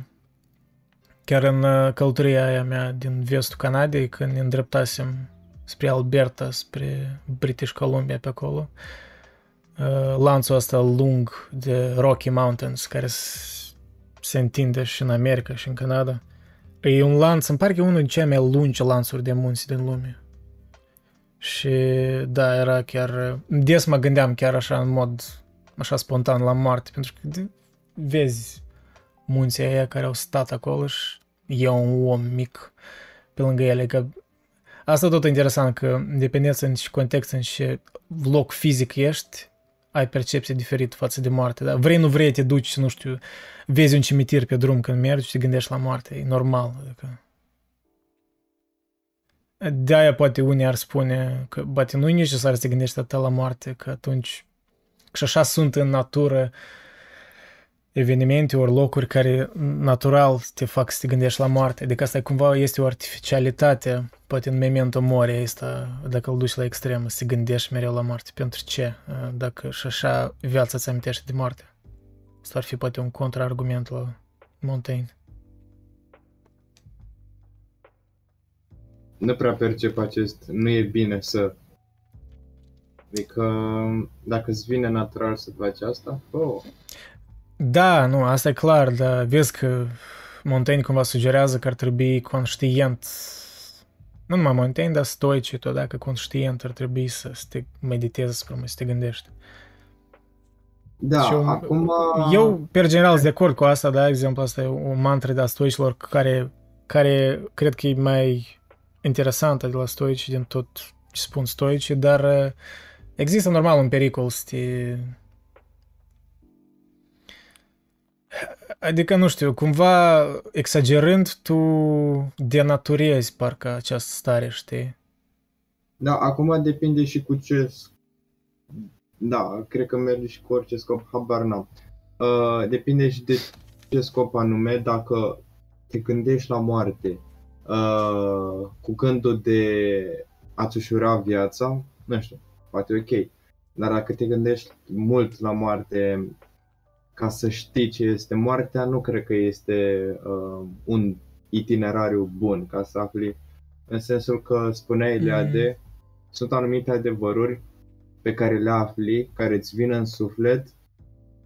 chiar în uh, călătoria aia mea din vestul Canadei, când ne îndreptasem spre Alberta, spre British Columbia pe acolo, uh, lanțul ăsta lung de Rocky Mountains, care se întinde și în America și în Canada. E un lanț, îmi pare că e unul din cele mai lungi lanțuri de munți din lume. Și da, era chiar... Des mă gândeam chiar așa în mod așa spontan la moarte, pentru că vezi munții aia care au stat acolo și e un om mic pe lângă ele, că asta tot interesant, că dependență în ce context, în ce loc fizic ești, ai percepție diferită față de moarte. Da? Vrei, nu vrei, te duci, nu știu, vezi un cimitir pe drum când mergi și te gândești la moarte. E normal. Adică. De-aia poate unii ar spune că, bate, nu e necesar să te gândești atât la moarte, că atunci și așa sunt în natură evenimente ori locuri care natural te fac să te gândești la moarte. Adică asta cumva este o artificialitate, poate în memento mori asta, dacă îl duci la extremă, să te gândești mereu la moarte. Pentru ce? Dacă și așa viața ți amintește de moarte. Asta ar fi poate un contraargument la Montaigne. Nu prea percep acest, nu e bine să Adică dacă îți vine natural să faci asta, oh. Da, nu, asta e clar, dar vezi că Montaigne cumva sugerează că ar trebui conștient, nu numai Montaigne, dar stoici tot, dacă conștient ar trebui să, să te meditezi asupra să te gândești. Da, eu, acum... Eu, per general, sunt de acord cu asta, da, exemplu, asta e o mantră de a stoicilor care, care cred că e mai interesantă de la stoici din tot ce spun stoici, dar există normal un pericol să te Adică, nu știu, cumva exagerând, tu denaturezi parcă această stare, știi? Da, acum depinde și cu ce... Da, cred că merge și cu orice scop, habar n-am. Uh, depinde și de ce scop anume, dacă te gândești la moarte uh, cu gândul de a-ți ușura viața, nu știu, poate ok. Dar dacă te gândești mult la moarte ca să știi ce este moartea, nu cred că este uh, un itinerariu bun ca să afli. În sensul că spunea Iliade, mm. sunt anumite adevăruri pe care le afli, care îți vin în suflet,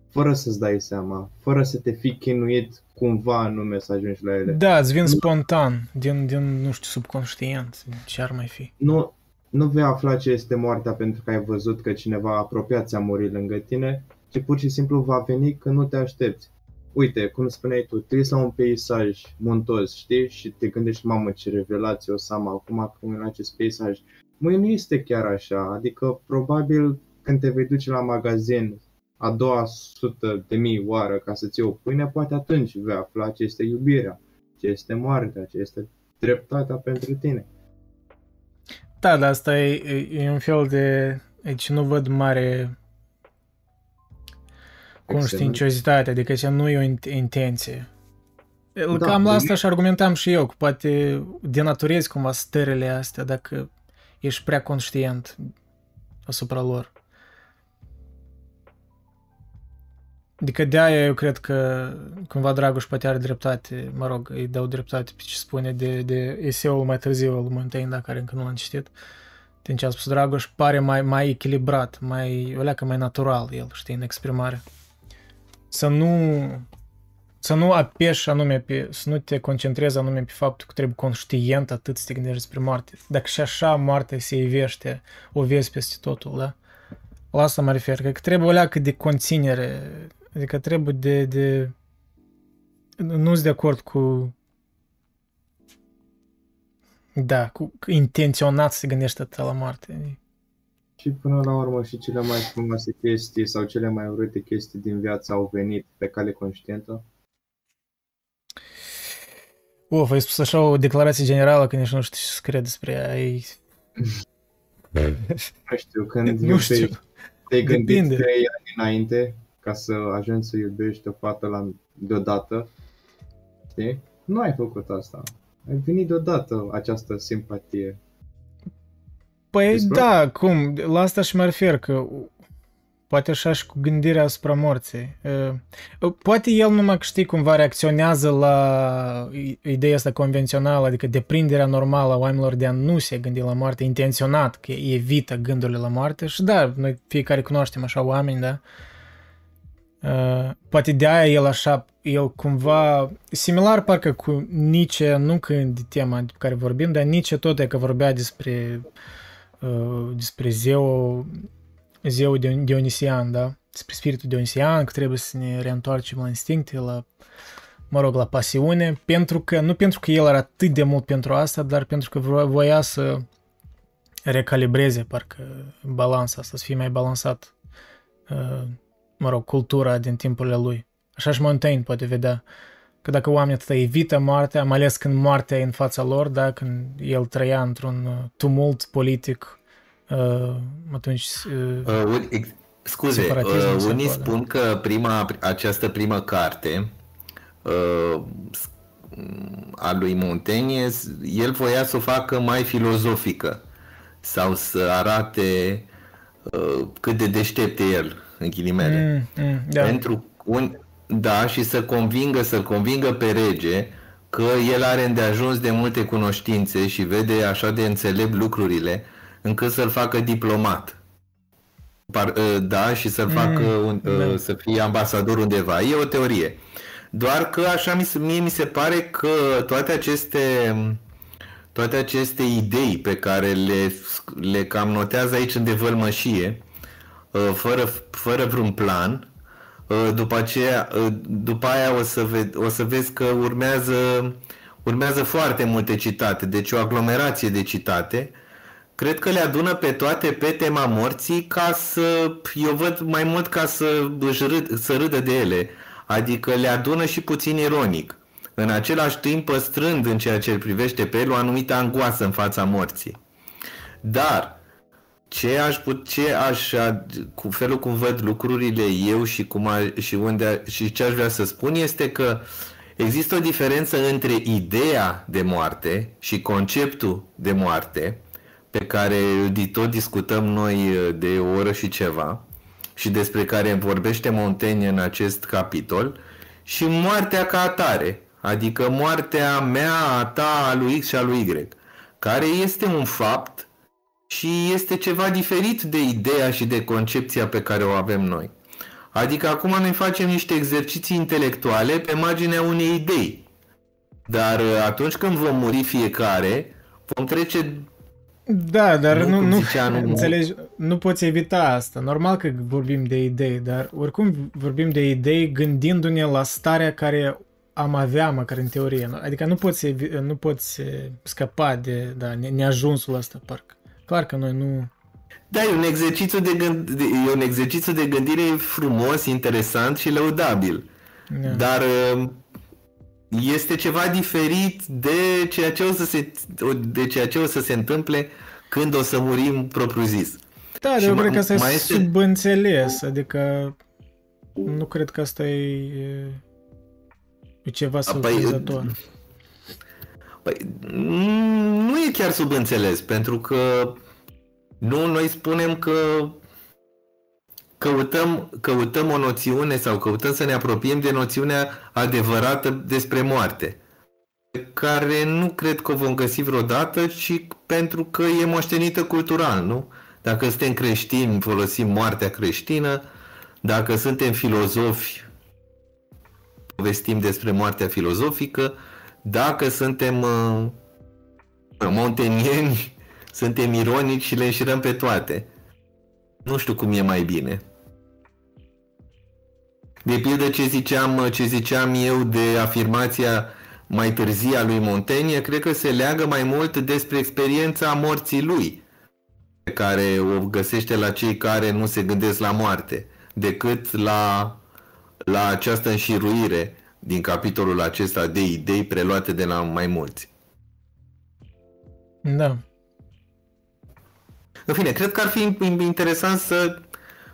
fără să-ți dai seama, fără să te fi chinuit cumva anume să ajungi la ele. Da, îți vin spontan, din, din, nu știu, subconștient, ce ar mai fi. Nu, nu vei afla ce este moartea pentru că ai văzut că cineva apropiat ți-a murit lângă tine, ci pur și simplu va veni când nu te aștepți. Uite, cum spuneai tu, treci la un peisaj muntos, știi? Și te gândești, mamă, ce revelație o să am acum când în acest peisaj. Măi, nu este chiar așa, adică probabil când te vei duce la magazin a doua sută de mii oară ca să-ți iei o pâine, poate atunci vei afla ce este iubirea, ce este moartea, ce este dreptatea pentru tine. Da, dar asta e, e un fel de... Aici nu văd mare conștiinciozitate, adică ce nu e o intenție. Da, Cam la asta și argumentam și eu, că poate denaturezi cumva stările astea dacă ești prea conștient asupra lor. Adică de-aia eu cred că cumva Dragoș poate are dreptate, mă rog, îi dau dreptate pe ce spune de, de eseul mai târziu al lui Montaigne, dacă care încă nu l-am citit. Din ce a spus Dragoș, pare mai, mai echilibrat, mai, o leacă mai natural el, știi, în exprimare să nu să nu apeși anume pe, să nu te concentrezi anume pe faptul că trebuie conștient atât să te gândești despre moarte. Dacă și așa moartea se ivește, o vezi peste totul, da? La asta mă refer, că trebuie o leacă de conținere, adică trebuie de, de nu sunt de acord cu da, cu intenționat să te gândești atât la moarte. Și până la urmă și cele mai frumoase chestii sau cele mai urâte chestii din viață au venit pe cale conștientă? Uf, ai spus așa o declarație generală că nici nu știu ce să cred despre ai... nu știu, când nu știu. te-ai gândit Depinde. trei ani înainte ca să ajungi să iubești o fată la, deodată, știi? Nu ai făcut asta. Ai venit deodată această simpatie. Păi Despre? da, cum? La asta și mă refer, că poate așa și cu gândirea asupra morții. Poate el numai că știi cumva reacționează la ideea asta convențională, adică deprinderea normală a oamenilor de a nu se gândi la moarte, intenționat, că evită gândurile la moarte și da, noi fiecare cunoaștem așa oameni, da? poate de aia el așa, el cumva, similar parcă cu Nietzsche, nu când de tema de care vorbim, dar Nietzsche tot e că vorbea despre uh, Uh, despre zeu, zeu Dionisian, da? Despre spiritul Dionisian, că trebuie să ne reîntoarcem la instincte, la, mă rog, la pasiune, pentru că, nu pentru că el era atât de mult pentru asta, dar pentru că voia să recalibreze, parcă, balansa asta, să fie mai balansat, uh, mă rog, cultura din timpurile lui. Așa și Montaigne poate vedea că dacă oamenii atât evită moartea, mai ales când moartea e în fața lor, da, când el trăia într-un uh, tumult politic, uh, atunci... Uh... Uh, Scuze, separatismul uh, se unii acolo. spun că prima, această primă carte uh, a lui Montaigne, el voia să o facă mai filozofică sau să arate uh, cât de deștept e el, în ghilimele. Mm, mm, da. Pentru un, da, și să convingă, să convingă pe rege că el are îndeajuns de multe cunoștințe și vede așa de înțelept lucrurile încât să-l facă diplomat. Par, ă, da, și să-l Mm, facă un, ă, da. să fie ambasador undeva. E o teorie. Doar că așa mi se, mie mi se pare că toate aceste toate aceste idei pe care le, le cam notează aici în devălmășie, ă, fără, fără vreun plan, Uh, după aceea, uh, după aia o să, ve- o să vezi că urmează, urmează foarte multe citate, deci o aglomerație de citate. Cred că le adună pe toate pe tema morții ca să, eu văd mai mult ca să, își râd, să râdă de ele. Adică le adună și puțin ironic. În același timp păstrând în ceea ce îl privește pe el o anumită angoasă în fața morții. Dar ce aș put, ce aș, cu felul cum văd lucrurile eu și, cum a, și, unde, și ce aș vrea să spun este că există o diferență între ideea de moarte și conceptul de moarte pe care îl tot discutăm noi de o oră și ceva și despre care vorbește Montaigne în acest capitol și moartea ca atare, adică moartea mea, a ta, a lui X și a lui Y, care este un fapt și este ceva diferit de ideea și de concepția pe care o avem noi. Adică acum noi facem niște exerciții intelectuale pe marginea unei idei. Dar uh, atunci când vom muri fiecare, vom trece Da, dar Nu, nu, cum nu, zicea, nu- înțelegi, nu poți evita asta. Normal că vorbim de idei, dar oricum vorbim de idei gândindu-ne la starea care am avea, măcar în teorie. Adică nu poți, evi- nu poți eh, scăpa de da, ne- neajunsul ăsta, parcă. Clar că noi nu... Da, e un exercițiu de, gând, de, e un exercițiu de gândire frumos, interesant și lăudabil. Da. Dar uh, este ceva diferit de ceea ce o să se, de ceea ce o să se întâmple când o să murim propriu-zis. Da, dar Și eu ma- cred că asta e mai este- subînțeles, adică nu cred că asta e, e ceva Păi, surprinzător. Păi, mm, nu e chiar subînțeles, pentru că nu noi spunem că căutăm, căutăm o noțiune sau căutăm să ne apropiem de noțiunea adevărată despre moarte, pe care nu cred că o vom găsi vreodată, ci pentru că e moștenită cultural, nu? Dacă suntem creștini, folosim moartea creștină, dacă suntem filozofi, povestim despre moartea filozofică, dacă suntem uh, montenieni, suntem ironici și le înșirăm pe toate. Nu știu cum e mai bine. De pildă ce ziceam, ce ziceam eu de afirmația mai târzie a lui Montaigne, cred că se leagă mai mult despre experiența morții lui, pe care o găsește la cei care nu se gândesc la moarte, decât la, la această înșiruire din capitolul acesta de idei preluate de la mai mulți. Da. În fine, cred că ar fi interesant să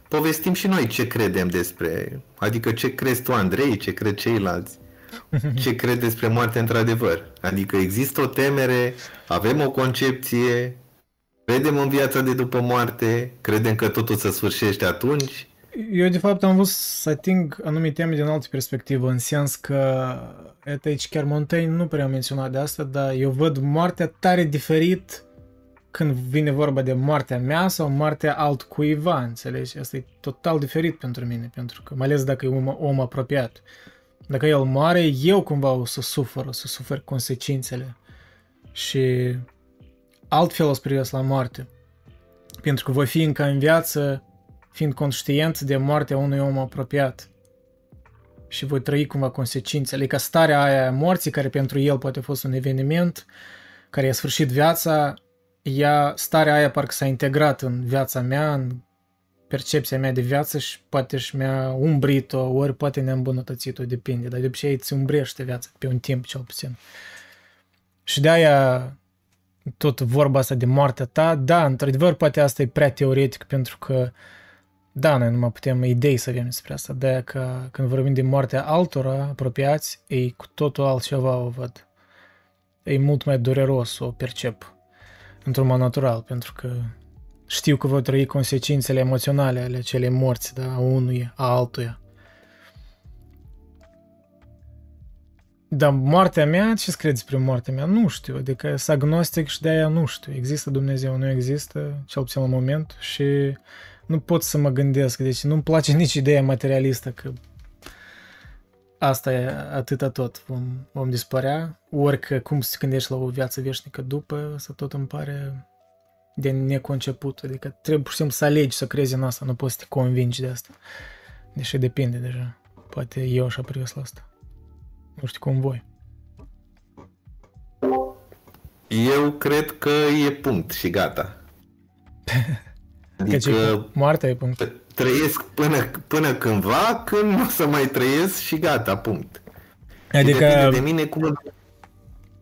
povestim și noi ce credem despre, adică ce crezi tu, Andrei, ce cred ceilalți, ce cred despre moarte într-adevăr. Adică există o temere, avem o concepție, credem în viața de după moarte, credem că totul se sfârșește atunci eu de fapt am vrut să ating anumite teme din altă perspectivă, în sens că et aici chiar Montaigne nu prea am menționat de asta, dar eu văd moartea tare diferit când vine vorba de moartea mea sau moartea altcuiva, înțelegi? Asta e total diferit pentru mine, pentru că, mai ales dacă e un om apropiat. Dacă el moare, eu cumva o să sufăr, o să sufer consecințele. Și altfel o să privesc la moarte. Pentru că voi fi încă în viață fiind conștient de moartea unui om apropiat și voi trăi cumva consecințele. Adică starea aia a morții, care pentru el poate a fost un eveniment, care i-a sfârșit viața, ea, starea aia parcă s-a integrat în viața mea, în percepția mea de viață și poate și mi-a umbrit-o, ori poate ne-a îmbunătățit-o, depinde, dar de obicei îți umbrește viața, pe un timp cel puțin. Și de aia tot vorba asta de moartea ta, da, într-adevăr, poate asta e prea teoretic pentru că Da, noi nu mai putem idei să avem despre asta, de că când vorbim de moartea altora apropiați, e cu totul altceva o văd. E mult mai dureros o percep într-un mod natural, pentru că știu că voi trăi consecințele emoționale ale acelei morți, da, a unuia, a altuia. Dar moartea mea, ce crezi despre moartea mea? Nu știu, adică sunt agnostic și de-aia nu știu. Există Dumnezeu, nu există, cel puțin la moment, și nu pot să mă gândesc, deci nu-mi place nici ideea materialistă că asta e atâta tot, vom, vom dispărea, ori că cum să te gândești la o viață veșnică după, să tot îmi pare de neconceput, adică trebuie pur și simplu să alegi să crezi în asta, nu poți să te convingi de asta, deși depinde deja, poate eu așa privesc la asta, nu știu cum voi. Eu cred că e punct și gata. Adică Adică moartea e punct. trăiesc până, până cândva, când nu o să mai trăiesc și gata, punct. Adică, Depinde de mine cum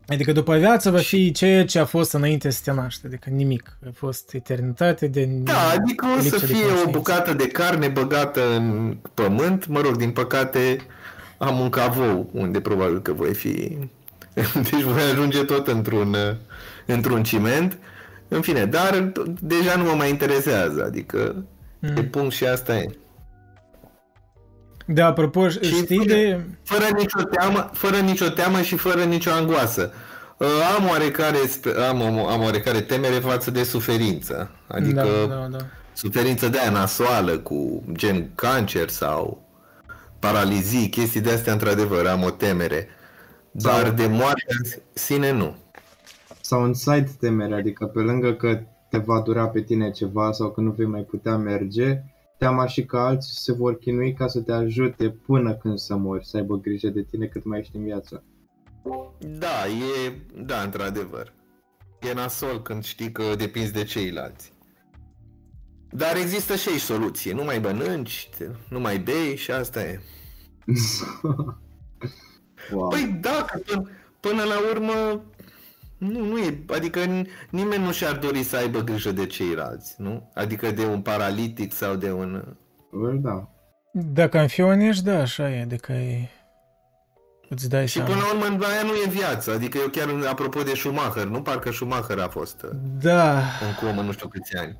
adică după viață va fi ceea ce a fost înainte să te naști, adică nimic. A fost eternitate de Da, adică o să lipsă de fie o conștiință. bucată de carne băgată în pământ. Mă rog, din păcate am un cavou unde probabil că voi fi... Deci voi ajunge tot într-un, într-un ciment. În fine, dar deja nu mă mai interesează, adică Mm. e punct și asta e. De apropo, știi de... Fără nicio teamă, fără nicio teamă și fără nicio angoasă. Uh, Am oarecare, spe- am, am, am oarecare temere față de suferință. Adică Da, da, da. suferință de aia nasoală cu gen cancer sau paralizii, chestii de astea într-adevăr am o temere. Dar Sau- de moarte în sine nu. Sau un side temere, adică pe lângă că te va dura pe tine ceva sau că nu vei mai putea merge, teama și că alții se vor chinui ca să te ajute până când să mori, să aibă grijă de tine cât mai ești în viață. Da, e, da, într-adevăr. E nasol când știi că depinzi de ceilalți. Dar există și aici soluție. Nu mai mănânci, te- nu mai bei și asta e. wow. Păi da, că până, până la urmă nu, nu e, adică n- nimeni nu și-ar dori să aibă grijă de ceilalți, nu? Adică de un paralitic sau de un... Well, da. Dacă am fi onești, da, așa e, adică e... Îți dai Și seama. până la urmă aia nu e viață, adică eu chiar apropo de Schumacher, nu? Parcă Schumacher a fost uh, Da, în comă nu știu câți ani.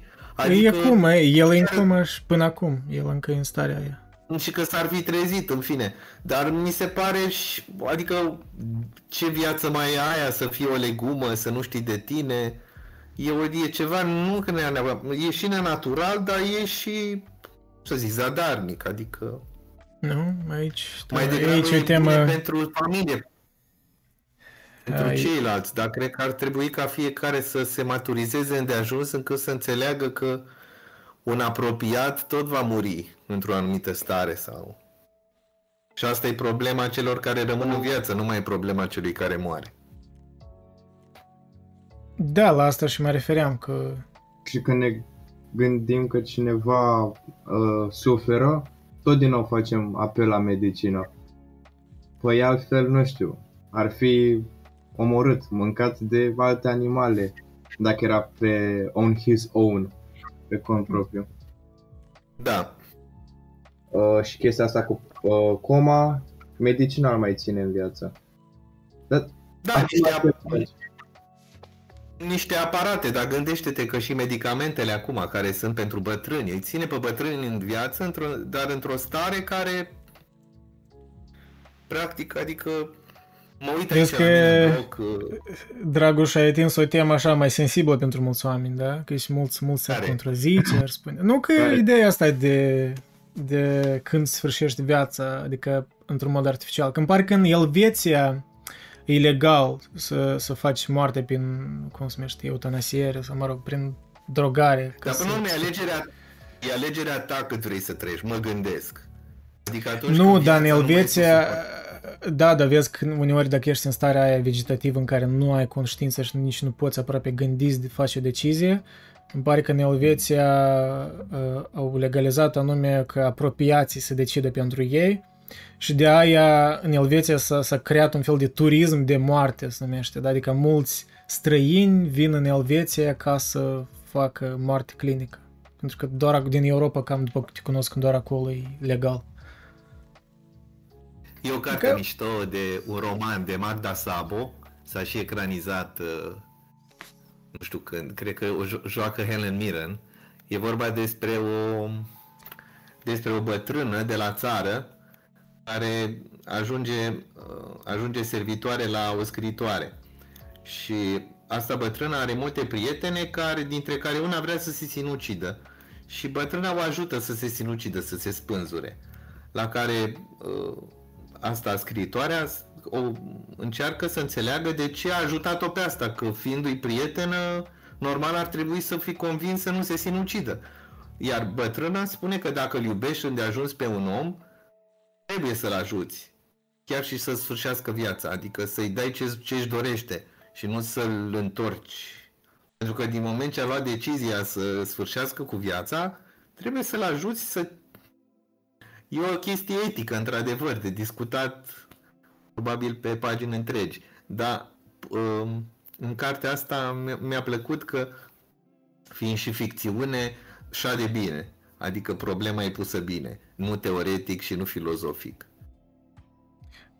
e cum, e, el e în chiar- comă și până acum, el încă e în starea aia. Și că s-ar fi trezit, în fine. Dar mi se pare, și, adică, ce viață mai e aia să fii o legumă, să nu știi de tine. E, o, e ceva, nu că ne e și nenatural, dar e și, să zic, zadarnic, adică Nu, aici, da, mai degrabă aici e e temă... bine pentru familie, pentru Ai- ceilalți, dar cred că ar trebui ca fiecare să se maturizeze îndeajuns încât să înțeleagă că un apropiat tot va muri într-o anumită stare sau... Și asta e problema celor care rămân în viață, nu mai e problema celui care moare. Da, la asta și mă refeream, că Și când ne gândim că cineva uh, suferă, tot din nou facem apel la medicină. Păi altfel, nu știu, ar fi omorât, mâncat de alte animale, dacă era pe on his own, pe cont propriu. Da, Uh, și chestia asta cu uh, coma, medicina ar mai ține în viață. Dar da, acum niște, ce ap- faci? niște aparate, dar gândește-te că și medicamentele acum care sunt pentru bătrâni, îi ține pe bătrâni în viață, într-o, dar într-o stare care practic, adică mă uit aici Vezi la că- mine în bloc, uh, Dragoș a atins o temă așa mai sensibilă pentru mulți oameni, da? Că și mulți, mulți ar Care? contrazice, ar spune. Nu că Care? ideea asta de, de când sfârșești viața, adică într-un mod artificial. Când pare că în Elveția e ilegal să, să faci moarte prin, cum se numește, eutanasiere sau, mă rog, prin drogare. ca Dar până la să- urmă e alegerea, e alegerea ta cât vrei să trăiești, mă gândesc. Adică atunci Nu, când dar în viața nu mai Elveția, este da, dar vezi că uneori dacă ești în starea aia vegetativă în care nu ai conștiință și nici nu poți aproape gândi de face o decizie, îmi pare că în Elveția uh, au legalizat anume că apropiații se decidă pentru ei și de aia în Elveția s-a, s-a creat un fel de turism de moarte, se numește, da? adică mulți străini vin în Elveția ca să facă moarte clinică. Pentru că doar din Europa, cam după cât te cunosc, doar acolo e legal. E o carte că... mișto de un roman de Magda Sabo, s-a și ecranizat, uh, nu știu când, cred că o jo- joacă Helen Mirren. E vorba despre o, despre o bătrână de la țară care ajunge, uh, ajunge servitoare la o scritoare. Și asta bătrână are multe prietene, care, dintre care una vrea să se sinucidă. Și bătrâna o ajută să se sinucidă, să se spânzure. La care uh, asta scritoarea o încearcă să înțeleagă de ce a ajutat-o pe asta, că fiindu-i prietenă, normal ar trebui să fii convins să nu se sinucidă. Iar bătrâna spune că dacă îl iubești îndeajuns pe un om, trebuie să-l ajuți. Chiar și să sfârșească viața, adică să-i dai ce, ce își dorește și nu să-l întorci. Pentru că din moment ce a luat decizia să sfârșească cu viața, trebuie să-l ajuți să... E o chestie etică, într-adevăr, de discutat probabil pe pagini întregi. Dar um, în cartea asta mi-a plăcut că, fiind și ficțiune, și de bine. Adică problema e pusă bine, nu teoretic și nu filozofic.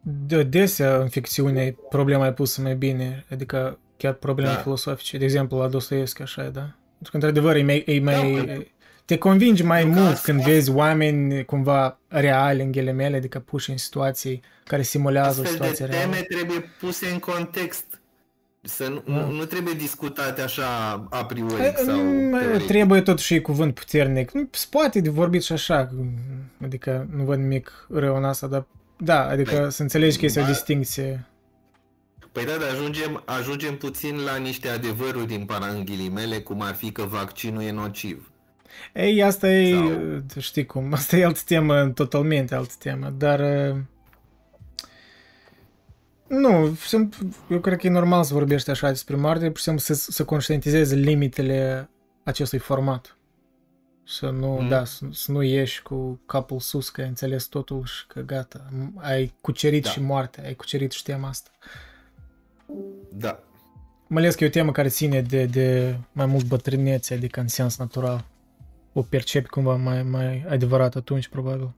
De desea în ficțiune problema e pusă mai bine, adică chiar probleme da. filosofice. De exemplu, la Dostoevski așa e, da? Pentru că, într-adevăr, e mai, e mai, da, te convingi mai Eu mult când asta. vezi oameni cumva reali în ghilimele, adică puși în situații care simulează o situație de teme reală. trebuie puse în context. Să nu, da. nu trebuie discutate așa a priori e, sau teoretic. Trebuie totuși cuvânt puternic. Nu, se poate de vorbit și așa, adică nu văd nimic rău în asta, dar da, adică Băi, să înțelegi că este da. o distinție. Păi da, dar ajungem, ajungem puțin la niște adevăruri din paranghilimele, cum ar fi că vaccinul e nociv. Ei, asta e, Sau... știi cum, asta e altă temă, totalmente altă temă, dar... Uh, nu, eu cred că e normal să vorbești așa despre moarte, pur și simplu să, să conștientizezi limitele acestui format. Să nu, mm. da, să, să nu ieși cu capul sus, că ai înțeles totul și că gata, ai cucerit da. și moartea, ai cucerit și tema asta. Da. Mai ales că e o temă care ține de, de mai mult bătrânețe, adică în sens natural. O percepi cumva mai, mai adevărat atunci, probabil.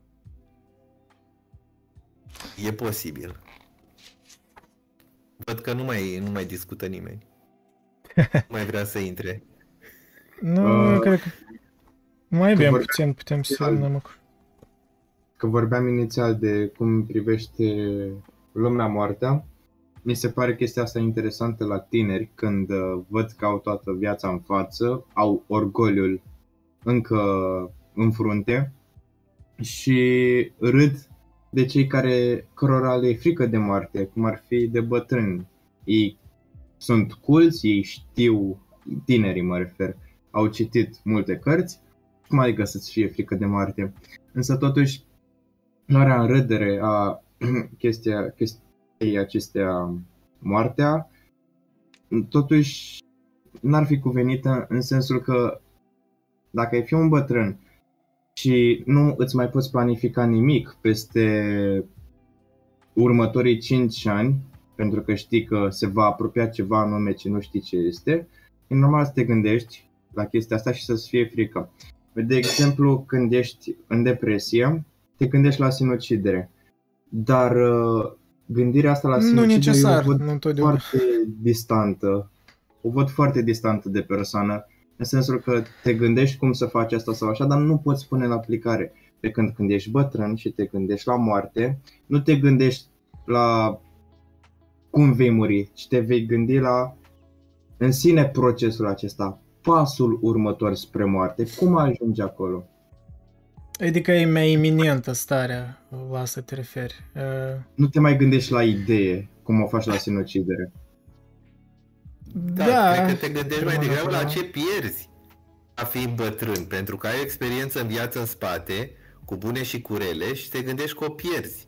E posibil. Văd că nu mai, nu mai discută nimeni. mai vrea să intre. Nu, uh, cred că mai avem vorbeam, puțin, putem să ne Că vorbeam inițial de cum privește lumea moartea, mi se pare chestia asta interesantă la tineri când uh, văd că au toată viața în față, au orgoliul încă în frunte și râd de cei care cărora le e frică de moarte, cum ar fi de bătrâni. Ei sunt culți, ei știu, tinerii mă refer, au citit multe cărți, cum adică să-ți fie frică de moarte? Însă totuși, luarea în râdere a chestia, chestia acestea, moartea, totuși n-ar fi cuvenită în sensul că dacă ai fi un bătrân și nu îți mai poți planifica nimic peste următorii 5 ani, pentru că știi că se va apropia ceva anume ce nu știi ce este, e normal să te gândești la chestia asta și să-ți fie frică. De exemplu, când ești în depresie, te gândești la sinucidere. Dar uh, gândirea asta la sinucidere nu necesar, o văd nu foarte distantă. O văd foarte distantă de persoană în sensul că te gândești cum să faci asta sau așa, dar nu poți pune în aplicare. Pe când când ești bătrân și te gândești la moarte, nu te gândești la cum vei muri, ci te vei gândi la în sine procesul acesta, pasul următor spre moarte, cum ajungi acolo. Adică e mai iminentă starea la să te referi. Uh... Nu te mai gândești la idee, cum o faci la sinucidere. Da, da cred că te gândești mai degrabă la ce pierzi a fi bătrân, pentru că ai experiență în viață în spate, cu bune și cu rele, și te gândești că o pierzi.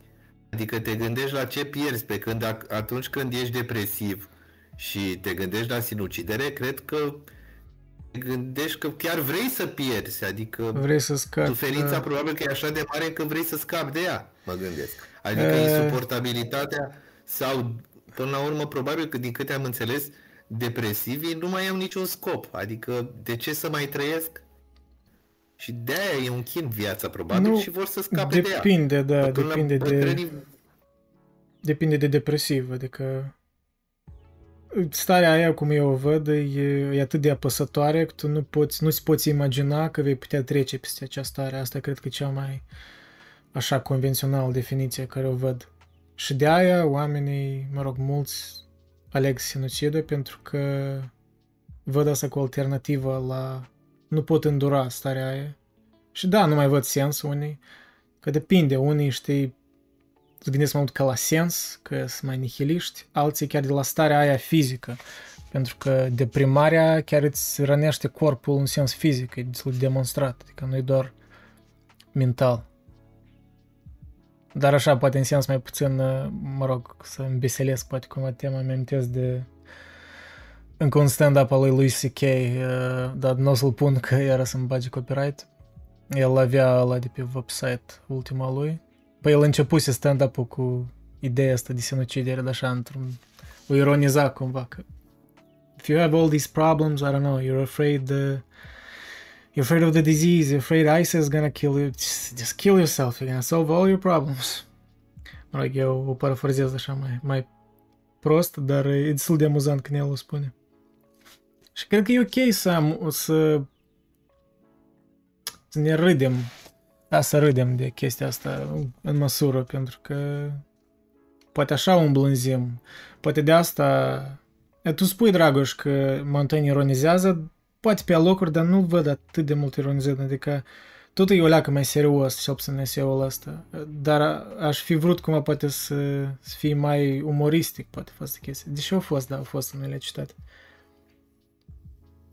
Adică te gândești la ce pierzi, pe când atunci când ești depresiv și te gândești la sinucidere, cred că te gândești că chiar vrei să pierzi, adică vrei să scapi, suferința da. probabil că e așa de mare că vrei să scapi de ea, mă gândesc. Adică e... insuportabilitatea sau, până la urmă, probabil că din câte am înțeles, depresivii nu mai au niciun scop. Adică de ce să mai trăiesc? Și de-aia e un chin viața, probabil, Nu, și vor să scape de ea. Depinde, da, Că până la depinde de, bătrânii- depinde de depresiv, adică starea aia, cum eu o văd, e, e atât de apăsătoare că tu nu poți, nu-ți poți imagina că vei putea trece peste această stare. Asta cred că e cea mai așa convențională definiție care o văd. Și de aia oamenii, mă rog, mulți aleg sinucidul pentru că văd asta cu alternativă la nu pot îndura starea aia. Și da, nu mai văd sens unii, că depinde, unii știi îți gândesc mai mult ca la sens, că sunt mai nihiliști, alții chiar de la starea aia fizică, pentru că deprimarea chiar îți rănește corpul în sens fizic, e destul de demonstrat, adică nu e doar mental. Dar așa, poate în sens mai puțin, mă rog, să îmbeselesc poate cumva tema, îmi amintesc de încă un stand-up al lui Louis C.K., uh, dar nu o să-l pun că iară să-mi bage copyright. El avea ăla de pe website ultima lui. Păi el începuse stand-up-ul cu ideea asta de sinucidere, dar așa, într-un... O ironiza cumva că if you have all these problems, I don't know, you're afraid the you're afraid of the disease, you're afraid ISIS is gonna kill you, just, just kill yourself, you're gonna solve all your problems. Mă rog, eu o parafrazez așa mai, mai prost, dar e destul de amuzant când el o spune. Și cred că e ok să, am, să, să ne râdem, da, să râdem de chestia asta în măsură, pentru că poate așa o îmblânzim, poate de asta... E, tu spui, Dragoș, că Montaigne ironizează, poate pe locuri, dar nu văd atât de mult ironizat, adică tot e o leacă mai serios, cel puțin eseul ăsta, dar aș fi vrut cumva poate să, să fie mai umoristic, poate fost chestia. Deși au fost, da, au fost în ele citate.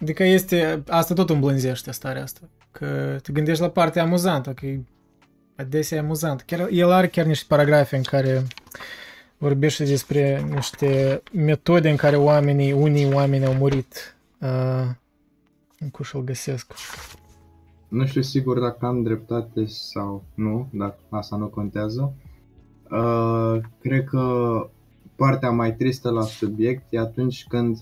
Adică este, asta tot îmblânzește starea asta, că te gândești la partea amuzantă, că e adesea amuzant. Chiar, el are chiar niște paragrafe în care vorbește despre niște metode în care oamenii, unii oameni au murit. Uh, cum și-l găsesc. Nu știu sigur dacă am dreptate sau nu, dar asta nu contează. Uh, cred că partea mai tristă la subiect e atunci când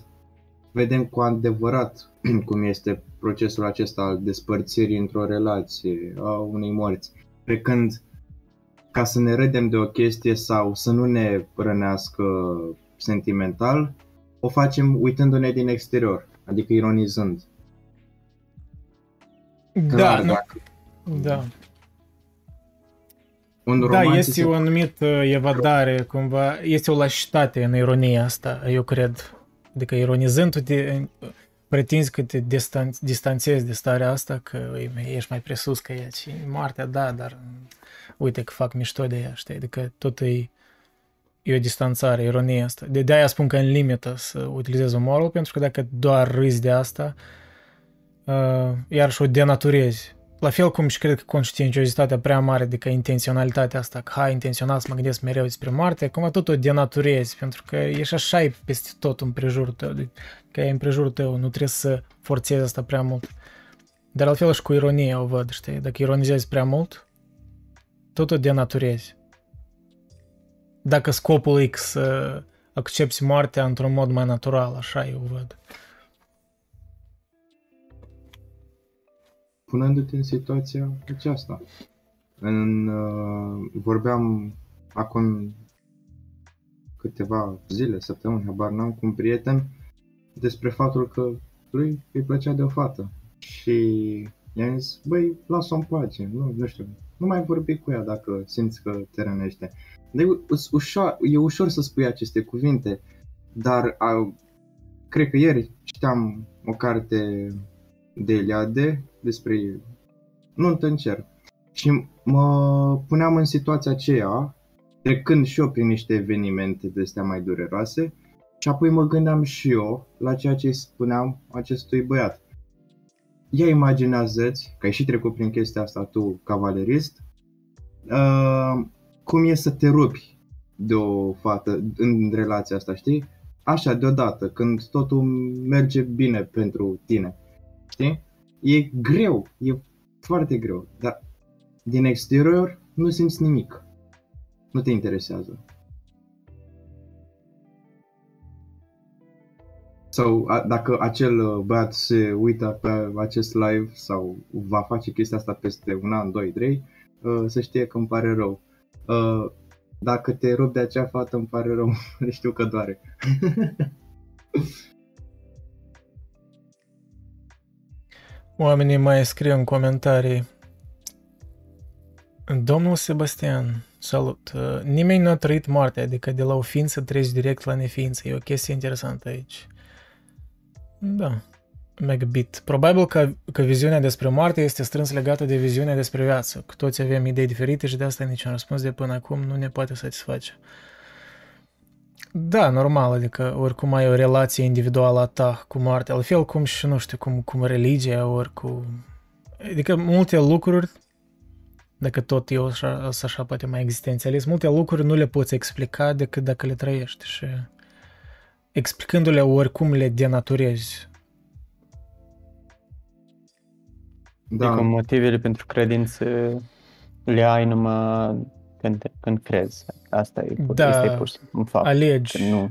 vedem cu adevărat cum este procesul acesta al despărțirii într-o relație, a unei morți. Cred când ca să ne râdem de o chestie sau să nu ne rănească sentimental, o facem uitându-ne din exterior, adică ironizând. Da, Clar, nu, dacă da. un Da, roman este ți se o anumită evadare, cumva, este o lașitate în ironia asta, eu cred. Adică ironizând, tu te pretinzi că te distanț- distanțezi de starea asta, că ui, ești mai presus că ea și moartea, da, dar uite că fac mișto de ea, știi? Adică tot e, e o distanțare, ironia asta. De, de-aia spun că în limită să utilizez umorul, pentru că dacă doar râzi de asta, uh, iarăși o denaturezi. La fel cum și cred că conștiinciozitatea prea mare, adică intenționalitatea asta, că hai intenționat să mă gândesc mereu despre moarte, cum tot o denaturezi, pentru că ești așa e peste tot în prejurul tău, că e în prejurul tău, nu trebuie să forțezi asta prea mult. Dar altfel și cu ironie o văd, știi, dacă ironizezi prea mult, tot o denaturezi. Dacă scopul e să accepti moartea într-un mod mai natural, așa eu văd. Punându-te în situația aceasta. În, uh, vorbeam acum câteva zile, săptămâni, habar n-am, cu un prieten despre faptul că lui îi plăcea de o fată. Și i-am zis, băi, lasă-o în pace, nu, nu știu, nu mai vorbi cu ea dacă simți că te rănește. De, ușor, e ușor să spui aceste cuvinte, dar a, cred că ieri citeam o carte de Eliade despre nu în cer. Și mă puneam în situația aceea, trecând și eu prin niște evenimente de astea mai dureroase, și apoi mă gândeam și eu la ceea ce îi spuneam acestui băiat. Ia imaginează-ți, că ai și trecut prin chestia asta tu, cavalerist, uh, cum e să te rupi de o fată în relația asta, știi? Așa, deodată, când totul merge bine pentru tine, știi? E greu, e foarte greu, dar din exterior nu simți nimic. Nu te interesează. sau a, dacă acel uh, băiat se uită pe acest live sau va face chestia asta peste un an, doi, trei, uh, să știe că îmi pare rău. Uh, dacă te rup de acea fată, îmi pare rău, știu că doare. Oamenii mai scriu în comentarii. Domnul Sebastian, salut. Uh, Nimeni nu a trăit moartea, adică de la o ființă treci direct la neființă. E o chestie interesantă aici. Da. Megabit. Probabil că, că viziunea despre moarte este strâns legată de viziunea despre viață. Că toți avem idei diferite și de asta niciun răspuns de până acum nu ne poate satisface. Da, normal, adică oricum ai o relație individuală a ta cu moartea, la fel cum și, nu știu, cum, cum religia, ori cu... Adică multe lucruri, dacă tot eu așa, așa poate mai existențialist, multe lucruri nu le poți explica decât dacă le trăiești și explicându-le oricum le denaturezi. Da. Adică motivele pentru credință le ai numai când, când crezi. Asta e, da, este pur și simplu un fapt. Alegi. Nu,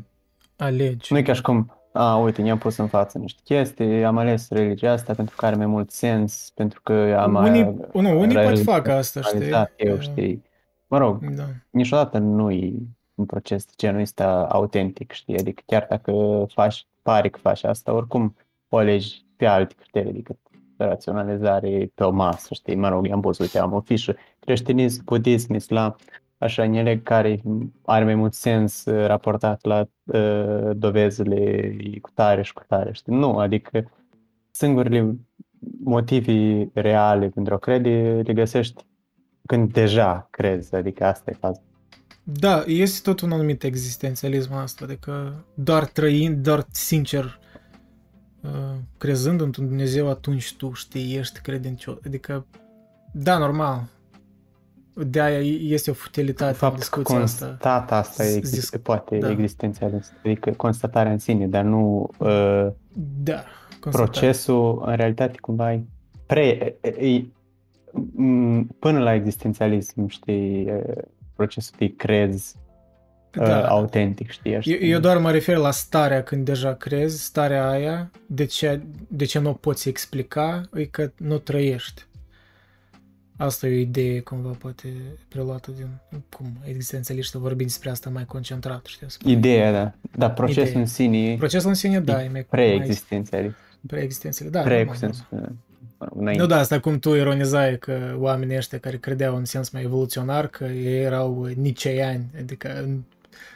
alegi. nu e ca și cum, a, uite, ne-am pus în față niște chestii, am ales religia asta pentru că are mai mult sens, pentru că am unii, nu, unii pot fac asta, știi? Eu, știi? Mă rog, Da. niciodată nu e un proces de genul ăsta autentic, știi? Adică chiar dacă faci, pare că faci asta, oricum o alegi pe alte criterii decât raționalizare pe o masă, știi? Mă rog, i-am pus, uite, am o fișă, creștinism, budism, islam, așa, în ele care are mai mult sens uh, raportat la uh, dovezile cu tare și cu tare, știi? Nu, adică singurele motive reale pentru a crede le găsești când deja crezi, adică asta e faza. Da, este tot un anumit existențialism asta, adică doar trăind, doar sincer, uh, crezând într-un Dumnezeu, atunci tu știi, ești credincios. Adică, da, normal. De aia este o futilitate în Fapt că discuția asta. constat asta e, Zis- exist, poate da. existențialist, adică constatarea în sine, dar nu uh, Da, constatat. procesul, în realitate, cumva e pre, e, e, m, până la existențialism, știi, e, procesul de crezi Da. da. autentic, știi? așa. Eu, eu doar mă refer la starea când deja crezi, starea aia, de ce, de ce nu o poți explica, e că nu trăiești. Asta e o idee cumva poate preluată din cum existențialiștii vorbind despre asta mai concentrat, știi? să spun. Ideea, da. Dar procesul Ideea. în sine e Procesul în sine, da, e mai pre-existențialist. pre-existențial. Da, Pre, normal, cu sens, normal. mă rog, înainte. Nu, da, asta cum tu ironizai că oamenii ăștia care credeau în sens mai evoluționar, că ei erau niceiani, adică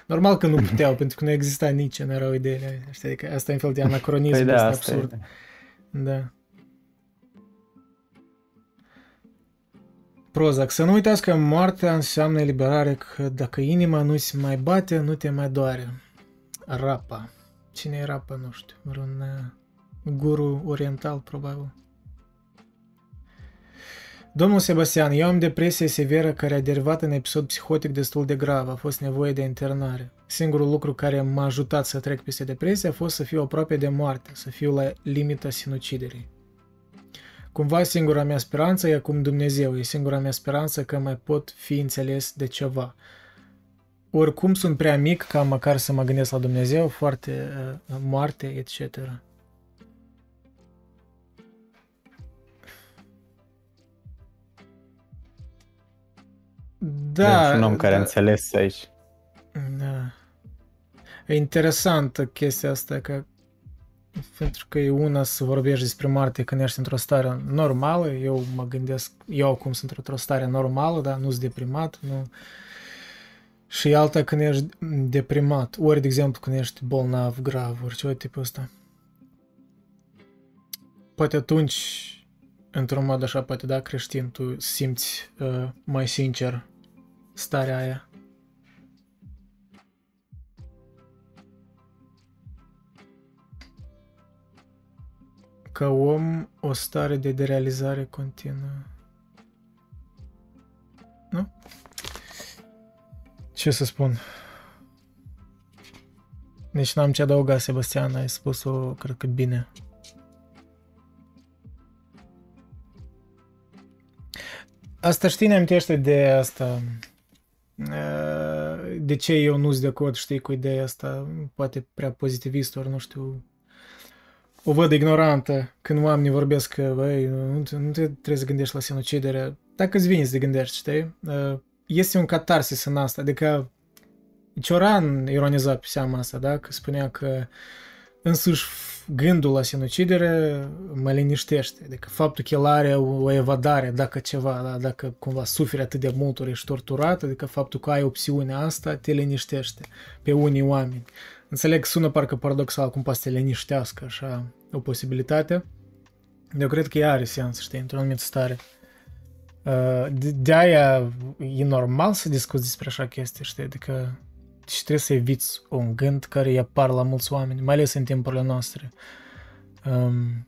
normal că nu puteau, pentru că nu exista nici, nu erau ideile astea, știi, adică asta e un fel de anacronism, Păi este da, asta absurd. e. Da. Prozac, să nu uitați că moartea înseamnă eliberare, că dacă inima nu se mai bate, nu te mai doare. Rapa. Cine e Rapa, nu știu. Vreun uh, guru oriental, probabil. Domnul Sebastian, eu am depresie severă care a derivat în episod psihotic destul de grav. A fost nevoie de internare. Singurul lucru care m-a ajutat să trec peste depresie a fost să fiu aproape de moarte, să fiu la limita sinuciderii. Cumva singura mea speranță e acum Dumnezeu, e singura mea speranță că mai pot fi înțeles de ceva. Oricum sunt prea mic ca măcar să mă gândesc la Dumnezeu, foarte uh, moarte, etc. Da, Avem și un om care da, a înțeles aici. da. E interesantă chestia asta că pentru că e una să vorbești despre moarte când ești într-o stare normală, eu mă gândesc, eu acum sunt într-o stare normală, dar nu sunt deprimat, nu... Și e alta când ești deprimat, ori, de exemplu, când ești bolnav, grav, ori ceva tipul ăsta. Poate atunci, într-un mod așa, poate da, creștin, tu simți uh, mai sincer starea aia. Ca om, o stare de derealizare continuă. Nu? Ce să spun? Deci n-am ce adăuga, Sebastian, ai spus-o, cred că bine. Asta știi, ne amintește de asta. uh, De ce eu nu sunt de acord, știi, cu ideea asta, poate prea pozitivist, ori nu știu, o văd ignorantă când oamenii vorbesc că, băi, nu, te- nu te trebuie să gândești la sinucidere. Dacă îți vine să te gândești, știi? Uh, Este un catarsis în asta, adică Cioran ironiza pe seama asta, da? Că spunea că însuși gândul la sinucidere mă liniștește. Adică faptul că el are o, o evadare, dacă ceva, da? dacă cumva suferi atât de mult ori ești torturat, adică faptul că ai opțiunea asta te liniștește pe unii oameni. Înțeleg, sună parcă paradoxal, cum poate să te liniștească așa o posibilitate. Eu cred că ea are sens, știi, într-o anumită stare. Uh, De- De-aia e normal să discuți despre așa chestii, știi, adică și trebuie să eviți un gând care îi apar la mulți oameni, mai ales în timpurile noastre. Um,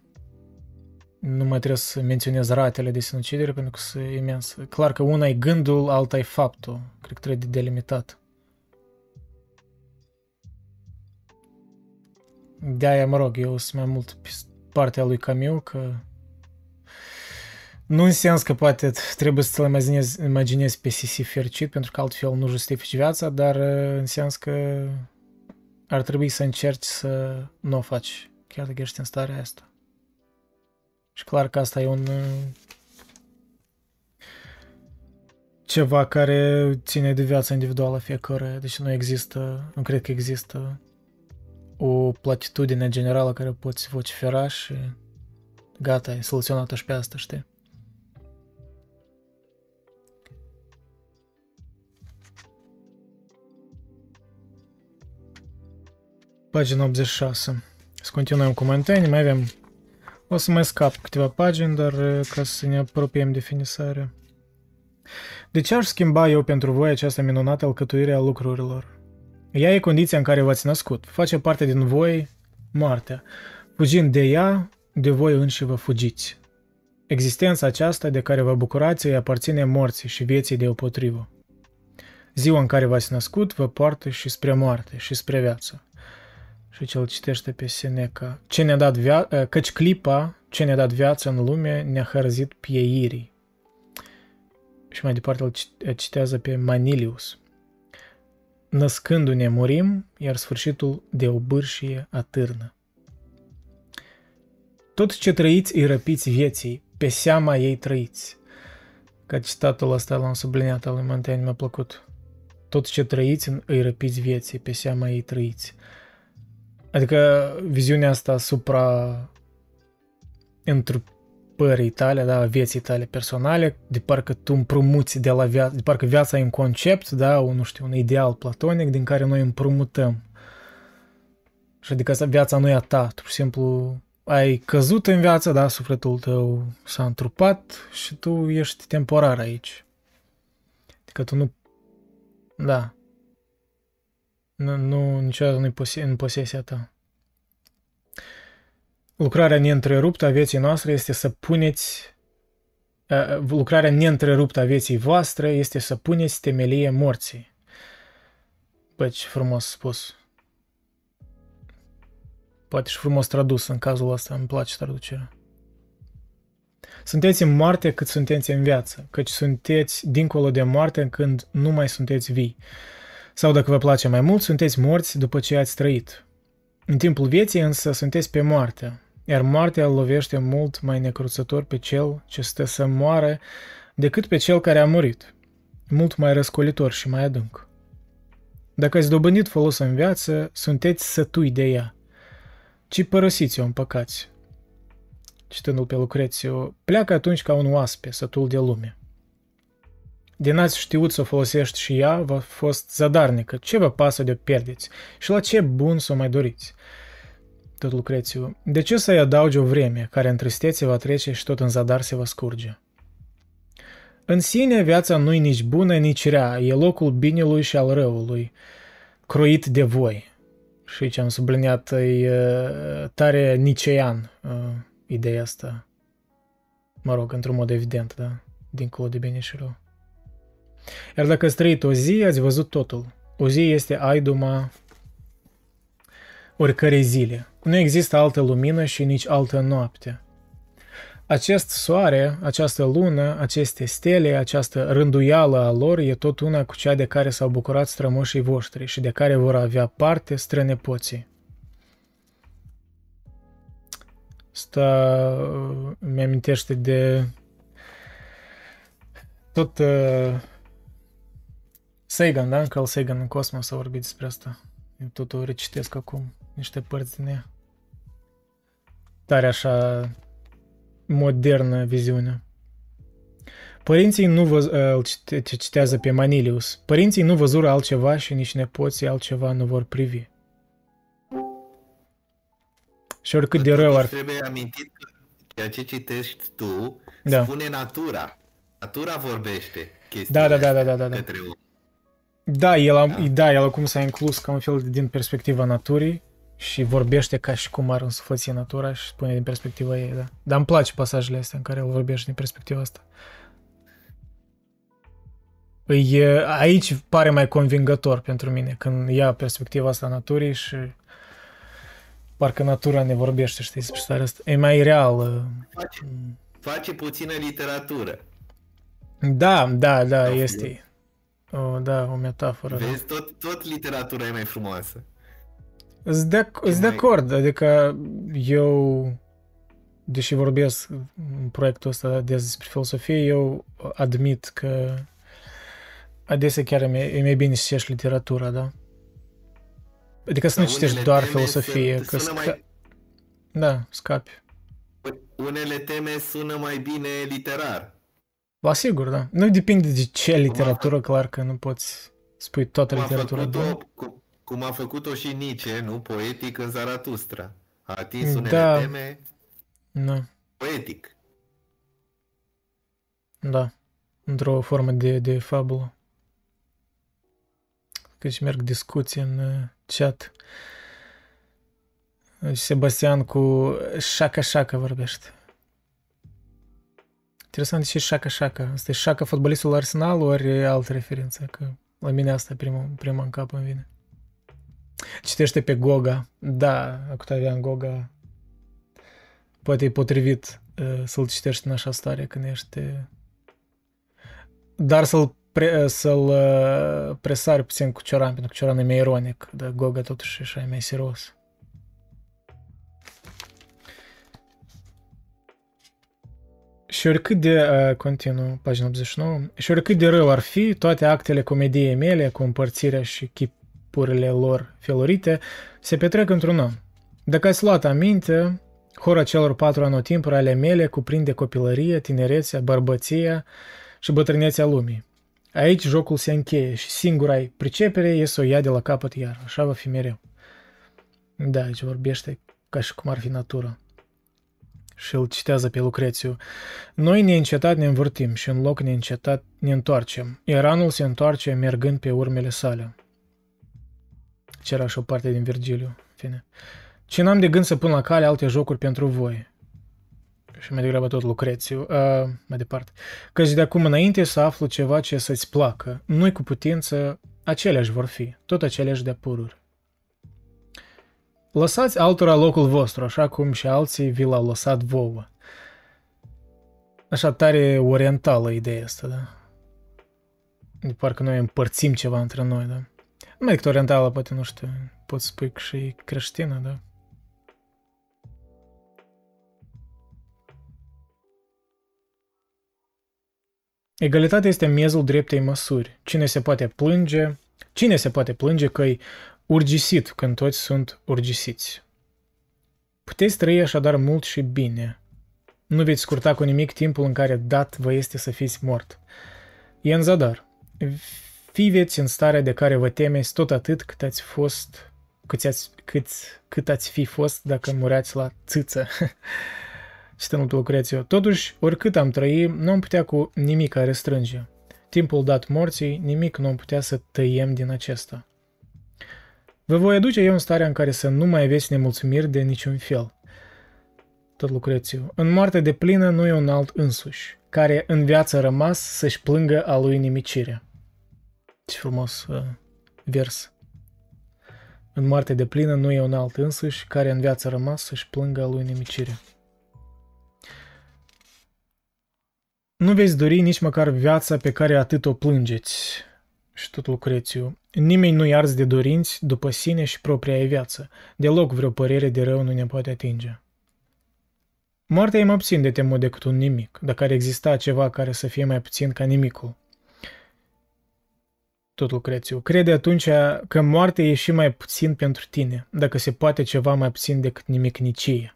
nu mai trebuie să menționez ratele de sinucidere pentru că sunt imens. Clar că una e gândul, alta e faptul. Cred că trebuie de delimitat. De-aia, mă rog, eu sunt mai mult pe partea lui Camus, că nu în sens că poate trebuie să-ți imaginezi, imaginezi pe Sisi fericit, pentru că altfel nu justifici viața, dar uh, în sens că ar trebui să încerci să nu o faci, chiar dacă ești în starea asta. Și clar că asta e un uh, ceva care ține de viața individuală a fiecare, deci nu există, nu cred că există o platitudine generală care poți vocifera și gata, e soluționată și pe asta, știi? Pagina 86. Să continuăm cu Montaigne, mai avem... O să mai scap câteva pagini, dar uh, ca să ne apropiem de finisare. De ce aș schimba eu pentru voi această minunată alcătuire a lucrurilor? Ea e condiția în care v-ați născut. Face parte din voi moartea. Fugind de ea, de voi înși vă fugiți. Existența aceasta de care vă bucurați îi aparține morții și vieții deopotrivă. Ziua în care v-ați născut vă poartă și spre moarte și spre viață. Și cel citește pe Seneca. Ce ne-a dat via- eh, căci clipa ce ne-a dat viață în lume ne-a hărzit pieirii. Și mai departe îl cit- citează pe Manilius. Născându-ne murim, iar sfârșitul de o bârșie atârnă. Tot ce trăiți îi răpiți vieții, pe seama ei trăiți. Ca citatul ăsta l-am subliniat al lui Montaigne, mi-a plăcut. Tot ce trăiți îi răpiți vieții, pe seama ei trăiți. Adică viziunea asta asupra întrupării tale, da, a vieții tale personale, de parcă tu împrumuți de la viață, de parcă viața e un concept, da, un, nu știu, un ideal platonic din care noi împrumutăm. Și adică asta viața nu e a ta, tu pur și simplu ai căzut în viață, da, sufletul tău s-a întrupat și tu ești temporar aici. Adică tu nu, da, nu, nu niciodată nu-i pose- în posesia ta. Lucrarea neîntreruptă a vieții noastre este să puneți uh, lucrarea neîntreruptă a vieții voastre este să puneți temelie morții. Bă, ce frumos spus. Poate și frumos tradus în cazul ăsta, îmi place traducerea. Sunteți în moarte cât sunteți în viață, căci sunteți dincolo de moarte când nu mai sunteți vii. Sau dacă vă place mai mult, sunteți morți după ce ați trăit. În timpul vieții însă sunteți pe moarte, iar moartea îl lovește mult mai necruțător pe cel ce stă să moară decât pe cel care a murit, mult mai răscolitor și mai adânc. Dacă ați dobândit folos în viață, sunteți sătui de ea, ci părăsiți-o în păcați. Citându-l pe Lucrețiu, pleacă atunci ca un oaspe, sătul de lume. Din ați știut să o folosești și ea, v-a fost zadarnică. Ce vă pasă de o pierdeți? Și la ce bun să o mai doriți? Tot Lucrețiu, de ce să-i adaugi o vreme care în tristețe va trece și tot în zadar se va scurge? În sine, viața nu-i nici bună, nici rea, e locul binelui și al răului, croit de voi. Și ce am subliniat, e uh, tare nicean uh, ideea asta. Mă rog, într-un mod evident, da? Dincolo de bine și rău. Iar dacă ați trăit o zi, ați văzut totul. O zi este aiduma oricărei zile. Nu există altă lumină și nici altă noapte. Acest soare, această lună, aceste stele, această rânduială a lor e tot una cu cea de care s-au bucurat strămoșii voștri și de care vor avea parte strănepoții. Asta uh, mi amintește de tot uh, Sagan, da? Carl Sagan în Cosmos a vorbit despre asta. Eu tot o recitesc acum, niște părți din ea. Tare așa modernă viziune. Părinții nu vă, îl cite- ce citează pe Manilius. Părinții nu văzură altceva și nici nepoții altceva nu vor privi. Și oricât de rău ar fi. Trebuie amintit că ceea ce citești tu Da. spune natura. Natura vorbește chestia Da, da, da, da, da, da, da. către om. Da, el, a, Da. da, el acum s-a inclus ca un fel din perspectiva naturii și vorbește ca și cum ar însufăți natura și spune din perspectiva ei, da. Dar îmi place pasajele astea în care el vorbește din perspectiva asta. Îi, e- aici pare mai convingător pentru mine, când ia perspectiva asta a naturii și parcă natura ne vorbește, știi, despre starea asta. E mai real. Face, face puțină literatură. Da, da, da, Da, este. O, da, o metaforă. da. Vezi, tot, tot literatura e mai frumoasă. Sunt de, ac- sunt de mai- acord, adică eu, deși vorbesc în proiectul ăsta de despre filosofie, eu admit că adesea chiar e mai, e mai bine să citești literatura, da? Adică să nu Dar citești unele doar teme filosofie, sunt- că sună sca- mai- Da, scapi. Unele teme sună mai bine literar. La sigur, da. Nu depinde de ce literatură, clar că nu poți spui toată Cum a, literatura bună. făcut-o, cum, cum a făcut-o și Nietzsche, nu? Poetic în Zaratustra. A atins unele Da. teme Da, poetic. da. Într-o formă de, de fabulă. Căci merg discuții în uh, chat. Deci Sebastian cu șaca-șaca vorbește. Interesant și șaca-șaca. Asta e șaca fotbalistul Arsenal ori e altă referință? Că la mine asta e prima, prima în cap îmi vine. Citește pe Goga. Da, Octavian Goga. Poate e potrivit uh, să-l citești în așa stare când ești... uh, Dar să-l pre, să-l uh, presari puțin cu Cioran, pentru că Cioran e mai ironic, dar Goga totuși e așa e mai serios. Și oricât de, uh, continuă, pagina 89, și oricât de rău ar fi, toate actele comediei mele, cu împărțirea și chipurile lor felurite, se petrec într-un an. Dacă ați luat aminte, hora celor patru anotimpuri ale mele cuprinde copilărie, tinerețea, bărbăția și bătrânețea lumii. Aici jocul se încheie și singura ai pricepere e să o ia de la capăt iar. Așa va fi mereu. Da, aici vorbește ca și cum ar fi natura. Și îl citează pe Lucrețiu. Noi neîncetat ne învârtim și în loc neîncetat ne întoarcem. Iar anul se întoarce mergând pe urmele sale. Ce era și o parte din Virgiliu. în Fine. Ce n-am de gând să pun la cale alte jocuri pentru voi. Și mai degrabă tot Lucrețiu. Uh, mai departe. Căci de acum înainte să aflu ceva ce să-ți placă, nu-i cu putință, aceleași vor fi, tot aceleași de pururi. Lăsați altora locul vostru, așa cum și alții vi l-au lăsat vouă. Așa tare orientală ideea asta, da? De parcă noi împărțim ceva între noi, da? Numai decât orientală, poate, nu știu, poți spui că și creștină, da? Egalitatea este miezul dreptei măsuri. Cine se poate plânge, cine se poate plânge că-i urgisit când toți sunt urgisiți? Puteți trăi așadar mult și bine. Nu veți scurta cu nimic timpul în care dat vă este să fiți mort. E în zadar. Fiveți în starea de care vă temeți tot atât cât ați fost, cât ați, cât, cât ați fi fost dacă mureați la țâță. Cităm pe Lucrețiu. Totuși, oricât am trăi, nu am putea cu nimic a restrânge. Timpul dat morții, nimic nu am putea să tăiem din acesta. Vă voi aduce eu în starea în care să nu mai aveți nemulțumiri de niciun fel. Tot Lucrețiu. În moarte de plină nu e un alt însuși, care în viață rămas să-și plângă a lui nimicirea. Ce frumos uh, vers. În moarte de plină nu e un alt însuși, care în viață rămas să-și plângă a lui nimicirea. Nu veți dori nici măcar viața pe care atât o plângeți. Și tot Lucrețiu. Nimeni nu-i ars de dorinți după sine și propria ei viață. Deloc vreo părere de rău nu ne poate atinge. Moartea e mai puțin de temut decât un nimic, dacă ar exista ceva care să fie mai puțin ca nimicul. Tot Lucrețiu. Crede atunci că moartea e și mai puțin pentru tine, dacă se poate ceva mai puțin decât nimicnicie.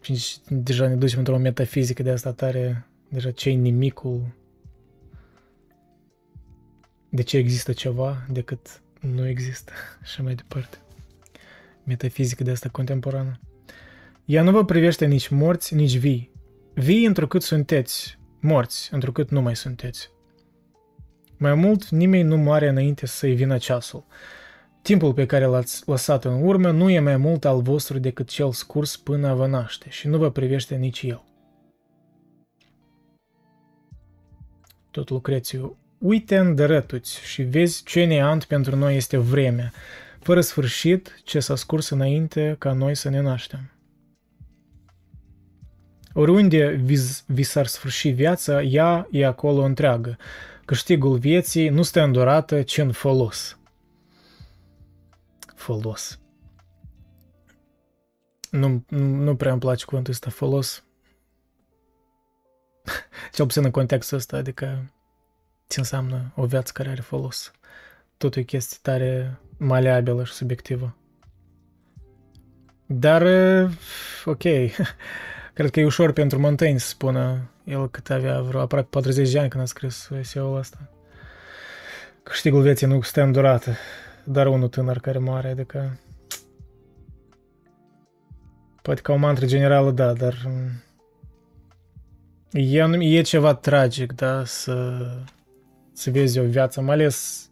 Și deja ne ducem într-o metafizică de asta tare, deja ce nimicul, de ce există ceva decât nu există și mai departe. Metafizică de asta contemporană. Ea nu vă privește nici morți, nici vii. Vii întrucât sunteți, morți întrucât nu mai sunteți. Mai mult, nimeni nu moare înainte să-i vină ceasul. Timpul pe care l-ați lăsat în urmă nu e mai mult al vostru decât cel scurs până vă naște și nu vă privește nici el. Tot Lucrețiu, uite îndărătuți și vezi ce neant pentru noi este vremea, fără sfârșit ce s-a scurs înainte ca noi să ne naștem. Oriunde vi, vi s-ar sfârși viața, ea e acolo întreagă. Câștigul vieții nu stă în durată, ci în folos. Folos. Nu, nu prea îmi place cuvântul ăsta, folos. Cel puțin în contextul ăsta, adică ce înseamnă o viață care are folos. Tot e o chestie tare maleabilă și subiectivă. Dar, ok, cred că e ușor pentru Montaigne să spună el cât avea vreo aproape 40 de ani când a scris eseul ăsta. Câștigul vieții nu stă îndurată, dar unul tânăr care moare, adică... Poate ca o mantră generală, da, dar... E, e ceva tragic, da, să, să vezi o viață, mai ales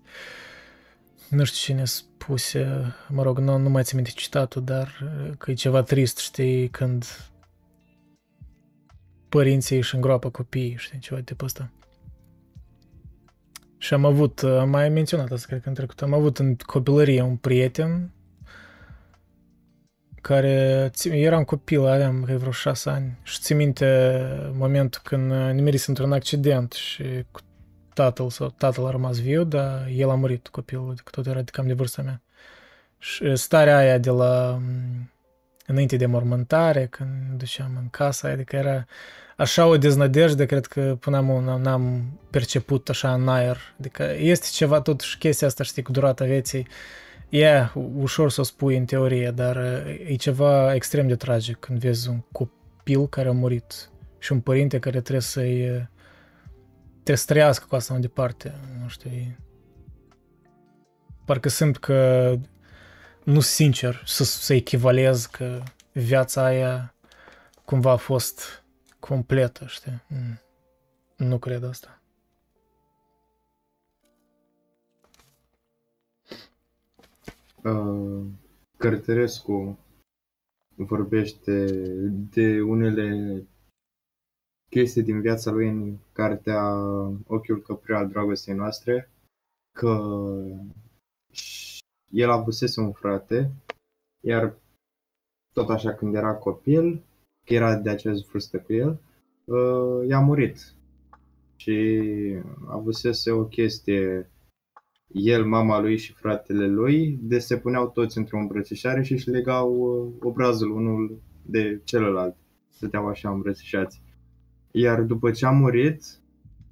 nu știu cine spuse, mă rog, nu, nu mai țin minte citatul, dar că e ceva trist, știi, când părinții își îngroapă copiii, știi, ceva de tipul ăsta. Și am avut, am mai menționat asta, cred că în trecut, am avut în copilărie un prieten care, eram copil, aveam cred, vreo șase ani și țin minte momentul când nimerise într-un accident și cu tatăl sau tatăl a rămas viu, dar el a murit, copilul, adică tot era de cam de vârsta mea. Și starea aia de la înainte de mormântare, când duceam în casa, adică era așa o deznădejde, cred că până am n-am perceput așa în aer. Adică este ceva totuși chestia asta, știi, cu durata vieții. E ușor să o spui în teorie, dar e ceva extrem de tragic când vezi un copil care a murit și un părinte care trebuie să-i trebuie să trăiască cu asta mai departe. Nu știu, e... Parcă simt că nu sincer să, să echivalez că viața aia cumva a fost completă, știi? Mm. Nu cred asta. Uh, Cărtărescu vorbește de unele chestii din viața lui în cartea Ochiul Căprea al dragostei noastre, că el avusese un frate, iar tot așa când era copil, că era de aceeași vârstă cu el, uh, i-a murit. Și avusese o chestie, el, mama lui și fratele lui, de se puneau toți într-o îmbrățișare și își legau uh, obrazul unul de celălalt. Stăteau așa îmbrățișați. Iar după ce a murit,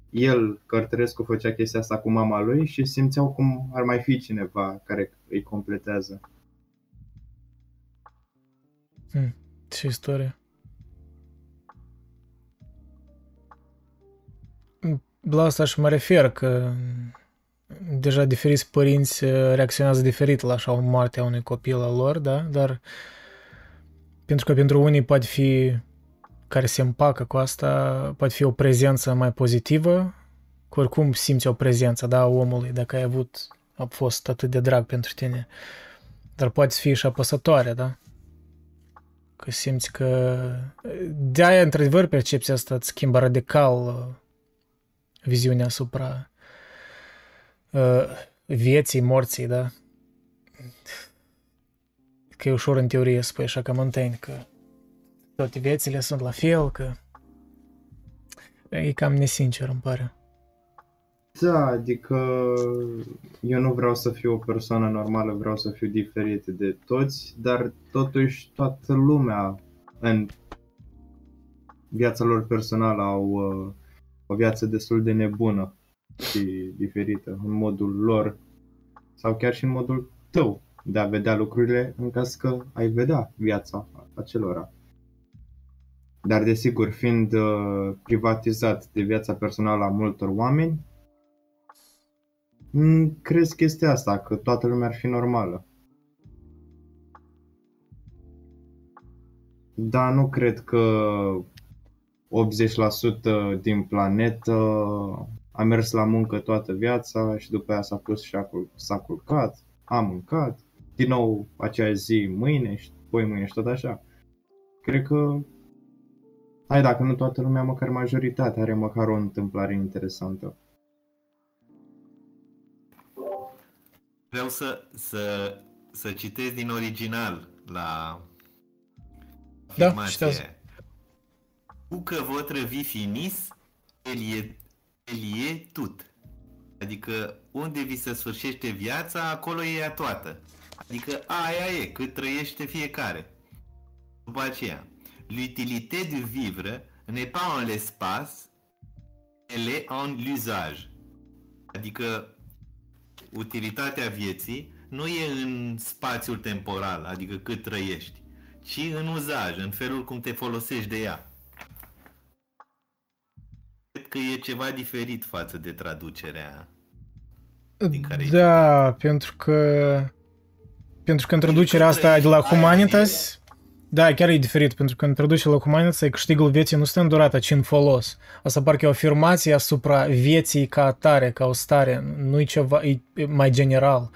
el, Cărtărescu, făcea chestia asta cu mama lui și simțeau cum ar mai fi cineva care îi completează. Hmm, ce istorie. La asta și mă refer că deja diferiți părinți reacționează diferit la așa o moarte a unui copil al lor, da? Dar pentru că pentru unii poate fi care se împacă cu asta, poate fi o prezență mai pozitivă, că oricum simți o prezență, da, a omului, dacă ai avut, a fost atât de drag pentru tine. Dar poate fi și apăsătoare, da? Că simți că... De-aia, într-adevăr, percepția asta îți schimbă radical uh, viziunea asupra uh, vieții, morții, da? Că e ușor în teorie să spui așa ca Montaigne, că toate viețile sunt la fel, că e cam nesincer, îmi pare. Da, adică eu nu vreau să fiu o persoană normală, vreau să fiu diferit de toți, dar totuși toată lumea în viața lor personală au uh, o viață destul de nebună și diferită în modul lor sau chiar și în modul tău de a vedea lucrurile în caz că ai vedea viața acelora. Dar desigur, fiind uh, privatizat de viața personală a multor oameni, mm, crezi chestia asta, că toată lumea ar fi normală. Dar nu cred că 80% din planetă a mers la muncă toată viața și după aia s-a pus și a, s-a culcat, a mâncat, din nou acea zi mâine și poi mâine și tot așa. Cred că, hai dacă nu toată lumea, măcar majoritatea are măcar o întâmplare interesantă. Vreau să, să, să citesc din original la Da, afirmație. citează. Cu că votre vie finis, el e, el e tut. Adică unde vi se sfârșește viața, acolo e ea toată. Adică aia e, cât trăiește fiecare. După aceea, l'utilité du vivre n'est pas en l'espace, elle est en l'usage. Adică utilitatea vieții nu e în spațiul temporal, adică cât trăiești, ci în uzaj, în felul cum te folosești de ea. Cred că e ceva diferit față de traducerea. Din care ai Da, pentru că pentru că în traducerea asta de la Humanitas, da, chiar e diferit, pentru că în traducerea la Humanitas e câștigul vieții nu stă în durată, ci în folos. Asta parcă e o afirmație asupra vieții ca atare, ca o stare, nu e ceva, e e mai general.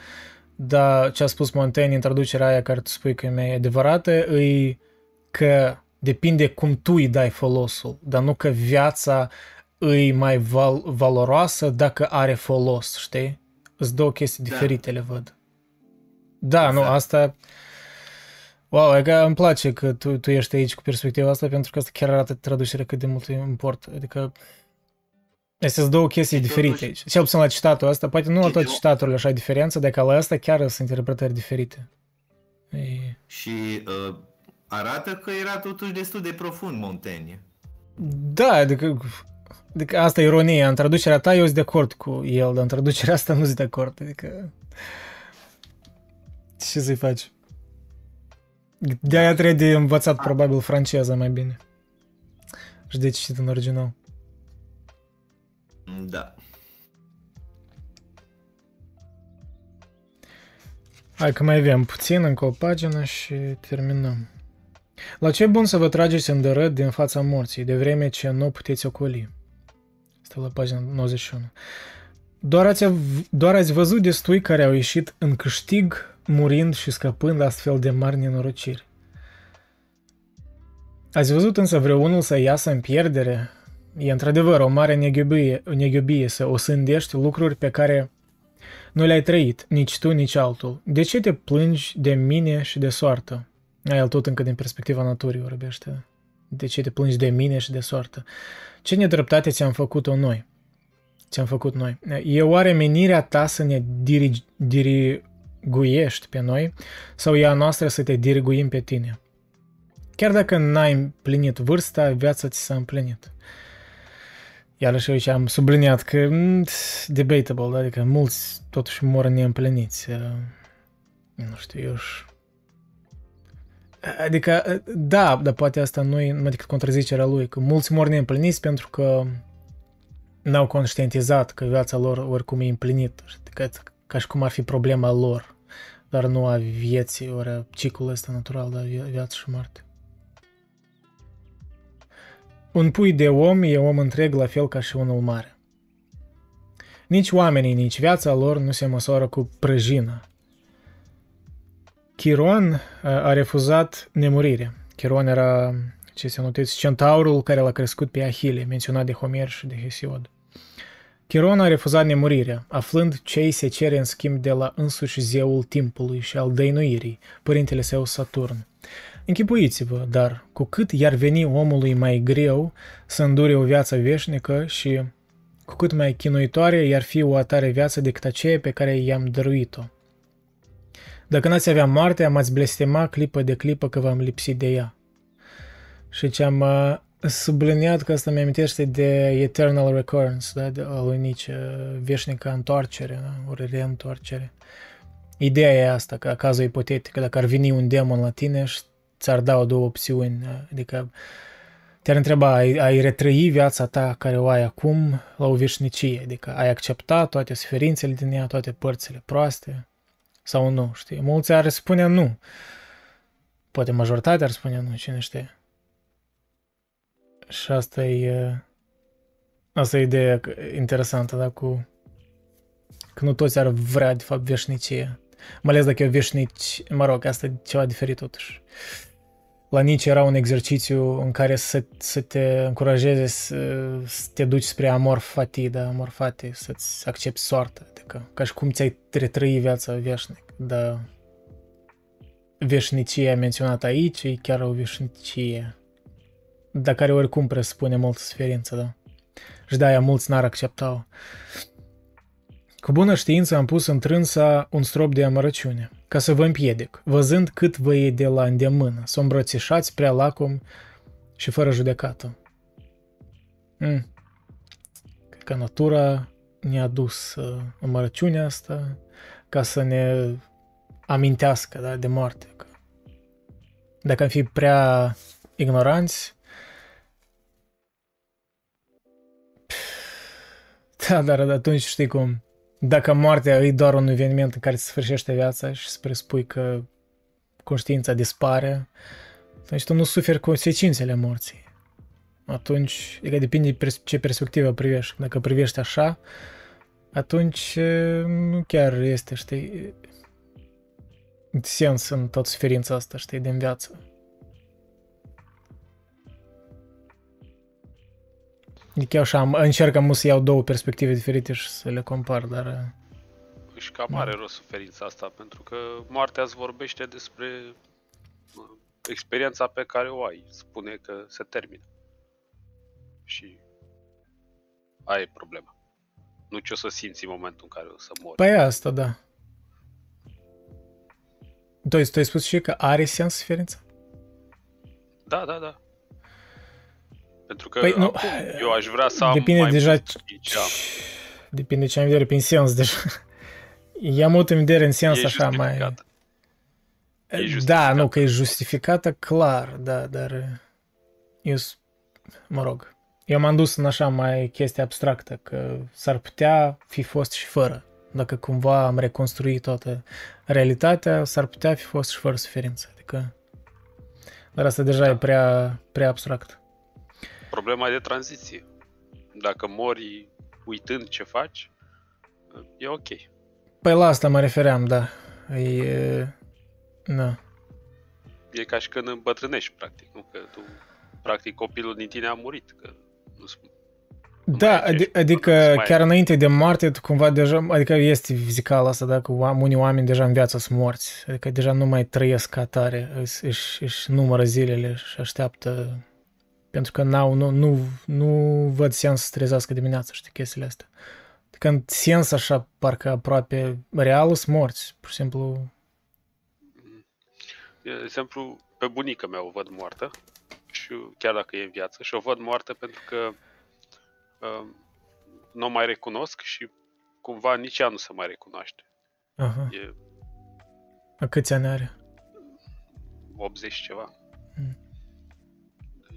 Dar ce a spus Montaigne în traducerea aia care tu spui că e mai adevărată, e că depinde cum tu îi dai folosul, dar nu că viața îi mai val- valoroasă dacă are folos, știi? Sunt două chestii Da. diferite, le văd. Da, nu, Exact. asta... Wow, e că îmi place că tu, tu ești aici cu perspectiva asta, pentru că asta chiar arată traducerea cât de mult import. Adică Astea sunt două chestii Și diferite totuși- aici. Cel puțin la citatul ăsta, poate nu la Și toate de- citaturile așa e diferență, dar ca la ăsta chiar sunt interpretări diferite. E... Și uh, arată că era totuși destul de profund Montaigne. Da, adică, adică asta e ironia. În traducerea ta eu sunt de acord cu el, dar în traducerea asta nu sunt de acord. Adică... Ce să-i faci? De-aia trebuie de învățat probabil franceză mai bine. Și de citit în original. Da. Hai că mai avem puțin, încă o pagină și terminăm. La ce e bun să vă trageți în dărât din fața morții, de vreme ce nu puteți ocoli? Asta la pagina 91. Doar ați, av- doar ați văzut destui care au ieșit în câștig, murind și scăpând astfel de mari nenorociri. Ați văzut însă vreunul să iasă în pierdere? E într-adevăr o mare neghiobie, neghiobie să osândești lucruri pe care nu le-ai trăit, nici tu, nici altul. De ce te plângi de mine și de soartă? A, El tot încă din perspectiva naturii vorbește. De ce te plângi de mine și de soartă? Ce nedreptate ți-am făcut-o noi? Ți-am făcut noi. E oare menirea ta să ne dirigi, diriguiești pe noi sau e a noastră să te diriguim pe tine? Chiar dacă n-ai împlinit vârsta, viața ți s-a împlinit. Iarăși aici am subliniat că mm, debatable, da? adică mulți totuși mor neîmpliniți. Uh, Nu știu, eu și... Adică, uh, da, dar poate asta nu e numai decât contrazicerea lui, că mulți mor neîmpliniți pentru că n-au conștientizat că viața lor oricum e împlinită. Adică, ca și cum ar fi problema lor, dar nu a vieții, ori a ciclul ăsta natural, da, via- viață și moarte. Un pui de om e om întreg la fel ca și unul mare. Nici oamenii, nici viața lor nu se măsoară cu prăjină. Chiron a, a refuzat nemurirea. Chiron era, ce se noteți, centaurul care l-a crescut pe Ahile, menționat de Homer și de Hesiod. Chiron a refuzat nemurirea, aflând ce îi se cere în schimb de la însuși zeul timpului și al dăinuirii, părintele său Saturn. Închipuiți-vă, dar cu cât i-ar veni omului mai greu să îndure o viață veșnică și cu cât mai chinuitoare i-ar fi o atare viață decât aceea pe care i-am dăruit-o. Dacă n-ați avea moartea, m-ați blestema clipă de clipă că v-am lipsit de ea. Și ce am uh, subliniat că asta mi-amintește de Eternal Recurrence, da, de al lui Nietzsche, veșnică întoarcere, da, ori reîntoarcere. Ideea e asta, că cazul ipotetic, dacă ar veni un demon la tine și ți-ar da două opțiuni, da, adică te-ar întreba, ai, ai retrăi viața ta care o ai acum la o veșnicie, adică ai accepta toate suferințele din ea, toate părțile proaste sau nu, știi? Mulți ar spune nu. Poate majoritatea ar spune nu, cine știe. Și asta e, asta e ideea interesantă, da, cu că nu toți ar vrea, de fapt, veșnicie. Mai ales dacă e veșnici, mă rog, asta e ceva diferit totuși. La nici era un exercițiu în care să, să te încurajeze să, să te duci spre amor fati, da, amor fati, să-ți accepti soarta, adică ca și cum ți-ai retrăi viața veșnic, dar veșnicia menționată aici e chiar o veșnicie, dar care oricum presupune multă suferință, da. Și de-aia mulți n-ar accepta-o. Cu bună știință am pus în trânsa un strop de amărăciune, ca să vă împiedic, văzând cât vă e de la îndemână, să îmbrățișați prea lacom și fără judecată. Mm. Cred că natura ne-a dus uh, amărăciunea asta ca să ne amintească da, de moarte. Că dacă am fi prea ignoranți, da, dar atunci știi cum, dacă moartea e doar un eveniment în care se sfârșește viața și să presupui că conștiința dispare, atunci tu nu suferi consecințele morții. Atunci, adică depinde de ce perspectivă privești. Dacă privești așa, atunci nu chiar este, știi, sens în tot suferința asta, știi, din viață. Adică eu așa încerc să iau două perspective diferite și să le compar, dar... Și cam are rost suferința asta, pentru că moartea îți vorbește despre experiența pe care o ai. Spune că se termină. Și aia e problema. Nu ce o să simți în momentul în care o să mori. Păi asta, da. Tu, tu ai spus și că are sens suferința? Da, da, da. Pentru că păi, nu, acum eu aș vrea să am depinde mai deja aici. Depinde ce am vedere prin sens deja. I-am mult în vedere în sens e așa mai... E da, nu, că e justificată, clar, da, dar eu, mă rog, eu m-am dus în așa mai chestie abstractă, că s-ar putea fi fost și fără. Dacă cumva am reconstruit toată realitatea, s-ar putea fi fost și fără suferință. Adică, dar asta deja da. e prea, prea abstract problema e de tranziție. Dacă mori uitând ce faci, e ok. Păi la asta mă refeream, da. E... Da. E ca și când îmbătrânești, practic, nu? Că tu, practic, copilul din tine a murit, că nu da, ad- adică chiar ai. înainte de moarte, tu cumva deja, adică este fizical asta, dacă unii oameni deja în viață sunt morți, adică deja nu mai trăiesc ca tare, își, își, își numără zilele și așteaptă pentru că n-au, nu, nu, nu văd sens să trezească dimineața, știi, chestiile astea. Când sens așa, parcă aproape real, sunt morți, pur și simplu. De exemplu, pe bunica mea o văd moartă, și chiar dacă e în viață, și o văd moartă pentru că uh, nu o mai recunosc și cumva nici ea nu se mai recunoaște. Aha. E... A câți ani are? 80 ceva.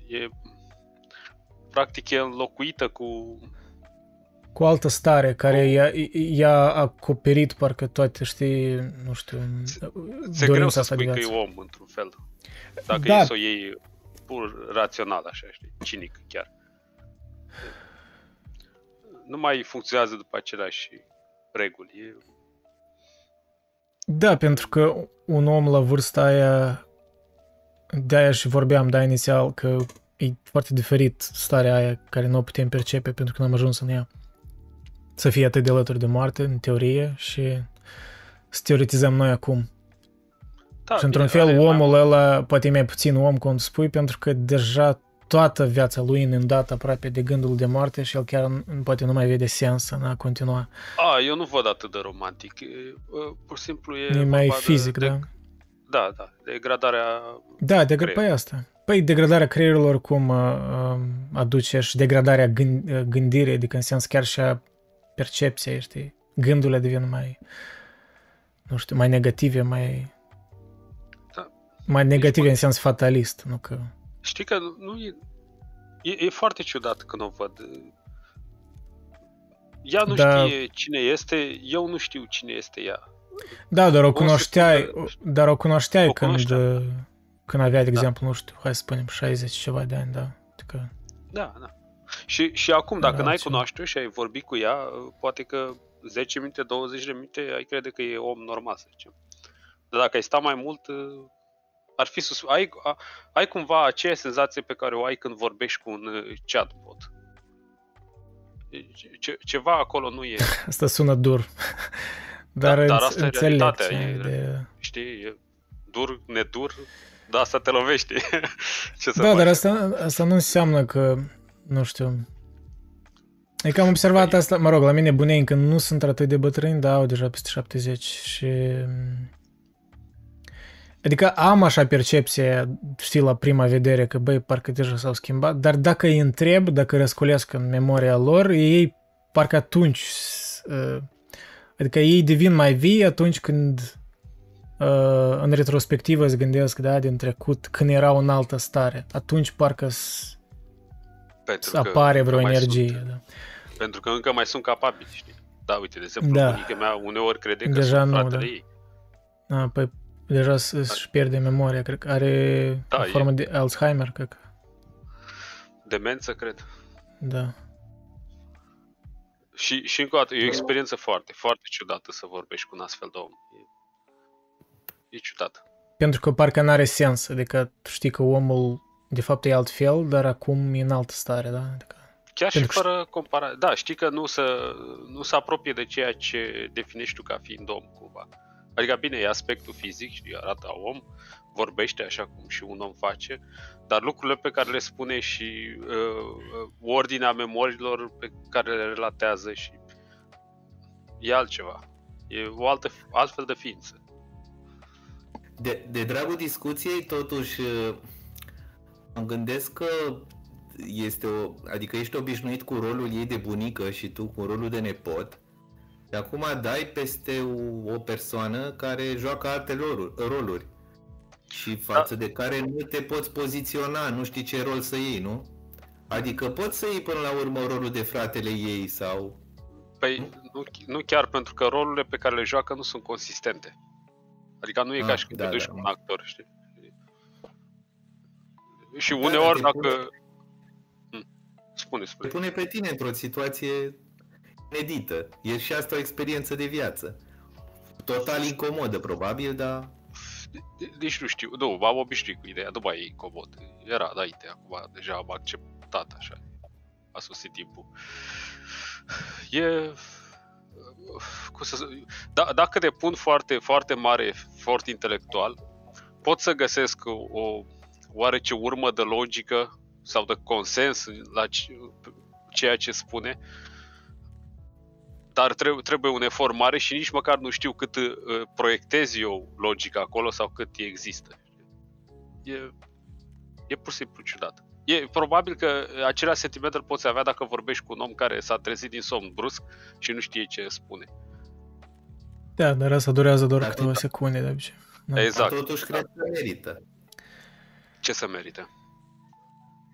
Hmm e practic e înlocuită cu cu altă stare care i-a, i-a acoperit parcă toate, știi, nu știu, Se greu să spui că e om, într-un fel. Dacă da. e să o iei pur rațional, așa, știi, cinic chiar. Nu mai funcționează după aceleași reguli. E... Da, pentru că un om la vârsta aia de-aia și vorbeam, da, inițial, că e foarte diferit starea aia care nu o putem percepe pentru că n-am ajuns în ea. Să fie atât de alături de moarte, în teorie, și să teoretizăm noi acum. Da, și într-un fel omul mai... ăla poate e mai puțin om, cum spui, pentru că deja toată viața lui inundată aproape de gândul de moarte și el chiar n- poate nu mai vede sens în a continua. A, eu nu văd atât de romantic. E, uh, Pur și simplu e E mai vorba de- fizic, de, da? Da, da, degradarea... Da, degra- creier. păi asta. Păi degradarea creierului cum uh, uh, aduce și degradarea gând- uh, gândirii, adică în sens chiar și a percepției, știi? Gândurile devin mai, nu știu, mai negative, mai... Da. Mai negative mă- în sens fatalist, nu că... Știi că nu e... E, e foarte ciudat când o văd. Ea nu Da. știe cine este, eu nu știu cine este ea. Da, dar o O cunoșteai, secundă. dar o cunoșteai O când, cunoșteam. uh, când avea, de Da. exemplu, nu știu, hai să spunem 60 ceva de ani, da. Adică, Da, da. Și, și acum, dacă Da, n-ai ce- cunoaște și ai vorbit cu ea, poate că 10 minute, 20 de minute ai crede că e om normal, să zicem. Dar dacă ai sta mai mult, ar fi sus... ai, a, ai cumva aceeași senzație pe care o ai când vorbești cu un uh, chatbot. Ce- Ce, ceva acolo nu e, asta sună dur. Dar, dar înț- asta e înțeleg realitatea, ce ai e- de... știi, e dur, nedur, dar asta te lovește. Ce să Da, faci? dar asta, asta nu înseamnă că, nu știu... Adică am observat asta, mă rog, la mine bunei încă nu sunt atât de bătrâni, dar au deja peste 70 și... Adică am așa percepție, știi, la prima vedere că, băi, parcă deja s-au schimbat, dar dacă îi întreb, dacă răscolesc în memoria lor, ei parcă atunci... uh, Adică ei devin mai vii atunci când uh, în retrospectivă îți gândesc, da, din trecut, când erau în altă stare. Atunci parcă s- Pentru să că apare încă vreo mai energie. Sunt, Da. pentru că încă mai sunt capabili, știi? Da, uite, de exemplu, Da. da. bunica mea uneori crede că Deja sunt nu, fratele da. ei. A, păi deja s- își pierde memoria, cred că are Da, o e- formă de Alzheimer, cred că. Demență, cred. Da. Și, și încă o dată, e o experiență foarte, foarte ciudată să vorbești cu un astfel de om. E, e ciudat. Pentru că parcă n-are sens, adică tu știi că omul de fapt e altfel, dar acum e în altă stare, da? Adică, Chiar și Pentru că fără comparare. Da, știi că nu se, nu se apropie de ceea ce definești tu ca fiind om, cumva. Adică, bine, e aspectul fizic, știi, arată om, vorbește așa cum și un om face, dar lucrurile pe care le spune și uh, uh, ordinea memoriilor pe care le relatează și e altceva. E o altă, altfel de ființă. De, de dragul discuției, totuși, uh, îmi gândesc că este o, adică ești obișnuit cu rolul ei de bunică și tu cu rolul de nepot și acum dai peste o, o persoană care joacă alte roluri, roluri și față de care nu te poți poziționa, nu știi ce rol să iei, nu? Adică poți să iei până la urmă rolul de fratele ei sau... Păi nu, nu chiar pentru că rolurile pe care le joacă nu sunt consistente. Adică nu e Ah, ca și când da, te duci da, cu un da. actor, știi? Și Da, uneori dar te dacă... Hm, Spune, Te spune. pune pe tine într-o situație inedită. E și asta o experiență de viață. Total incomodă, probabil, dar... De- Deci nu știu, nu, m-am obișnuit cu ideea, nu mai e incomod. Era înainte, acum deja am acceptat așa. A sosit timpul. E... Cum să zic, da, dacă depun foarte, foarte mare efort intelectual, pot să găsesc o, o oarece urmă de logică sau de consens la ce- ceea ce spune, dar trebuie, trebuie un efort mare și nici măcar nu știu cât uh, proiectez eu logica acolo sau cât există. E, e pur și simplu ciudat. E probabil că același sentiment îl poți avea dacă vorbești cu un om care s-a trezit din somn brusc și nu știe ce spune. da, dar asta durează doar Dar câteva tot- secunde de obicei. Da. Exact. Dar totuși cred că merită Ce să merită?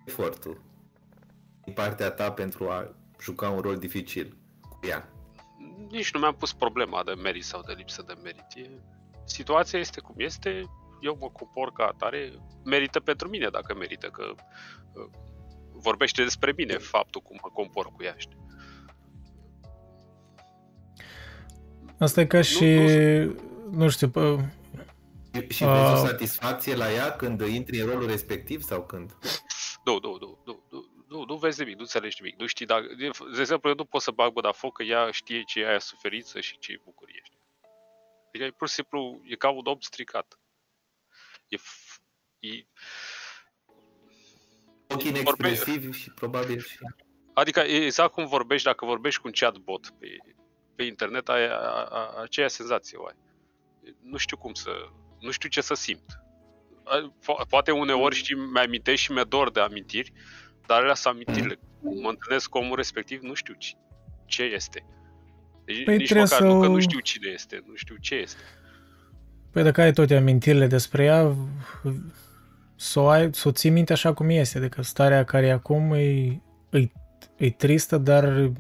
efortul din partea ta pentru a juca un rol dificil cu ea. Nici nu mi-am pus problema de merit sau de lipsă de merit. E, situația este cum este, eu mă compor ca atare, merită pentru mine dacă merită, că uh, vorbește despre mine faptul cum mă compor cu ea, știi? Asta e ca și, nu știu, pă, Și vezi o Ah. satisfacție la ea când intri în rolul respectiv sau când? Nu, nu, nu, nu, nu, nu, nu vezi nimic, nu înțelegi nimic, nu știi dacă, de, de exemplu, eu nu pot să bag mâna foc că ea știe ce e aia suferință și ce e bucurie, știi? Adică e pur și simplu, e ca un om stricat. E, f- e, Ochi inexpresivi și probabil și... Adică e exact cum vorbești, dacă vorbești cu un chatbot pe, pe internet, ai a, a, aceea senzație o ai. Nu știu cum să... Nu știu ce să simt. A, po- Poate uneori, știi, mi-amintești și mi-e dor de amintiri, dar alea sunt amintirile. Mă întâlnesc cu omul respectiv, nu știu ce, ce este. Deci Păi nici trebuie măcar să nu că o- nu știu cine este, nu știu ce este. Păi dacă ai toate amintirile despre ea, să o, ai, să o ții minte așa cum este. Adică starea care e acum e, e, e tristă, dar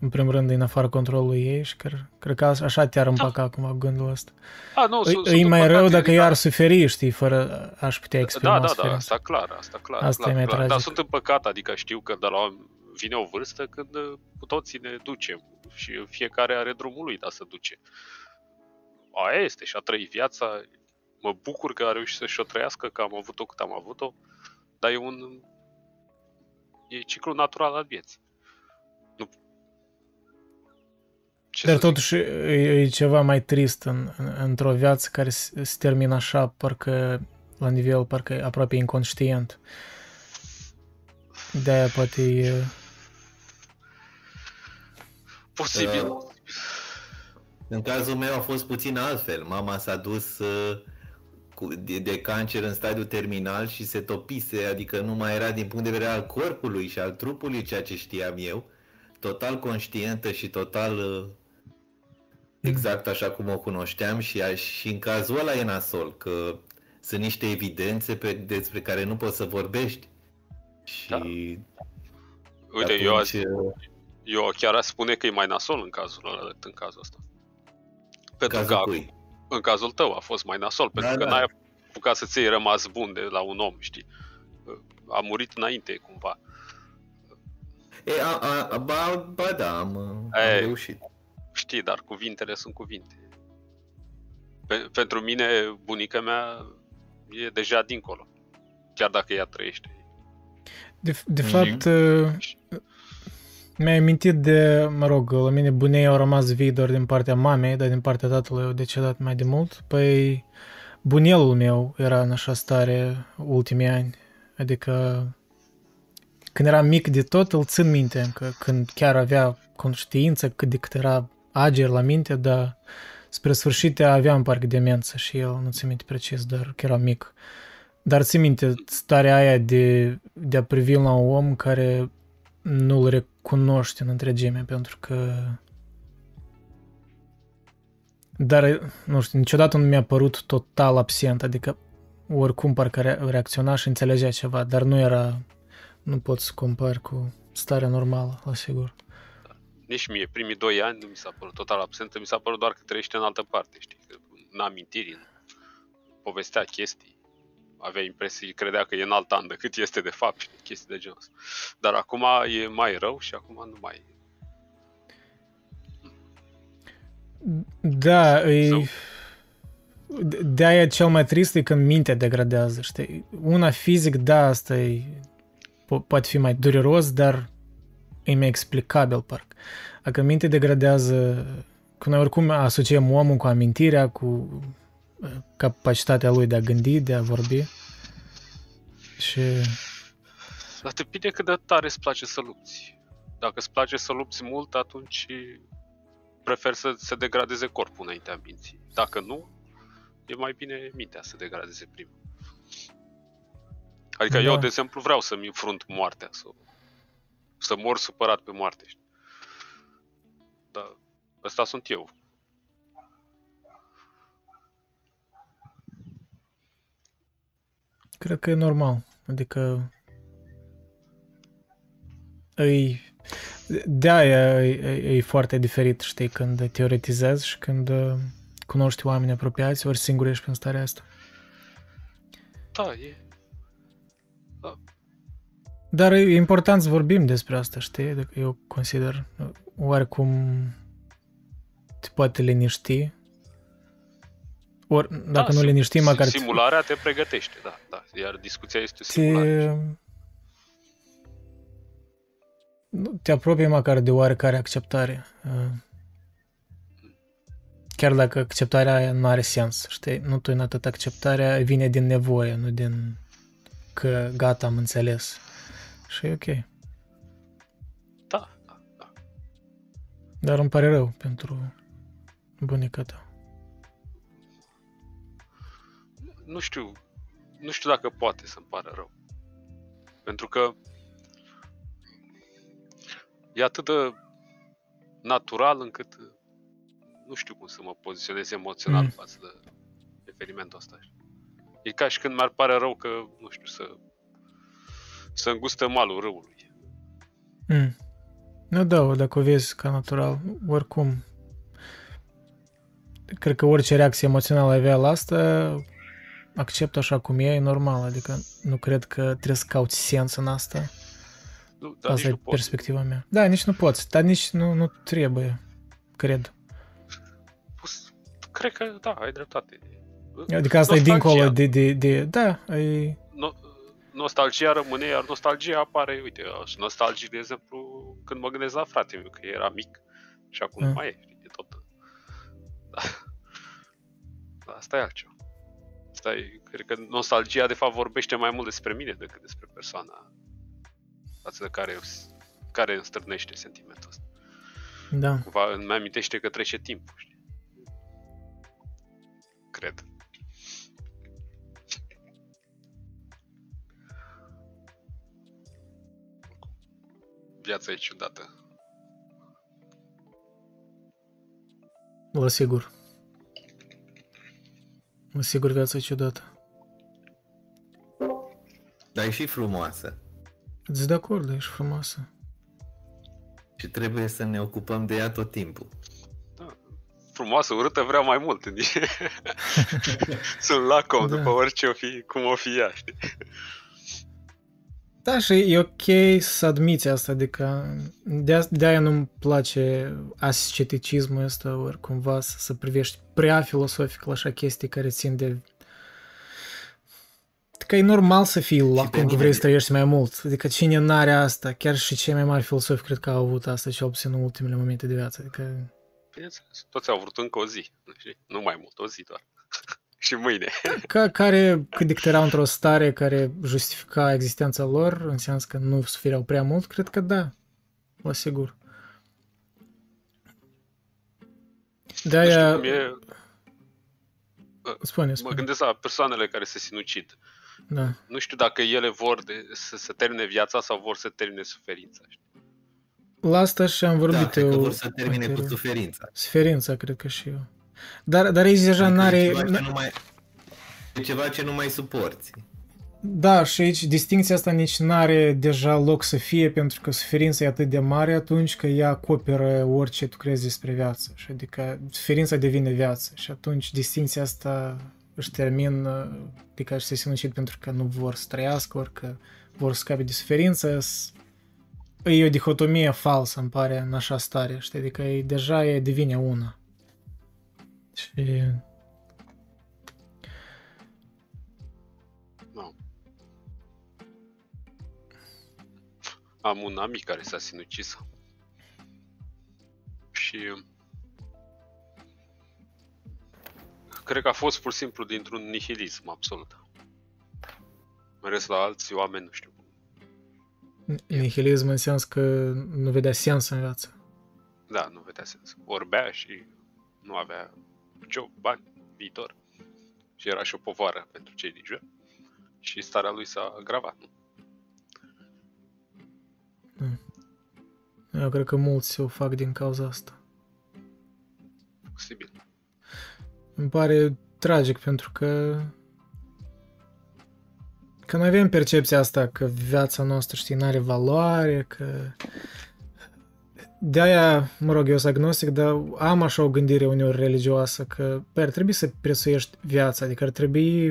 în primul rând e în afara controlului ei și cred, cred că așa te-ar împaca acum gândul ăsta. A, nu, E, sunt- e sunt mai împăcat, rău dacă adică- ea ar suferi, știi, fără aș putea exprima Da, da, da, suferința. asta clar, asta clar. Asta clar, e mai clar. Dar tragic. sunt împăcat, adică știu că de la vine o vârstă când uh, cu toții ne ducem și fiecare are drumul lui de a se duce. Aia este și a trăit viața. Mă bucur că a reușit să-și o trăiască, că am avut-o cât am avut-o, dar e un... e ciclul natural al vieții. Ce Dar să zic? totuși e, e ceva mai trist în, în, într-o viață care se, se termină așa, parcă la nivel, parcă e aproape inconștient. De-aia poate e... Posibil. Uh, În cazul meu a fost puțin altfel. Mama s-a dus uh, cu, de, de cancer în stadiu terminal și se topise, adică nu mai era din punct de vedere al corpului și al trupului ceea ce știam eu, total conștientă și total uh, exact așa cum o cunoșteam și, a, și în cazul ăla e nasol, că sunt niște evidențe pe, despre care nu poți să vorbești. Și Da. Uite, eu, aș, atunci, uh, eu chiar aș spune că e mai nasol în cazul ăla decât în cazul ăsta. Pentru cazul că cui? în cazul tău a fost mai nasol, pentru Da, că da. n-ai apucat să ți rămas bun de la un om, știi? A murit înainte, cumva. E, a, a, ba, ba da, am, am Ei. reușit. Știi, dar cuvintele sunt cuvinte. Pe, pentru mine, bunica mea e deja dincolo. Chiar dacă ea trăiește. De, de Mhm. fapt, uh, mi-ai amintit de, mă rog, la mine bunei au rămas vii doar din partea mamei, dar din partea tatălui au decedat mai de mult. Păi bunelul meu era în așa stare ultimii ani. Adică când eram mic de tot, îl țin minte încă, când chiar avea conștiință cât de cât era ager la minte, dar spre sfârșit aveam parcă demență și el, nu țin minte precis, dar că era mic. Dar țin minte starea aia de, de a privi la un om care nu-l recunoști în întregime, pentru că... Dar, nu știu, niciodată nu mi-a părut total absent, adică oricum parcă re- reacționa și înțelegea ceva, dar nu era... Nu pot să compar cu starea normală, la sigur. Nici mie, primii doi ani nu mi s-a părut total absentă, mi s-a părut doar că trăiește în altă parte, știi? Că În amintiri, în povestea chestii. Avea impresii, credea că e în alt an decât este de fapt, știi? Chestii de genul ăsta. Dar acum e mai rău și acum nu mai... Da, e... Sau- De-aia cel mai trist e când mintea degradează, știi? Una fizic, da, asta e... po- poate fi mai dureros, dar e mai explicabil, parcă. Dacă mintea degradează, când noi oricum asociem omul cu amintirea, cu uh, capacitatea lui de a gândi, de a vorbi. Și... Dar depinde cât de tare îți place să lupți. Dacă îți place să lupți mult, atunci prefer să se degradeze corpul înaintea minții. Dacă nu, e mai bine mintea să degradeze primul. Adică Da. eu, de exemplu, vreau să-mi înfrunt moartea, să, să mor supărat pe moarte. Știi? Dar ăsta sunt eu. Cred că e normal. Adică e, de aia e, e, e foarte diferit, știi, când teoretizezi și când uh, cunoști oameni apropiați, ori singur ești în starea asta. Da, e... Dar e important să vorbim despre asta, știi? Adică eu consider uh, oarecum te poate liniști. Ori, dacă da, nu sim- liniști, măcar te- Simularea te pregătește, da, da. Iar discuția este o simulare. te, nu, te apropii măcar de oarecare acceptare. uh, Chiar dacă acceptarea aia nu are sens, știi? Nu tu în atât acceptarea vine din nevoie, nu din că gata, am înțeles. Și e ok. Da, da, da. Dar îmi pare rău pentru bunica ta. Nu știu, nu știu dacă poate să-mi pară rău. Pentru că e atât de natural încât nu știu cum să mă poziționez emoțional Mm. mm. față de evenimentul ăsta. știi? E ca și când mi-ar pare rău că, nu știu, să să îngustă malul râului. Mm. Nu da, dacă o vezi ca natural, oricum, cred că orice reacție emoțională avea la asta, accept așa cum e, e normal, adică nu cred că trebuie să cauți sens în asta. Nu, dar nici asta e nu pot. perspectiva mea. Da, nici nu poți, dar nici nu, nu trebuie, cred. Pus- Cred că, da, ai dreptate. Adică asta e Nostalgia. dincolo de, de, de da, e, No, nostalgia rămâne, iar nostalgia apare, uite, eu sunt nostalgic, de exemplu, când mă gândesc la frate meu, că era mic și acum Mm. nu mai e, știi, e tot. Da. Da, Asta e altceva. Asta e, cred că nostalgia, de fapt, vorbește mai mult despre mine decât despre persoana față de care, care îmi strânește sentimentul ăsta. da. Cumva îmi amintește că trece timpul, știi? Cred. Viața e ciudată. La sigur. La sigur viața e ciudată. Dar e și frumoasă. Îți de acord, ești frumoasă. Și trebuie să ne ocupăm de ea tot timpul. Frumoasă, urâtă, vreau mai mult. Sunt lacom Da. după orice o fi, cum o fi ea, știi? Da, și e ok să admiți asta, adică de- de-aia nu-mi place asceticismul ăsta, ori cumva să, să privești prea filosofic la așa chestii care țin de... Că e normal să fii lacom, că mine- vrei să trăiești mai mult. Adică cine n-are asta, chiar și cei mai mari filosofi cred că au avut asta, cel puțin în ultimele momente de viață. Adică, Bineînțeles, toți au vrut încă o zi, știi? Nu mai mult, o zi doar. Și mâine. ca, care, cât de cât erau într-o stare care justifica existența lor, în sens că nu sufereau prea mult, cred că da, la sigur. Nu știu De-aia, cum e, spune, mă spune. gândesc la persoanele care se sinucid. Da. Nu știu dacă ele vor de, să, să termine viața sau vor să termine suferința. Știi? La asta și am vorbit Da, cred că eu vor să termine cu anterior. suferința. Suferința, cred că și eu. Dar, dar aici deja Adică n-are... E ceva, ce nu mai, e ceva ce nu mai suporți. Da, și aici distinția asta nici n-are deja loc să fie, pentru că suferința e atât de mare atunci că ea acoperă orice tu crezi despre viață. Și adică suferința devine viață și atunci distinția asta își termină, adică și se sinucid pentru că nu vor să trăiască, ori că vor să scape de suferință. S- E o dihotomie falsă, îmi pare, în așa stare, știi? Adică e, deja e devine una. Și Nu. Am un amic care s-a sinucis. Și cred că a fost pur și simplu dintr-un nihilism absolut. Mă rest la alți oameni, nu știu. nihilism în sens că nu vedea sens în viață. Da, nu vedea sens. Orbea și nu avea job, bani, viitor. Și era și o povară pentru cei din jur. Și starea lui s-a agravat. Nu? Eu cred că mulți o fac din cauza asta. Posibil. Îmi pare tragic pentru că că noi avem percepția asta că viața noastră, știi, n-are valoare, că de-aia, mă rog, eu sunt agnostic, dar am așa o gândire uneori religioasă că păi, ar trebui să prețuiești viața, adică ar trebui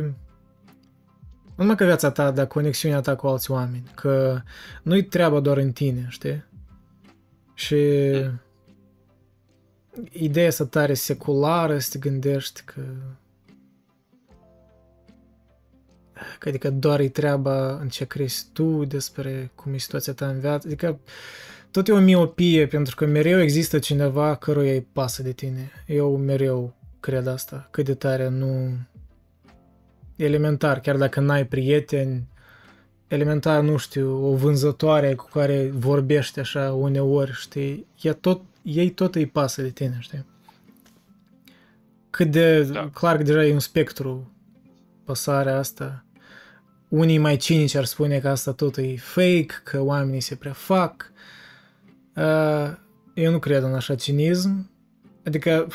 nu numai că viața ta, dar conexiunea ta cu alți oameni, că nu-i treaba doar în tine, știi? Și ideea asta tare seculară să te gândești că că adică doar e treaba în ce crezi tu despre cum e situația ta în viață, adică tot e o miopie pentru că mereu există cineva căruia îi pasă de tine. Eu mereu cred asta, cât de tare nu elementar, chiar dacă n-ai prieteni, elementar, nu știu, o vânzătoare cu care vorbește așa uneori, știi, ea tot, ei tot îi pasă de tine, știi? Cât de, da. clar că deja e un spectru pasarea asta. Unii mai cinici ar spune că asta tot e fake, că oamenii se prefac. Uh, eu nu cred în așa cinism. Adică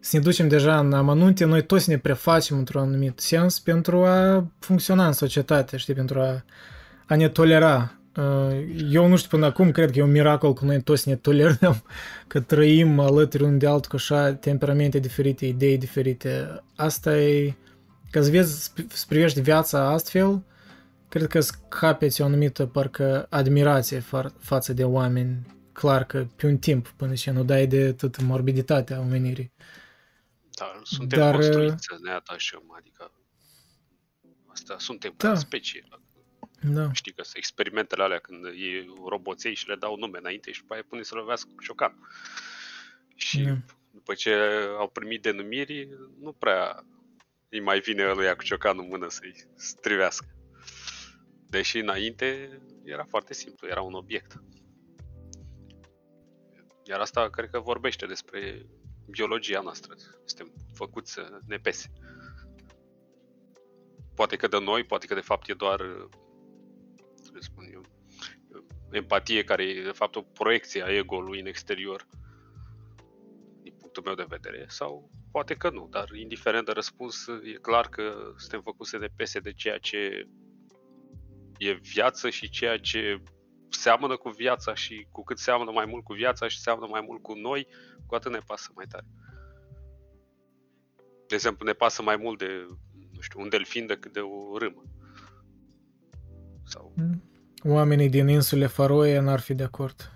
să ne ducem deja în amănunte, noi toți ne prefacem într-un anumit sens pentru a funcționa în societate, știi, pentru a, a ne tolera. Eu nu știu până acum, cred că e un miracol că noi toți ne tolerăm, că trăim alături unul de altul cu așa temperamente diferite, idei diferite. Asta e, ca să vezi, să privești viața astfel, cred că scapeți o anumită parcă admirație fa- față de oameni clar că pe un timp până ce nu dai de tot morbiditatea omenirii. Da, suntem Dar, construiți să ne atașăm, adică asta suntem da. ca specie. Da. Știi că sunt experimentele alea când e roboței și le dau nume înainte și după aia pune să lovească cu șocan. Și da. după ce au primit denumiri, nu prea îi mai vine ăluia cu ciocanul în mână să-i strivească. Deși înainte era foarte simplu, era un obiect. Iar asta cred că vorbește despre biologia noastră. Suntem făcuți să ne pese. Poate că de noi, poate că de fapt e doar ce spun eu, empatie care e de fapt o proiecție a ego-ului în exterior din punctul meu de vedere sau poate că nu, dar indiferent de răspuns e clar că suntem făcuți să ne pese de ceea ce e viață și ceea ce seamănă cu viața și cu cât seamănă mai mult cu viața și seamănă mai mult cu noi, cu atât ne pasă mai tare. De exemplu, ne pasă mai mult de, nu știu, un delfin decât de o râmă. Sau... Mm. Oamenii din insule Faroe n-ar fi de acord.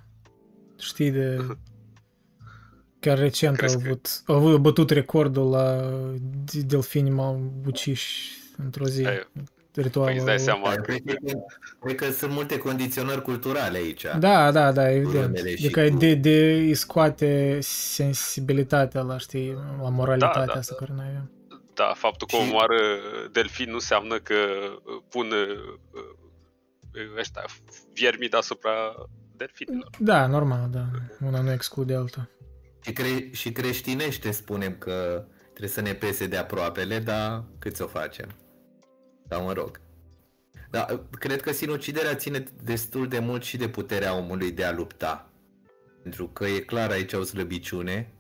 Știi de... Chiar recent au avut, au avut bătut recordul la delfini m-au uciși într-o zi. Aia ritualul. Păi îți dai seama că... Cred că sunt multe condiționări culturale aici. Da, da, da, evident. Adică cu... de, de îi scoate sensibilitatea la, știi, la moralitatea da, da, asta da. care noi avem. Da, faptul că omoară delfin nu înseamnă că pun ăsta, viermi deasupra delfinilor. Da, normal, da. Una nu exclude alta. Și, cre- și creștinește spunem că trebuie să ne pese de aproapele, dar cât să o facem? Da, mă rog. Da, cred că sinuciderea ține destul de mult și de puterea omului de a lupta. Pentru că e clar aici o slăbiciune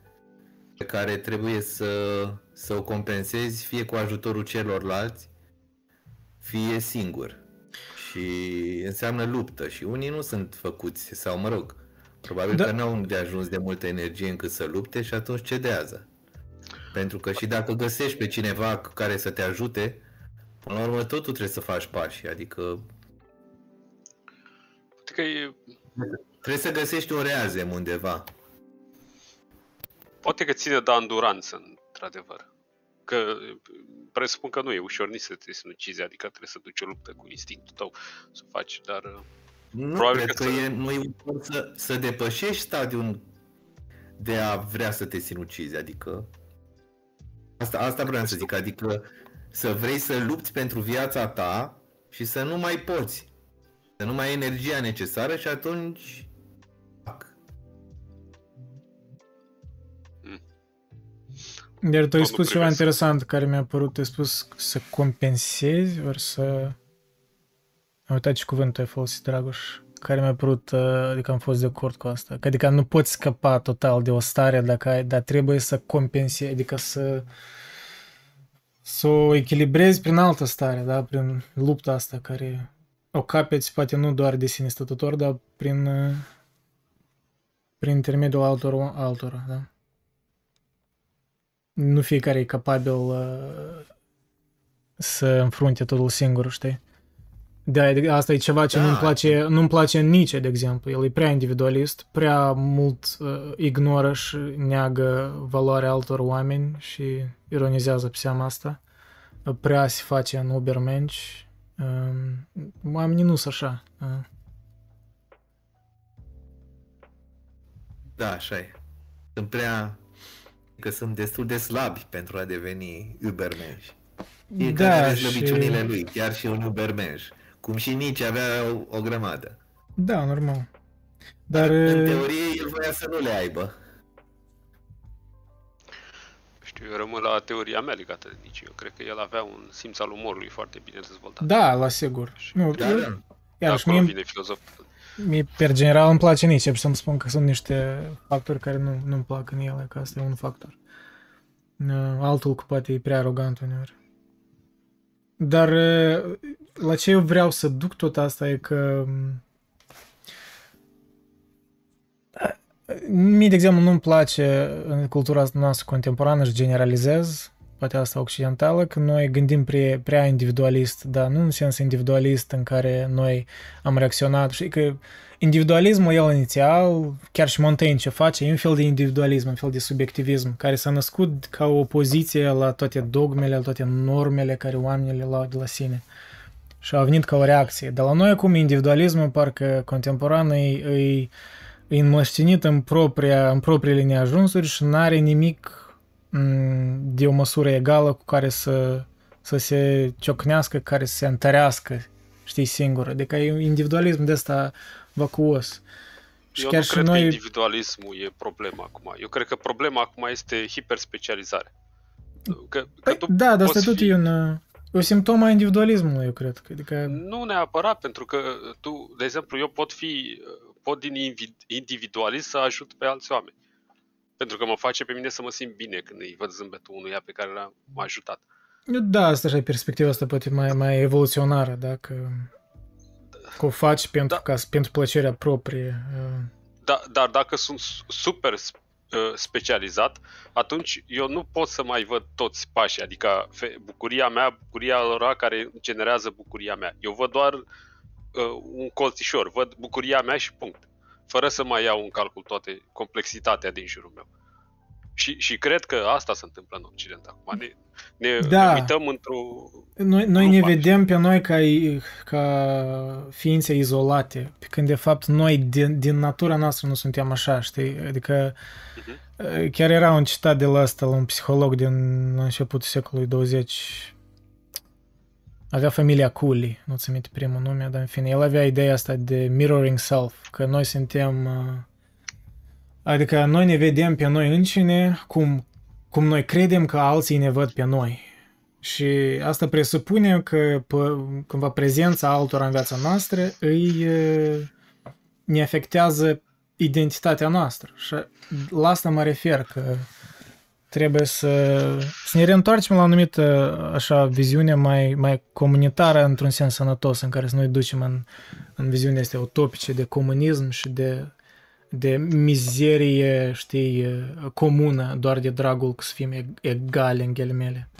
pe care trebuie să, să o compensezi fie cu ajutorul celorlalți, fie singur. Și înseamnă luptă și unii nu sunt făcuți, sau mă rog, probabil da. că nu au de ajuns de multă energie încât să lupte și atunci cedează. Pentru că și dacă găsești pe cineva care să te ajute, Până la urmă, tot tu trebuie să faci pași, adică... Adică e... Trebuie să găsești o reazem undeva. Poate că ține de anduranță, într-adevăr. Că presupun că nu e ușor nici să te sinucizi, adică trebuie să duci o luptă cu instinctul tău să faci, dar... Uh, nu, probabil cred că, că să... e, nu e ușor să, să depășești stadiul de a vrea să te sinucizi, adică... Asta, asta vreau să zic, adică să vrei să lupți pentru viața ta și să nu mai poți. Să nu mai ai energia necesară și atunci... Iar tu ai spus ceva interesant care mi-a părut, ai spus să compensezi, ori să... Am uitat ce cuvântul ai folosit, Dragoș, care mi-a părut, uh, adică am fost de acord cu asta. Adică nu poți scăpa total de o stare dacă ai, dar trebuie să compensezi, adică să să o echilibrezi prin altă stare, da? prin lupta asta care o capeți poate nu doar de sine stătător, dar prin, prin intermediul altor, altora. Da? Nu fiecare e capabil uh, să înfrunte totul singur, știi? Da, asta e ceva ce da. nu-mi place, nu-mi place nici, de exemplu. El e prea individualist, prea mult uh, ignoră și neagă valoarea altor oameni și ironizează pe seama asta. Prea se face în Ubermensch. Uh, oamenii nu sunt așa. Uh. Da, așa e. Sunt prea... că sunt destul de slabi pentru a deveni Ubermensch. Fiecare da, are slăbiciunile și... lui, chiar și un Ubermensch Cum și nici avea o, o grămadă. Da, normal. Dar... Dar, în uh, teorie, el voia să nu le aibă. Știu, eu rămân la teoria mea legată de nici. Eu cred că el avea un simț al umorului foarte bine dezvoltat. Da, la sigur. Nu, Da, eu, da. iarăși, Acolo mie, vine filozof. mie, per general, îmi place nici, și să-mi spun că sunt niște factori care nu, nu-mi plac în ele, că asta e un factor. Uh, Altul cu poate e prea arogant uneori. Dar uh, la ce eu vreau să duc tot asta e că um, Mie, de exemplu, nu-mi place în cultura noastră contemporană, și generalizez, poate asta occidentală, că noi gândim prea, prea individualist, dar nu în sens individualist în care noi am reacționat. Știi că individualismul, el inițial, chiar și Montaigne ce face, e un fel de individualism, un fel de subiectivism, care s-a născut ca o opoziție la toate dogmele, la toate normele care oamenii le luau de la sine. Și a venit ca o reacție. Dar la noi acum individualismul, parcă contemporan, e, e e înmăștinit în, propria, în propriile neajunsuri și nu are nimic m, de o măsură egală cu care să, să se ciocnească, care să se întărească, știi, singur. Adică e un individualism de ăsta vacuos. Și Eu chiar nu și cred că noi... individualismul e problema acum. Eu cred că problema acum este hiperspecializare. Că, că Păi, tu da, dar asta poți tot fi- e un, o simptomă a individualismului, eu cred. că- Adică, Nu neapărat, pentru că tu, de exemplu, eu pot fi, pot din invi- individualist să ajut pe alți oameni. Pentru că mă face pe mine să mă simt bine când îi văd zâmbetul unuia pe care l-am ajutat. da, asta așa, perspectiva asta poate mai, mai evoluționară, dacă că o faci pentru, Da. ca, pentru plăcerea proprie. uh, Da, dar dacă sunt s- super s- uh, specializat, atunci eu nu pot să mai văd toți pașii, adică fe- bucuria mea, bucuria lor care generează bucuria mea. Eu văd doar uh, un colțișor, văd bucuria mea și punct. Fără să mai iau în calcul toate complexitatea din jurul meu. Și, și cred că asta se întâmplă în Occident acum. Ne, ne, Da. ne uităm într-o... Noi, noi Nu ne faci. vedem pe noi ca, ca ființe izolate, pe când de fapt noi din, din natura noastră nu suntem așa, știi? Adică Mhm. chiar era un citat de la asta, la un psiholog din începutul secolului 20. Avea familia Cooley, nu ți aminte primul nume, dar în fine, el avea ideea asta de mirroring self, că noi suntem... uh, Adică noi ne vedem pe noi înșine cum, cum noi credem că alții ne văd pe noi. Și asta presupune că p- cumva prezența altora în viața noastră îi e, ne afectează identitatea noastră. Și la asta mă refer, că trebuie să, să ne reîntoarcem la o anumită așa viziune mai, mai comunitară într-un sens sănătos, în care să noi ducem în, în viziunea astea utopice de comunism și de, de mizerie, știi, comună, doar de dragul că să fim eg- egali în ghilimele.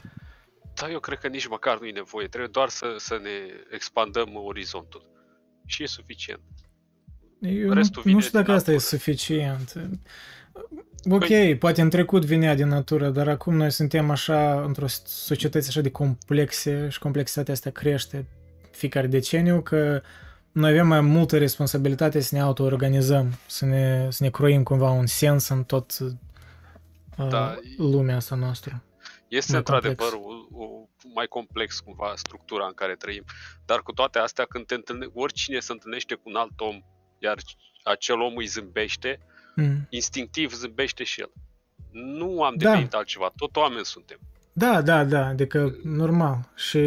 Da, eu cred că nici măcar nu e nevoie. Trebuie doar să, să ne expandăm orizontul. Și e suficient. Eu Restul nu, nu vine știu dacă din asta e natură. suficient. Ok, Păi- poate în trecut venea din natură, dar acum noi suntem așa, într-o societate așa de complexe și complexitatea asta crește fiecare deceniu, că noi avem mai multă responsabilitate să ne auto-organizăm, să ne, să ne croim cumva un sens în tot uh, Da. lumea asta noastră. Este Mai într-adevăr complex. o, o, mai complex cumva structura în care trăim. Dar cu toate astea, când te întâlne, oricine se întâlnește cu un alt om, iar acel om îi zâmbește, Mm. instinctiv zâmbește și el. Nu am Da. devenit altceva, tot oameni suntem. Da, da, da, adică normal. Și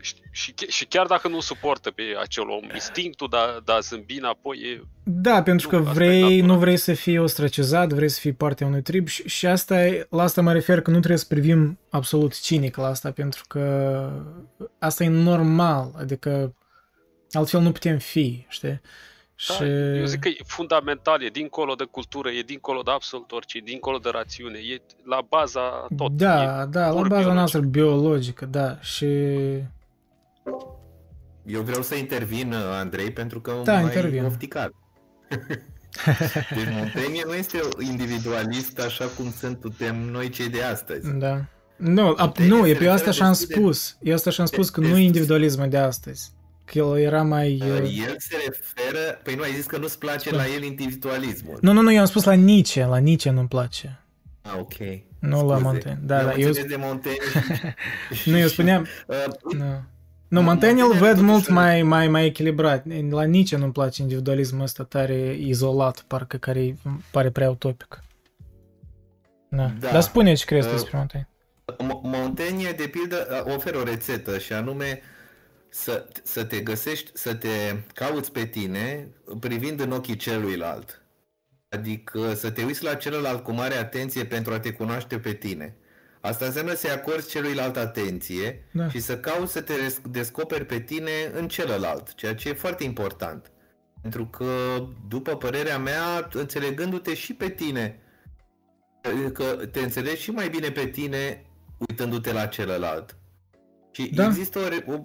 Și, și, ch- și chiar dacă nu suportă pe acel om, instinctul de a, de a zâmbi înapoi e... Da, pentru Nu, că asta e vrei, natura. nu vrei să fii ostracizat, vrei să fii parte a unui trib și, și asta e, la asta mă refer că nu trebuie să privim absolut cinic la asta, pentru că asta e normal, adică altfel nu putem fi, știi? Da, Și Eu zic că e fundamental, e dincolo de cultură, e dincolo de absolut orice, e dincolo de rațiune, e la baza tot. da, e da, la pur baza biologic. noastră biologică, da, și Eu vreau să intervin, Andrei, pentru că Da, m-ai intervin. ofticat. deci Montaigne nu este individualist așa cum suntem noi cei de astăzi. da. Nu, ap, Montaigne nu, se e pe asta referă și-am destul de- spus. Eu asta și-am spus că de- nu e individualismul de astăzi. Că el era mai... uh, El se referă, păi nu ai zis că nu-ți place la el individualismul. Nu, nu, nu, eu am spus la Nietzsche, la Nietzsche nu-mi place. Ah, ok. Nu la Montaigne. Da, eu da, am eu- înțeles de Montaigne. și- Nu, eu și- spuneam... Uh, Nu. Nu, Montaigne îl Montaigne văd mult totuși- mai, mai, mai echilibrat. La Nietzsche nu-mi place individualismul ăsta tare izolat, parcă care îi pare prea utopic. Da. Da. Dar spune ce crezi Uh, despre Montaigne. Mo- Montaigne, de pildă, oferă o rețetă și anume să, să te găsești, să te cauți pe tine privind în ochii celuilalt. Adică să te uiți la celălalt cu mare atenție pentru a te cunoaște pe tine. Asta înseamnă să-i acorzi celuilalt atenție Da. și să cauți să te res- descoperi pe tine în celălalt, ceea ce e foarte important. Pentru că, după părerea mea, înțelegându-te și pe tine, că te înțelegi și mai bine pe tine uitându-te la celălalt. Și Da. există o, re- o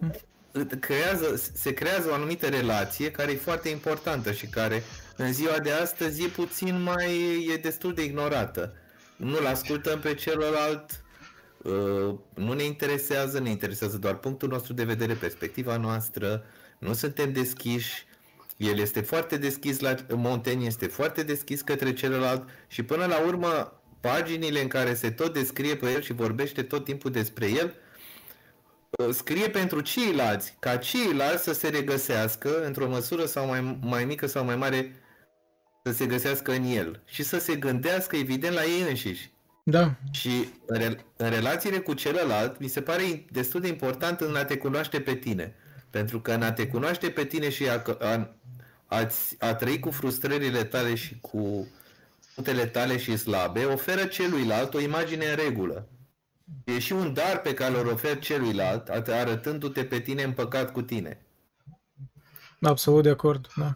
creează, se creează o anumită relație care e foarte importantă și care în ziua de astăzi e puțin mai, e destul de ignorată. Nu-l ascultăm pe celălalt, uh, nu ne interesează, ne interesează doar punctul nostru de vedere, perspectiva noastră, nu suntem deschiși, el este foarte deschis la Montaigne, este foarte deschis către celălalt și până la urmă paginile în care se tot descrie pe el și vorbește tot timpul despre el, uh, scrie pentru ceilalți, ca ceilalți să se regăsească într-o măsură sau mai, mai mică sau mai mare să se găsească în el și să se gândească evident la ei înșiși. Da, Și în, re- în relațiile cu celălalt, mi se pare destul de important în a te cunoaște pe tine. Pentru că în a te cunoaște pe tine și a, a, a, a trăi cu frustrările tale și cu punctele tale și slabe, oferă celuilalt o imagine în regulă. E și un dar pe care îl oferi celuilalt, at- arătându-te pe tine împăcat cu tine. absolut de acord. Da.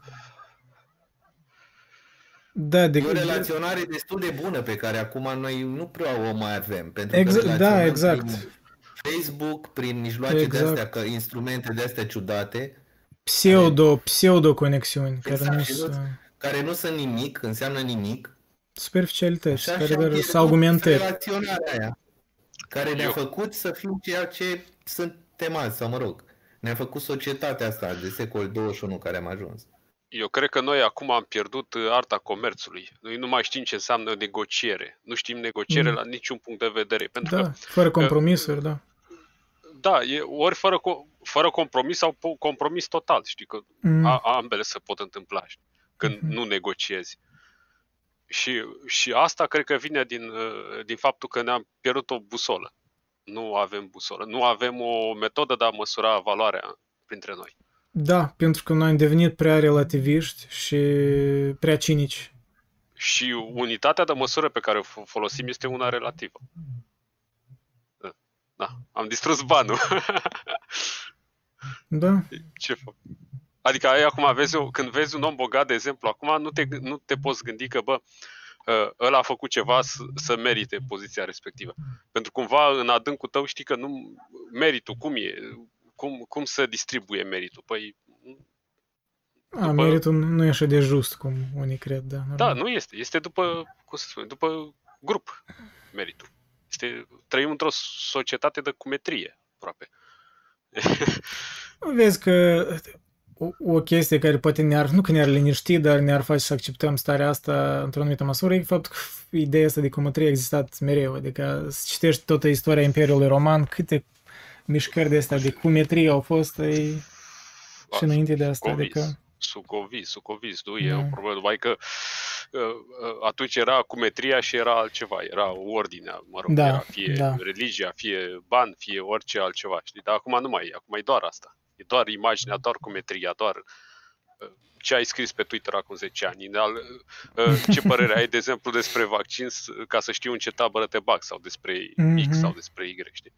Da, de E o relaționare destul de bună pe care acum noi nu prea o mai avem. Pentru Exact, că da, relaționăm exact. Prin Facebook, prin mijloace Exact. de astea, că instrumente de astea ciudate, pseudo, pseudo conexiuni care Exact, nu și sunt care nu sunt nimic, înseamnă nimic. superficialități, Și care așa doar pierdut sunt argumentări. relaționarea aia, care ne-a Eu- făcut să fim ceea ce suntem azi, sau mă rog, ne-a făcut societatea asta de secol 21 care am ajuns. Eu cred că noi acum am pierdut uh, arta comerțului. Noi nu mai știm ce înseamnă negociere. Nu știm negociere Mm. la niciun punct de vedere. Pentru Da, că, fără compromisuri, da. da, e ori fără, co- fără compromis sau po- compromis total. Știi că Mm. a, ambele se pot întâmpla știi, când Mhm. nu negociezi. Și, și asta cred că vine din, uh, din faptul că ne-am pierdut o busolă. Nu avem busolă. Nu avem o metodă de a măsura valoarea printre noi. Da, pentru că noi am devenit prea relativiști și prea cinici. Și unitatea de măsură pe care o f- folosim este una relativă. Da, Da, am distrus banul. Da, Ce fac? Adică ai acum vezi, o- când vezi un om bogat, de exemplu, acum nu te, g- nu te poți gândi că, bă, ă, ăla a făcut ceva să, să merite poziția respectivă. Pentru cumva în adâncul tău știi că nu meritul, cum e, cum, cum se distribuie meritul? Păi, a, După- meritul nu e așa de just cum unii cred, da. da, normal. nu este. Este după, cum să spune, după grup meritul. Este, trăim într-o societate de cumetrie, aproape. Vezi că o, o chestie care poate ne-ar, nu că ne-ar liniști, dar ne-ar face să acceptăm starea asta într-o anumită măsură, e faptul că ideea asta de cumătrie a existat mereu. Adică să citești toată istoria Imperiului Roman, câte mișcări de astea de cumetrie au fost e, și înainte de asta. Sucovis, Adică, sucovis, sucovis, nu e Da. o problemă, numai că uh, uh, atunci era cumetria și era altceva, era ordinea, mă rog, Da, era fie da. religia, fie ban, fie orice altceva, știi, dar acum nu mai e, acum e doar asta, e doar imaginea, doar cumetria, doar uh, ce ai scris pe Twitter acum 10 ani, al, uh, ce părere ai, de exemplu, despre vaccin, s- ca să știu în ce tabără te bag, sau despre Mhm. X sau despre Y, știi?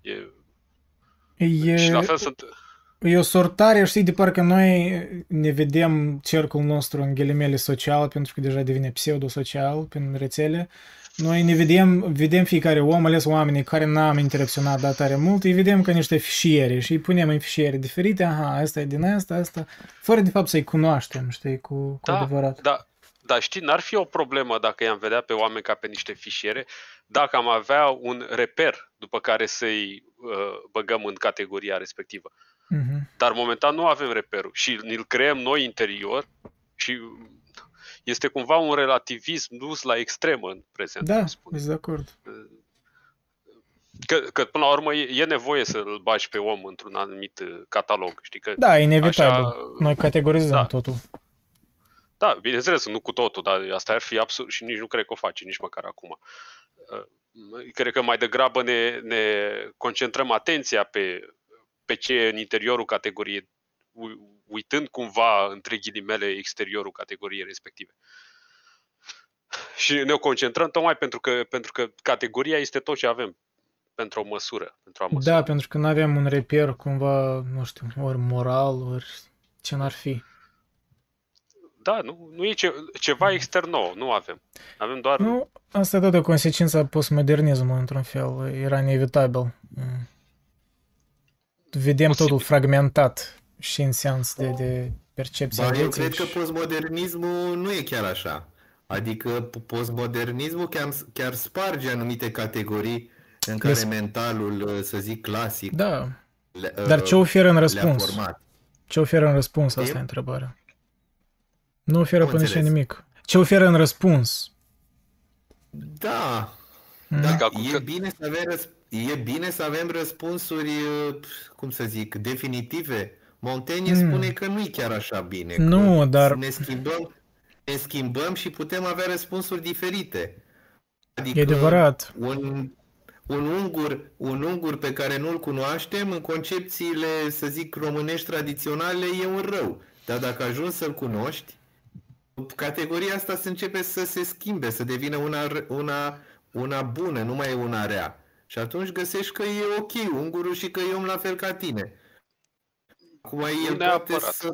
E, e, și la fel sunt... E o sortare, știi, de parcă noi ne vedem cercul nostru în ghilimele social, pentru că deja devine pseudo-social prin rețele. Noi ne vedem, vedem fiecare om, ales oamenii care n-am interacționat dat tare mult, îi vedem ca niște fișiere și îi punem în fișiere diferite, aha, asta e din asta, asta, fără de fapt să-i cunoaștem, știi, cu, cu Da, adevărat. Da, dar știi, n-ar fi o problemă dacă i-am vedea pe oameni ca pe niște fișiere, dacă am avea un reper după care să-i uh, băgăm în categoria respectivă. Mhm. Dar momentan nu avem reperul și îl creăm noi interior și este cumva un relativism dus la extremă în prezent. Da, aș spune. sunt de acord. Că, că până la urmă e, e nevoie să-l bagi pe om într-un anumit uh, catalog, știi? Că, Da, inevitabil. Așa- Noi categorizăm Da. totul. da, bineînțeles, nu cu totul, dar asta ar fi absurd și nici nu cred că o face, nici măcar acum. Uh, Cred că mai degrabă ne, ne concentrăm atenția pe, pe ce e în interiorul categoriei, u- uitând cumva, între ghilimele, exteriorul categoriei respective. Și ne concentrăm tocmai pentru că, pentru că categoria este tot ce avem pentru o măsură, pentru a măsura. Da, pentru că nu avem un reper cumva, nu știu, ori moral, ori ce n-ar fi. Da, nu, nu e ce, ceva extern nou, nu avem. Avem doar... Nu, asta e tot o consecință a postmodernismului, într-un fel. Era inevitabil. Mm. Vedem Posibil. totul fragmentat și în sens de, de percepție. Ba, eu vieții cred că și- postmodernismul nu e chiar așa. Adică p- postmodernismul chiar, chiar sparge anumite categorii în care Des- mentalul, să zic, clasic Da, le, dar ce oferă în le-a răspuns? format. Ce oferă în răspuns? Asta Știm? e întrebarea. Nu oferă Nu până și înțeles. nimic. Ce oferă în răspuns? Da, Mm. da Adică acum e, că- bine să avem răs- e bine să avem răspunsuri, uh, cum să zic, definitive. Montaigne Mm. spune că nu e chiar așa bine. Nu, că dar- Ne schimbăm, ne schimbăm și putem avea răspunsuri diferite. Adică E adevărat. un, un ungur, un ungur pe care nu-l cunoaștem, în concepțiile, să zic, românești tradiționale, e un rău. Dar dacă ajungi să-l cunoști, categoria asta se începe să se schimbe, să devină una, r- una, una bună, nu mai e una rea. Și atunci găsești că e ok ungurul și că e om la fel ca tine. Acum el poate neapărat. să...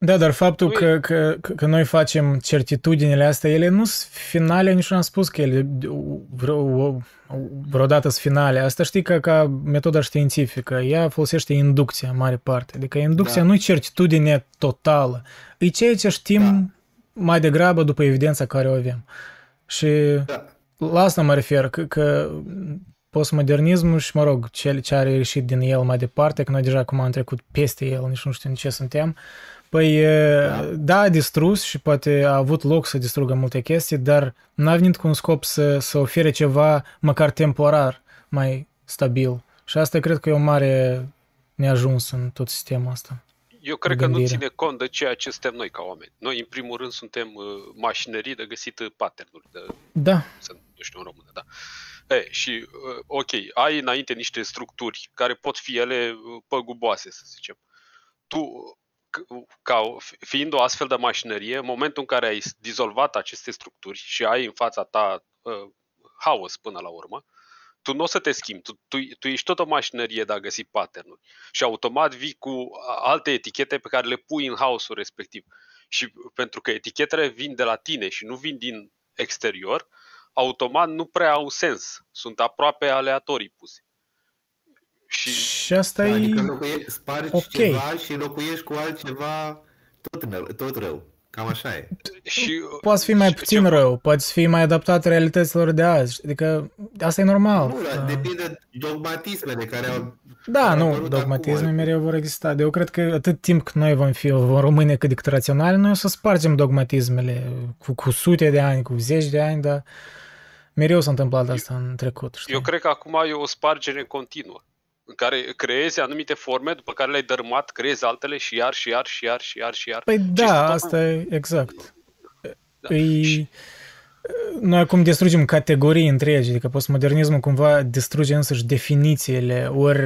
Da, dar faptul Nu e- că, că, că, că noi facem certitudinile astea, ele nu sunt finale, nici nu am spus că ele vreo, vreodată sunt finale. Asta știi că ca metoda științifică, ea folosește inducția în mare parte. Adică inducția Da. nu e certitudine totală, e ceea ce știm Da. mai degrabă după evidența care o avem. Și Da. la asta mă refer, că, că postmodernismul și, mă rog, ce, ce are ieșit din el mai departe, că noi deja acum am trecut peste el, nici nu știu în ce suntem, păi da. da, a distrus și poate a avut loc să distrugă multe chestii, dar n-a venit cu un scop să, să ofere ceva măcar temporar mai stabil. Și asta cred că e o mare neajuns în tot sistemul ăsta. Eu cred că nu gândire. ține cont de ceea ce suntem noi ca oameni. Noi, în primul rând, suntem uh, mașinării de găsit uh, pattern-uri, de, Da, să nu știu în română, da. E, și, uh, ok, ai înainte niște structuri care pot fi ele uh, păguboase, să zicem. Tu, c- ca, o- fiind o astfel de mașinărie, în momentul în care ai dizolvat aceste structuri și ai în fața ta uh, haos până la urmă, tu nu o să te schimbi, tu, tu, tu ești tot o mașinărie de a găsi pattern și automat vii cu alte etichete pe care le pui în haosul respectiv. Și pentru că etichetele vin de la tine și nu vin din exterior, automat nu prea au sens. Sunt aproape aleatorii puse. Și și asta Da, e... adică înlocuie, spargi ok. ceva și înlocuiești cu altceva tot, rău- tot rău. Cam așa e. și Poate fi mai și- puțin ce- rău, poate fi mai adaptat realităților de azi. Adică asta e normal. Nu, dar Uh, depinde de dogmatismele care au... Da, au nu, apărut dogmatisme acum. mereu vor exista. Dar eu cred că atât timp cât noi vom fi, vom rămâne cât de raționali, noi o să spargem dogmatismele cu, cu sute de ani, cu zeci de ani, dar mereu s-a întâmplat asta în trecut. Știi? Eu cred că acum e o spargere continuă în care creezi anumite forme, după care le-ai dărâmat, creezi altele și iar, și iar, și iar, și iar, și iar. Păi Și da, este tot asta e exact. Da. E, Și- noi acum distrugem categorii întregi, adică postmodernismul cumva distruge însăși definițiile, ori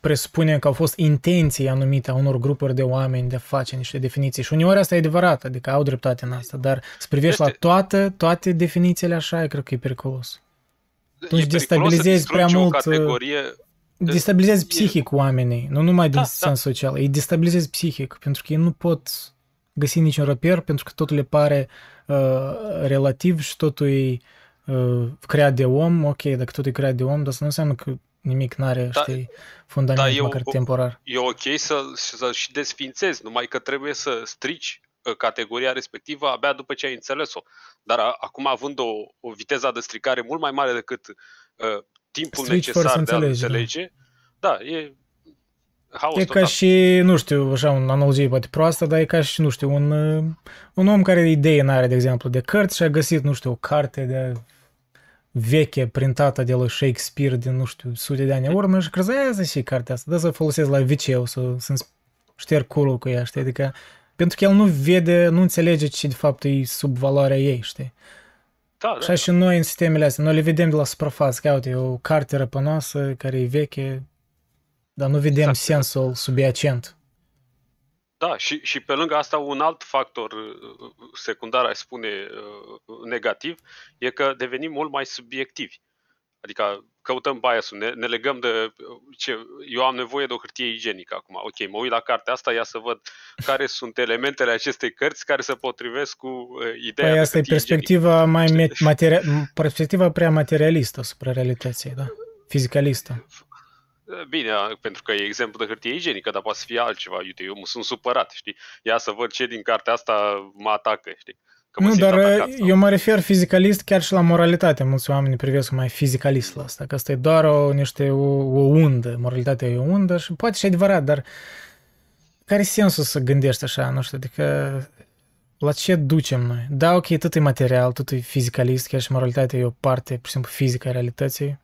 presupune că au fost intenții anumite a unor grupuri de oameni de a face niște definiții. Și uneori asta e adevărat, adică au dreptate în asta, dar să privești la Este- toate, toate definițiile așa, cred că e periculos. E atunci periculos să destabilizezi prea distrugi mult, O categorie, Destabilizezi e- psihic oamenii, nu numai din Da, sens social, îi destabilizezi psihic, pentru că ei nu pot găsi niciun reper, pentru că totul le pare uh, relativ și totul e uh, creat de om, ok, dacă totul e creat de om, dar asta nu înseamnă că nimic n-are, Da, știi, fundament da, e măcar o- temporar. e ok să, să și desfințezi, numai că trebuie să strici uh, categoria respectivă abia după ce ai înțeles-o. Dar a, acum având o, o viteză de stricare mult mai mare decât uh, timpul Strici fără să necesar de a înțelegi, da. înțelege, da, e haos E total. ca și, nu știu, așa, o analogie poate proastă, dar e ca și, nu știu, un, uh, un om care idee n-are, de exemplu, de cărți și a găsit, nu știu, o carte de veche printată de lui Shakespeare din, nu știu, sute de ani în urmă și crezi, aia și cartea asta, da să o folosesc la wc să, să șterg culul cu ea, știi? Adică, pentru că el nu vede, nu înțelege ce de fapt e sub valoarea ei, știi? Da, da. Așa și noi în sistemele astea, noi le vedem de la suprafață, că uite, e o carte răpănoasă care e veche, dar nu vedem Exact. sensul subiacent. Da, și, și pe lângă asta un alt factor uh, secundar, aș spune, uh, negativ, e că devenim mult mai subiectivi. Adică căutăm biasul, ne, ne legăm de ce, eu am nevoie de o hârtie igienică acum. Ok, mă uit la cartea asta, ia să văd care sunt elementele acestei cărți care se potrivesc cu uh, ideea Păi de asta e hârtie perspectiva mai Știi? me- materia- perspectiva prea materialistă asupra realității, da? Fizicalistă. Igienică. Bine, pentru că e exemplu de hârtie igienică, dar poate să fie altceva. Uite, eu mă sunt supărat, știi? Ia să văd ce din cartea asta mă atacă, știi? Că mă Nu, simt dar atacat sau- eu mă refer fizicalist chiar și la moralitate. Mulți oameni privesc mai fizicalist la asta, că asta e doar o, niște, o, o undă. Moralitatea e o undă și poate și adevărat, dar care e sensul să gândești așa, nu știu, adică la ce ducem noi? Da, ok, tot e material, tot e fizicalist, chiar și moralitatea e o parte, pur și simplu, fizică a realității.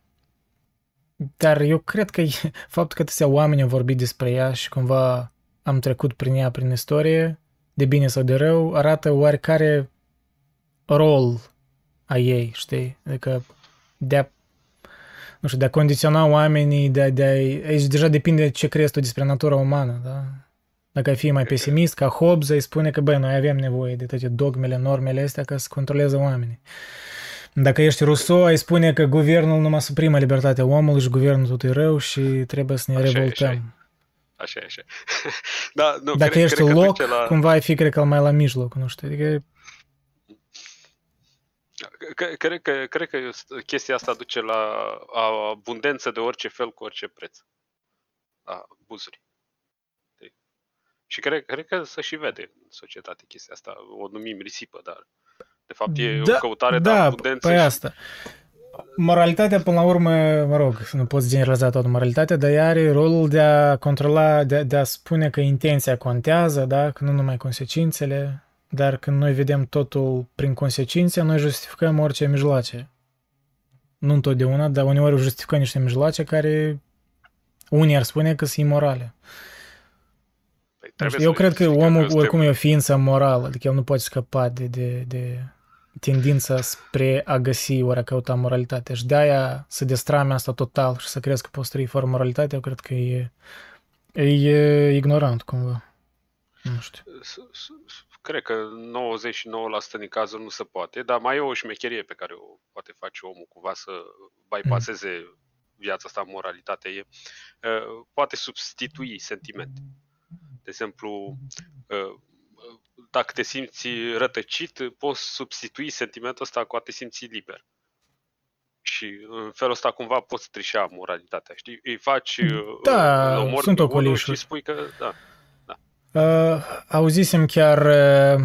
Dar eu cred că e- faptul că atâția oameni au vorbit despre ea și cumva am trecut prin ea, prin istorie, de bine sau de rău, arată oarecare rol a ei, știi? Adică de a, nu știu, de a condiționa oamenii, de a, de a, aici deja depinde de ce crezi tu despre natura umană, da? Dacă ai fi mai pesimist, ca Hobbes, îi spune că, băi, noi avem nevoie de toate dogmele, normele astea ca să controleze oamenii. Dacă ești Rousseau, ai spune că guvernul numai suprimă libertatea omului și guvernul tot e rău și trebuie să ne Așa e, revoltăm. așa e. Așa e, așa e. da, nu, Dacă cred, ești cred că loc, duce la... cumva ai fi, cred că, mai la mijloc, nu știu. Adică, Cred, cred, că, cred că chestia asta duce la abundență de orice fel cu orice preț. La buzuri. Știi? Și cred, cred că se și vede în societate chestia asta. O numim risipă, dar de fapt e o căutare de da, abundență. Păi și- asta. Moralitatea, până la urmă, mă rog, nu poți generaliza toată moralitatea, dar ea are rolul de a controla, de, de a spune că intenția contează, da? că nu numai consecințele, dar când noi vedem totul prin consecințe, noi justificăm orice mijloace. Nu întotdeauna, dar uneori justificăm niște mijloace care unii ar spune că sunt imorale. Păi, Nu trebuie știu, Eu să cred că justificăm omul suntem- oricum e o ființă morală, adică el nu poate scăpa de, de, de tendința spre a găsi ori a căuta moralitate. Și de-aia să destrame asta total și să crezi că poți trăi fără moralitate, eu cred că e, e ignorant cumva. Nu știu. S- s- s- Cred că 99% din cazuri nu se poate, dar mai e o șmecherie pe care o poate face omul cumva să bypasseze viața asta în moralitate. E, uh, poate substitui sentimente. De exemplu, uh, dacă te simți rătăcit, poți substitui sentimentul ăsta cu a te simți liber. Și în felul ăsta cumva poți trișa moralitatea, știi? Îi faci, uh, Da, îl omori sunt pe unul ocolișuri. și spui că, da, Uh, auzisem chiar, uh,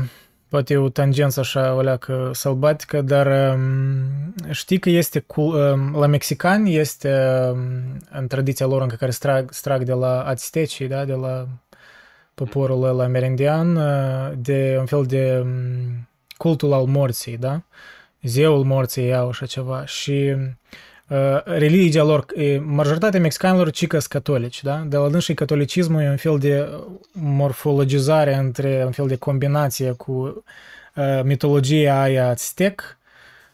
poate o tangență așa, o leacă sălbatică, dar um, știi că este cu, um, la mexicani este um, în tradiția lor încă care strag, strag de la aztecii, da, de la poporul ăla amerindian, uh, de un fel de um, cultul al morții, da? Zeul morții iau așa ceva și uh, religia lor, e, majoritatea mexicanilor cică catolici, da? De la dânsii catolicismul e un fel de morfologizare între un fel de combinație cu uh, mitologia aia aztec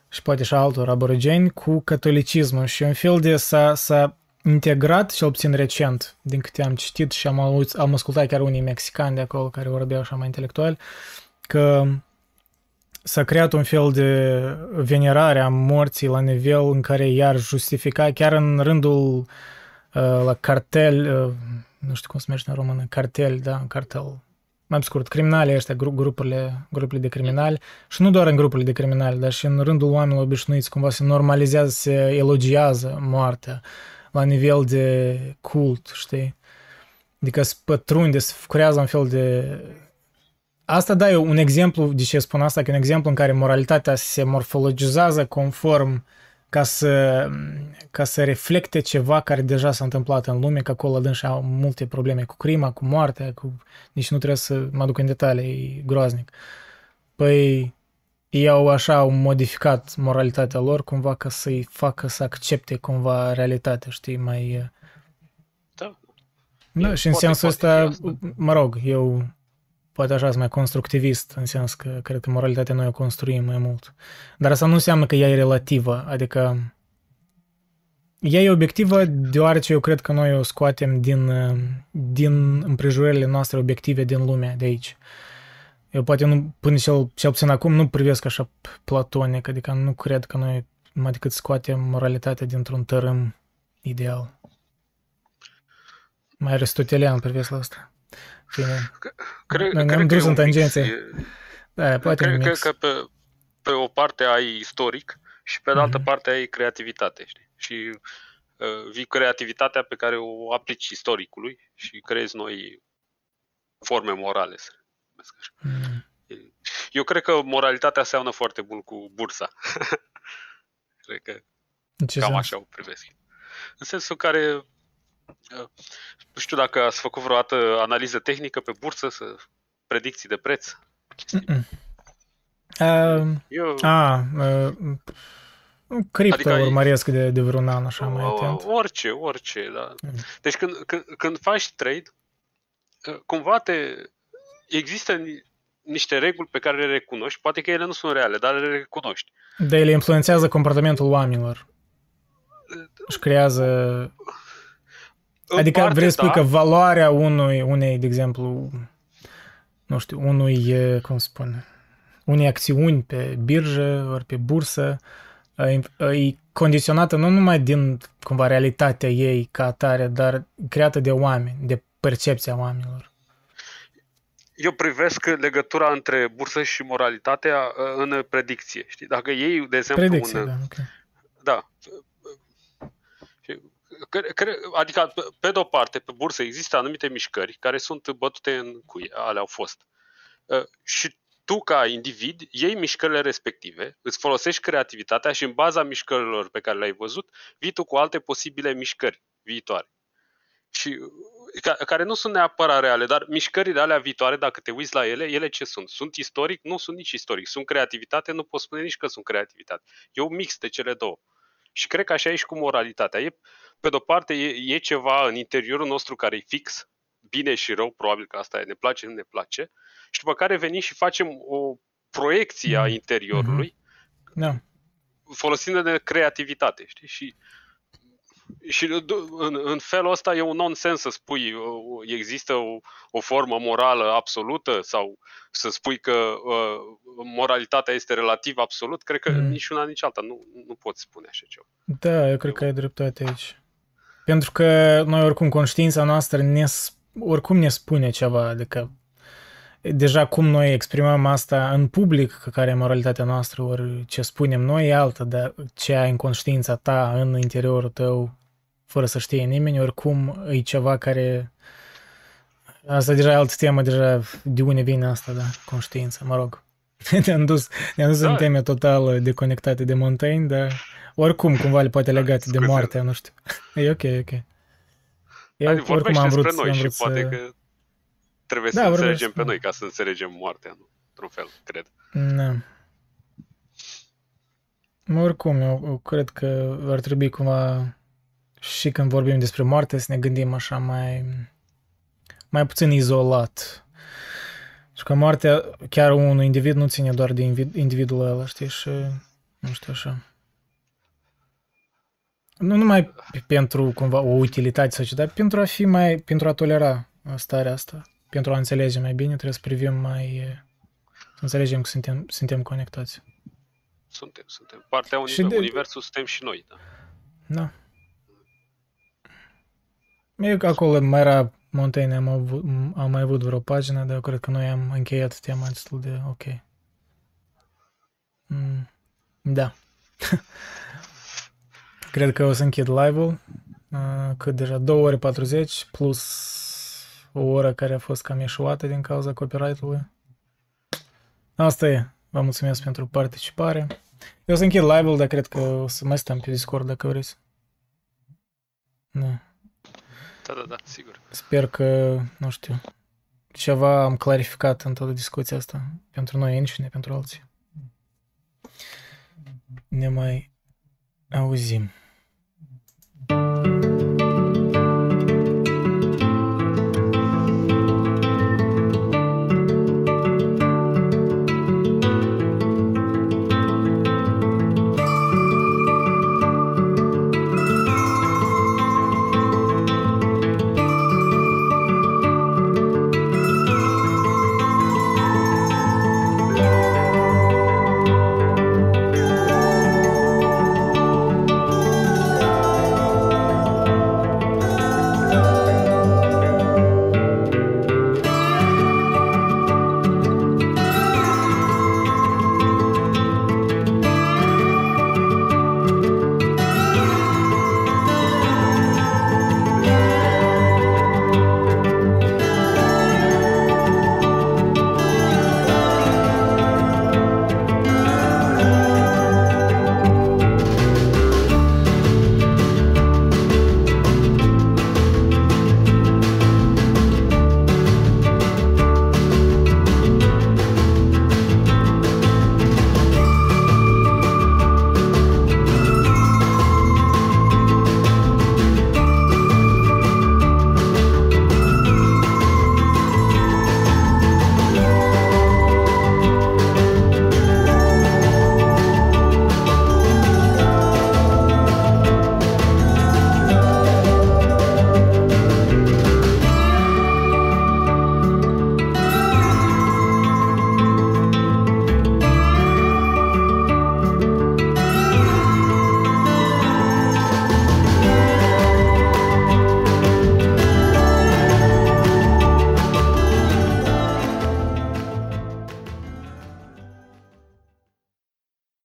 și poate și altor aborigeni cu catolicismul și un fel de s-a, s-a integrat, cel puțin recent, din câte am citit și am, auz, am ascultat chiar unii mexicani de acolo care vorbeau așa mai intelectual, că s-a creat un fel de venerare a morții la nivel în care iar justifica, chiar în rândul uh, la cartel, uh, nu știu cum se numește în română, cartel, da, cartel, mai scurt, criminali ăștia, gru- grupurile, grupurile de criminali și nu doar în grupurile de criminali, dar și în rândul oamenilor obișnuiți cumva se normalizează, se elogiază moartea la nivel de cult, știi? Adică se pătrunde, se creează un fel de Asta da, e un exemplu, de ce spun asta, că e un exemplu în care moralitatea se morfologizează conform ca să, ca să reflecte ceva care deja s-a întâmplat în lume, că acolo adânși au multe probleme cu crima, cu moartea, cu... nici nu trebuie să mă duc în detalii, e groaznic. Păi, ei au așa, au modificat moralitatea lor cumva ca să-i facă să accepte cumva realitatea, știi, mai... Da. Da, E, și în poate- sensul poate ăsta, fi asta. mă rog, eu poate așa sunt mai constructivist, în sens că cred că moralitatea noi o construim mai mult. Dar asta nu înseamnă că ea e relativă, adică ea e obiectivă deoarece eu cred că noi o scoatem din, uh, din împrejurările noastre obiective din lumea de aici. Eu poate nu, până cel, cel puțin acum, nu privesc așa platonic, adică nu cred că noi mai decât scoatem moralitatea dintr-un tărâm ideal. Mai aristotelian privesc la asta. Bine. Cred, Noi cred ne-am că e dus în un mix. tangențe. E- Da, poate cred, un cred mix. că pe, pe o parte ai istoric și pe de altă Mhm. parte ai creativitate, știi? Și uh, vii creativitatea pe care o aplici istoricului și creezi noi forme morale, să le numesc așa. Mm. Eu cred că moralitatea seamănă foarte mult cu bursa. cred că În ce cam sens? așa o privesc. În sensul în care uh, nu știu dacă ați făcut vreodată analiză tehnică pe bursă, să predicții de preț. Mm-mm. Uh, Eu, a, uh, cripto Adică ai- urmăresc de, de vreun an așa mai O- atent. Orice, orice, da. Mm. Deci când, când, când faci trade, uh, cumva te, există ni- niște reguli pe care le recunoști, poate că ele nu sunt reale, dar le recunoști. Dar ele influențează comportamentul oamenilor. Își creează... În Adică parte, vrei să spui da, că valoarea unui, unei, de exemplu, nu știu, unui, e, cum se spune, unei acțiuni pe birjă ori pe bursă e, e condiționată nu numai din, cumva, realitatea ei ca atare, dar creată de oameni, de percepția oamenilor. Eu privesc legătura între bursă și moralitatea uh, în predicție. Știi? Dacă iei, de exemplu, Predicție, un, da, ok. Da. Și cre- cre- Adică, pe- pe de o parte, pe bursă există anumite mișcări care sunt bătute în cui, ale au fost. Uh, Și tu, ca individ, iei mișcările respective, îți folosești creativitatea și în baza mișcărilor pe care le-ai văzut, vii tu cu alte posibile mișcări viitoare. Și uh, ca, care nu sunt neapărat reale, dar mișcările alea viitoare, dacă te uiți la ele, ele ce sunt? Sunt istoric? Nu sunt nici istoric. Sunt creativitate? Nu poți spune nici că sunt creativitate. E un mix de cele două. Și cred că așa e și cu moralitatea. E, pe de-o parte, e, e ceva în interiorul nostru care e fix, bine și rău, probabil că asta e, ne place, nu ne place, și după care venim și facem o proiecție a Mhm. interiorului, Da. folosind de creativitate, știi? Și, și în, în felul ăsta e un nonsens să spui uh, există o, o formă morală absolută sau să spui că uh, moralitatea este relativ absolut. Cred că Mm. nici una, nici alta nu, nu poți spune așa ceva. Da, eu cred că ai dreptate aici. Pentru că noi oricum conștiința noastră ne, s- oricum ne spune ceva, adică deja cum noi exprimăm asta în public, că care e moralitatea noastră, ori ce spunem noi e altă, dar ce ai în conștiința ta, în interiorul tău, fără să știe nimeni, oricum e ceva care... Asta deja e altă temă, deja de unde vine asta, da, conștiința, mă rog. Ne-am dus, ne-am dus Da. în teme total deconectate de Montaigne, dar oricum cumva le poate legate de Scuze. moarte, nu știu. E ok, ok. Eu Adică oricum vorbește am vrut, despre noi am și vrut poate să... că trebuie Da, să vorbește înțelegem pe despre noi ca să înțelegem moartea, nu? Într-un fel, cred. Da. Mă, oricum, eu, eu cred că ar trebui cumva și când vorbim despre moarte să ne gândim așa mai, mai puțin izolat. Și că moartea chiar unui individ nu ține doar de invid- individul ăla, știi, și nu știu așa. Nu numai pe- pentru cumva o utilitate sau ce, dar pentru a fi mai, pentru a tolera starea asta, pentru a înțelege mai bine, trebuie să privim mai, să înțelegem că suntem, suntem conectați. Suntem, suntem. Partea Și univers, de- universul suntem și noi, da. Da. Eu că acolo mai era Montaigne, am, avut, am mai avut vreo pagină, dar eu cred că noi am încheiat tema destul de ok. Mm, da. cred că o să închid live-ul, uh, că deja 2 ore 40 plus o oră care a fost cam eșuată din cauza copyright-ului. Asta e. Vă mulțumesc pentru participare. Eu o să închid live-ul, dar cred că o să mai stăm pe Discord dacă vreți. Da. Da, da, da, sigur. Sper că, nu știu, ceva am clarificat în toată discuția asta. Pentru noi înșine, pentru alții. Ne mai auzim. thank you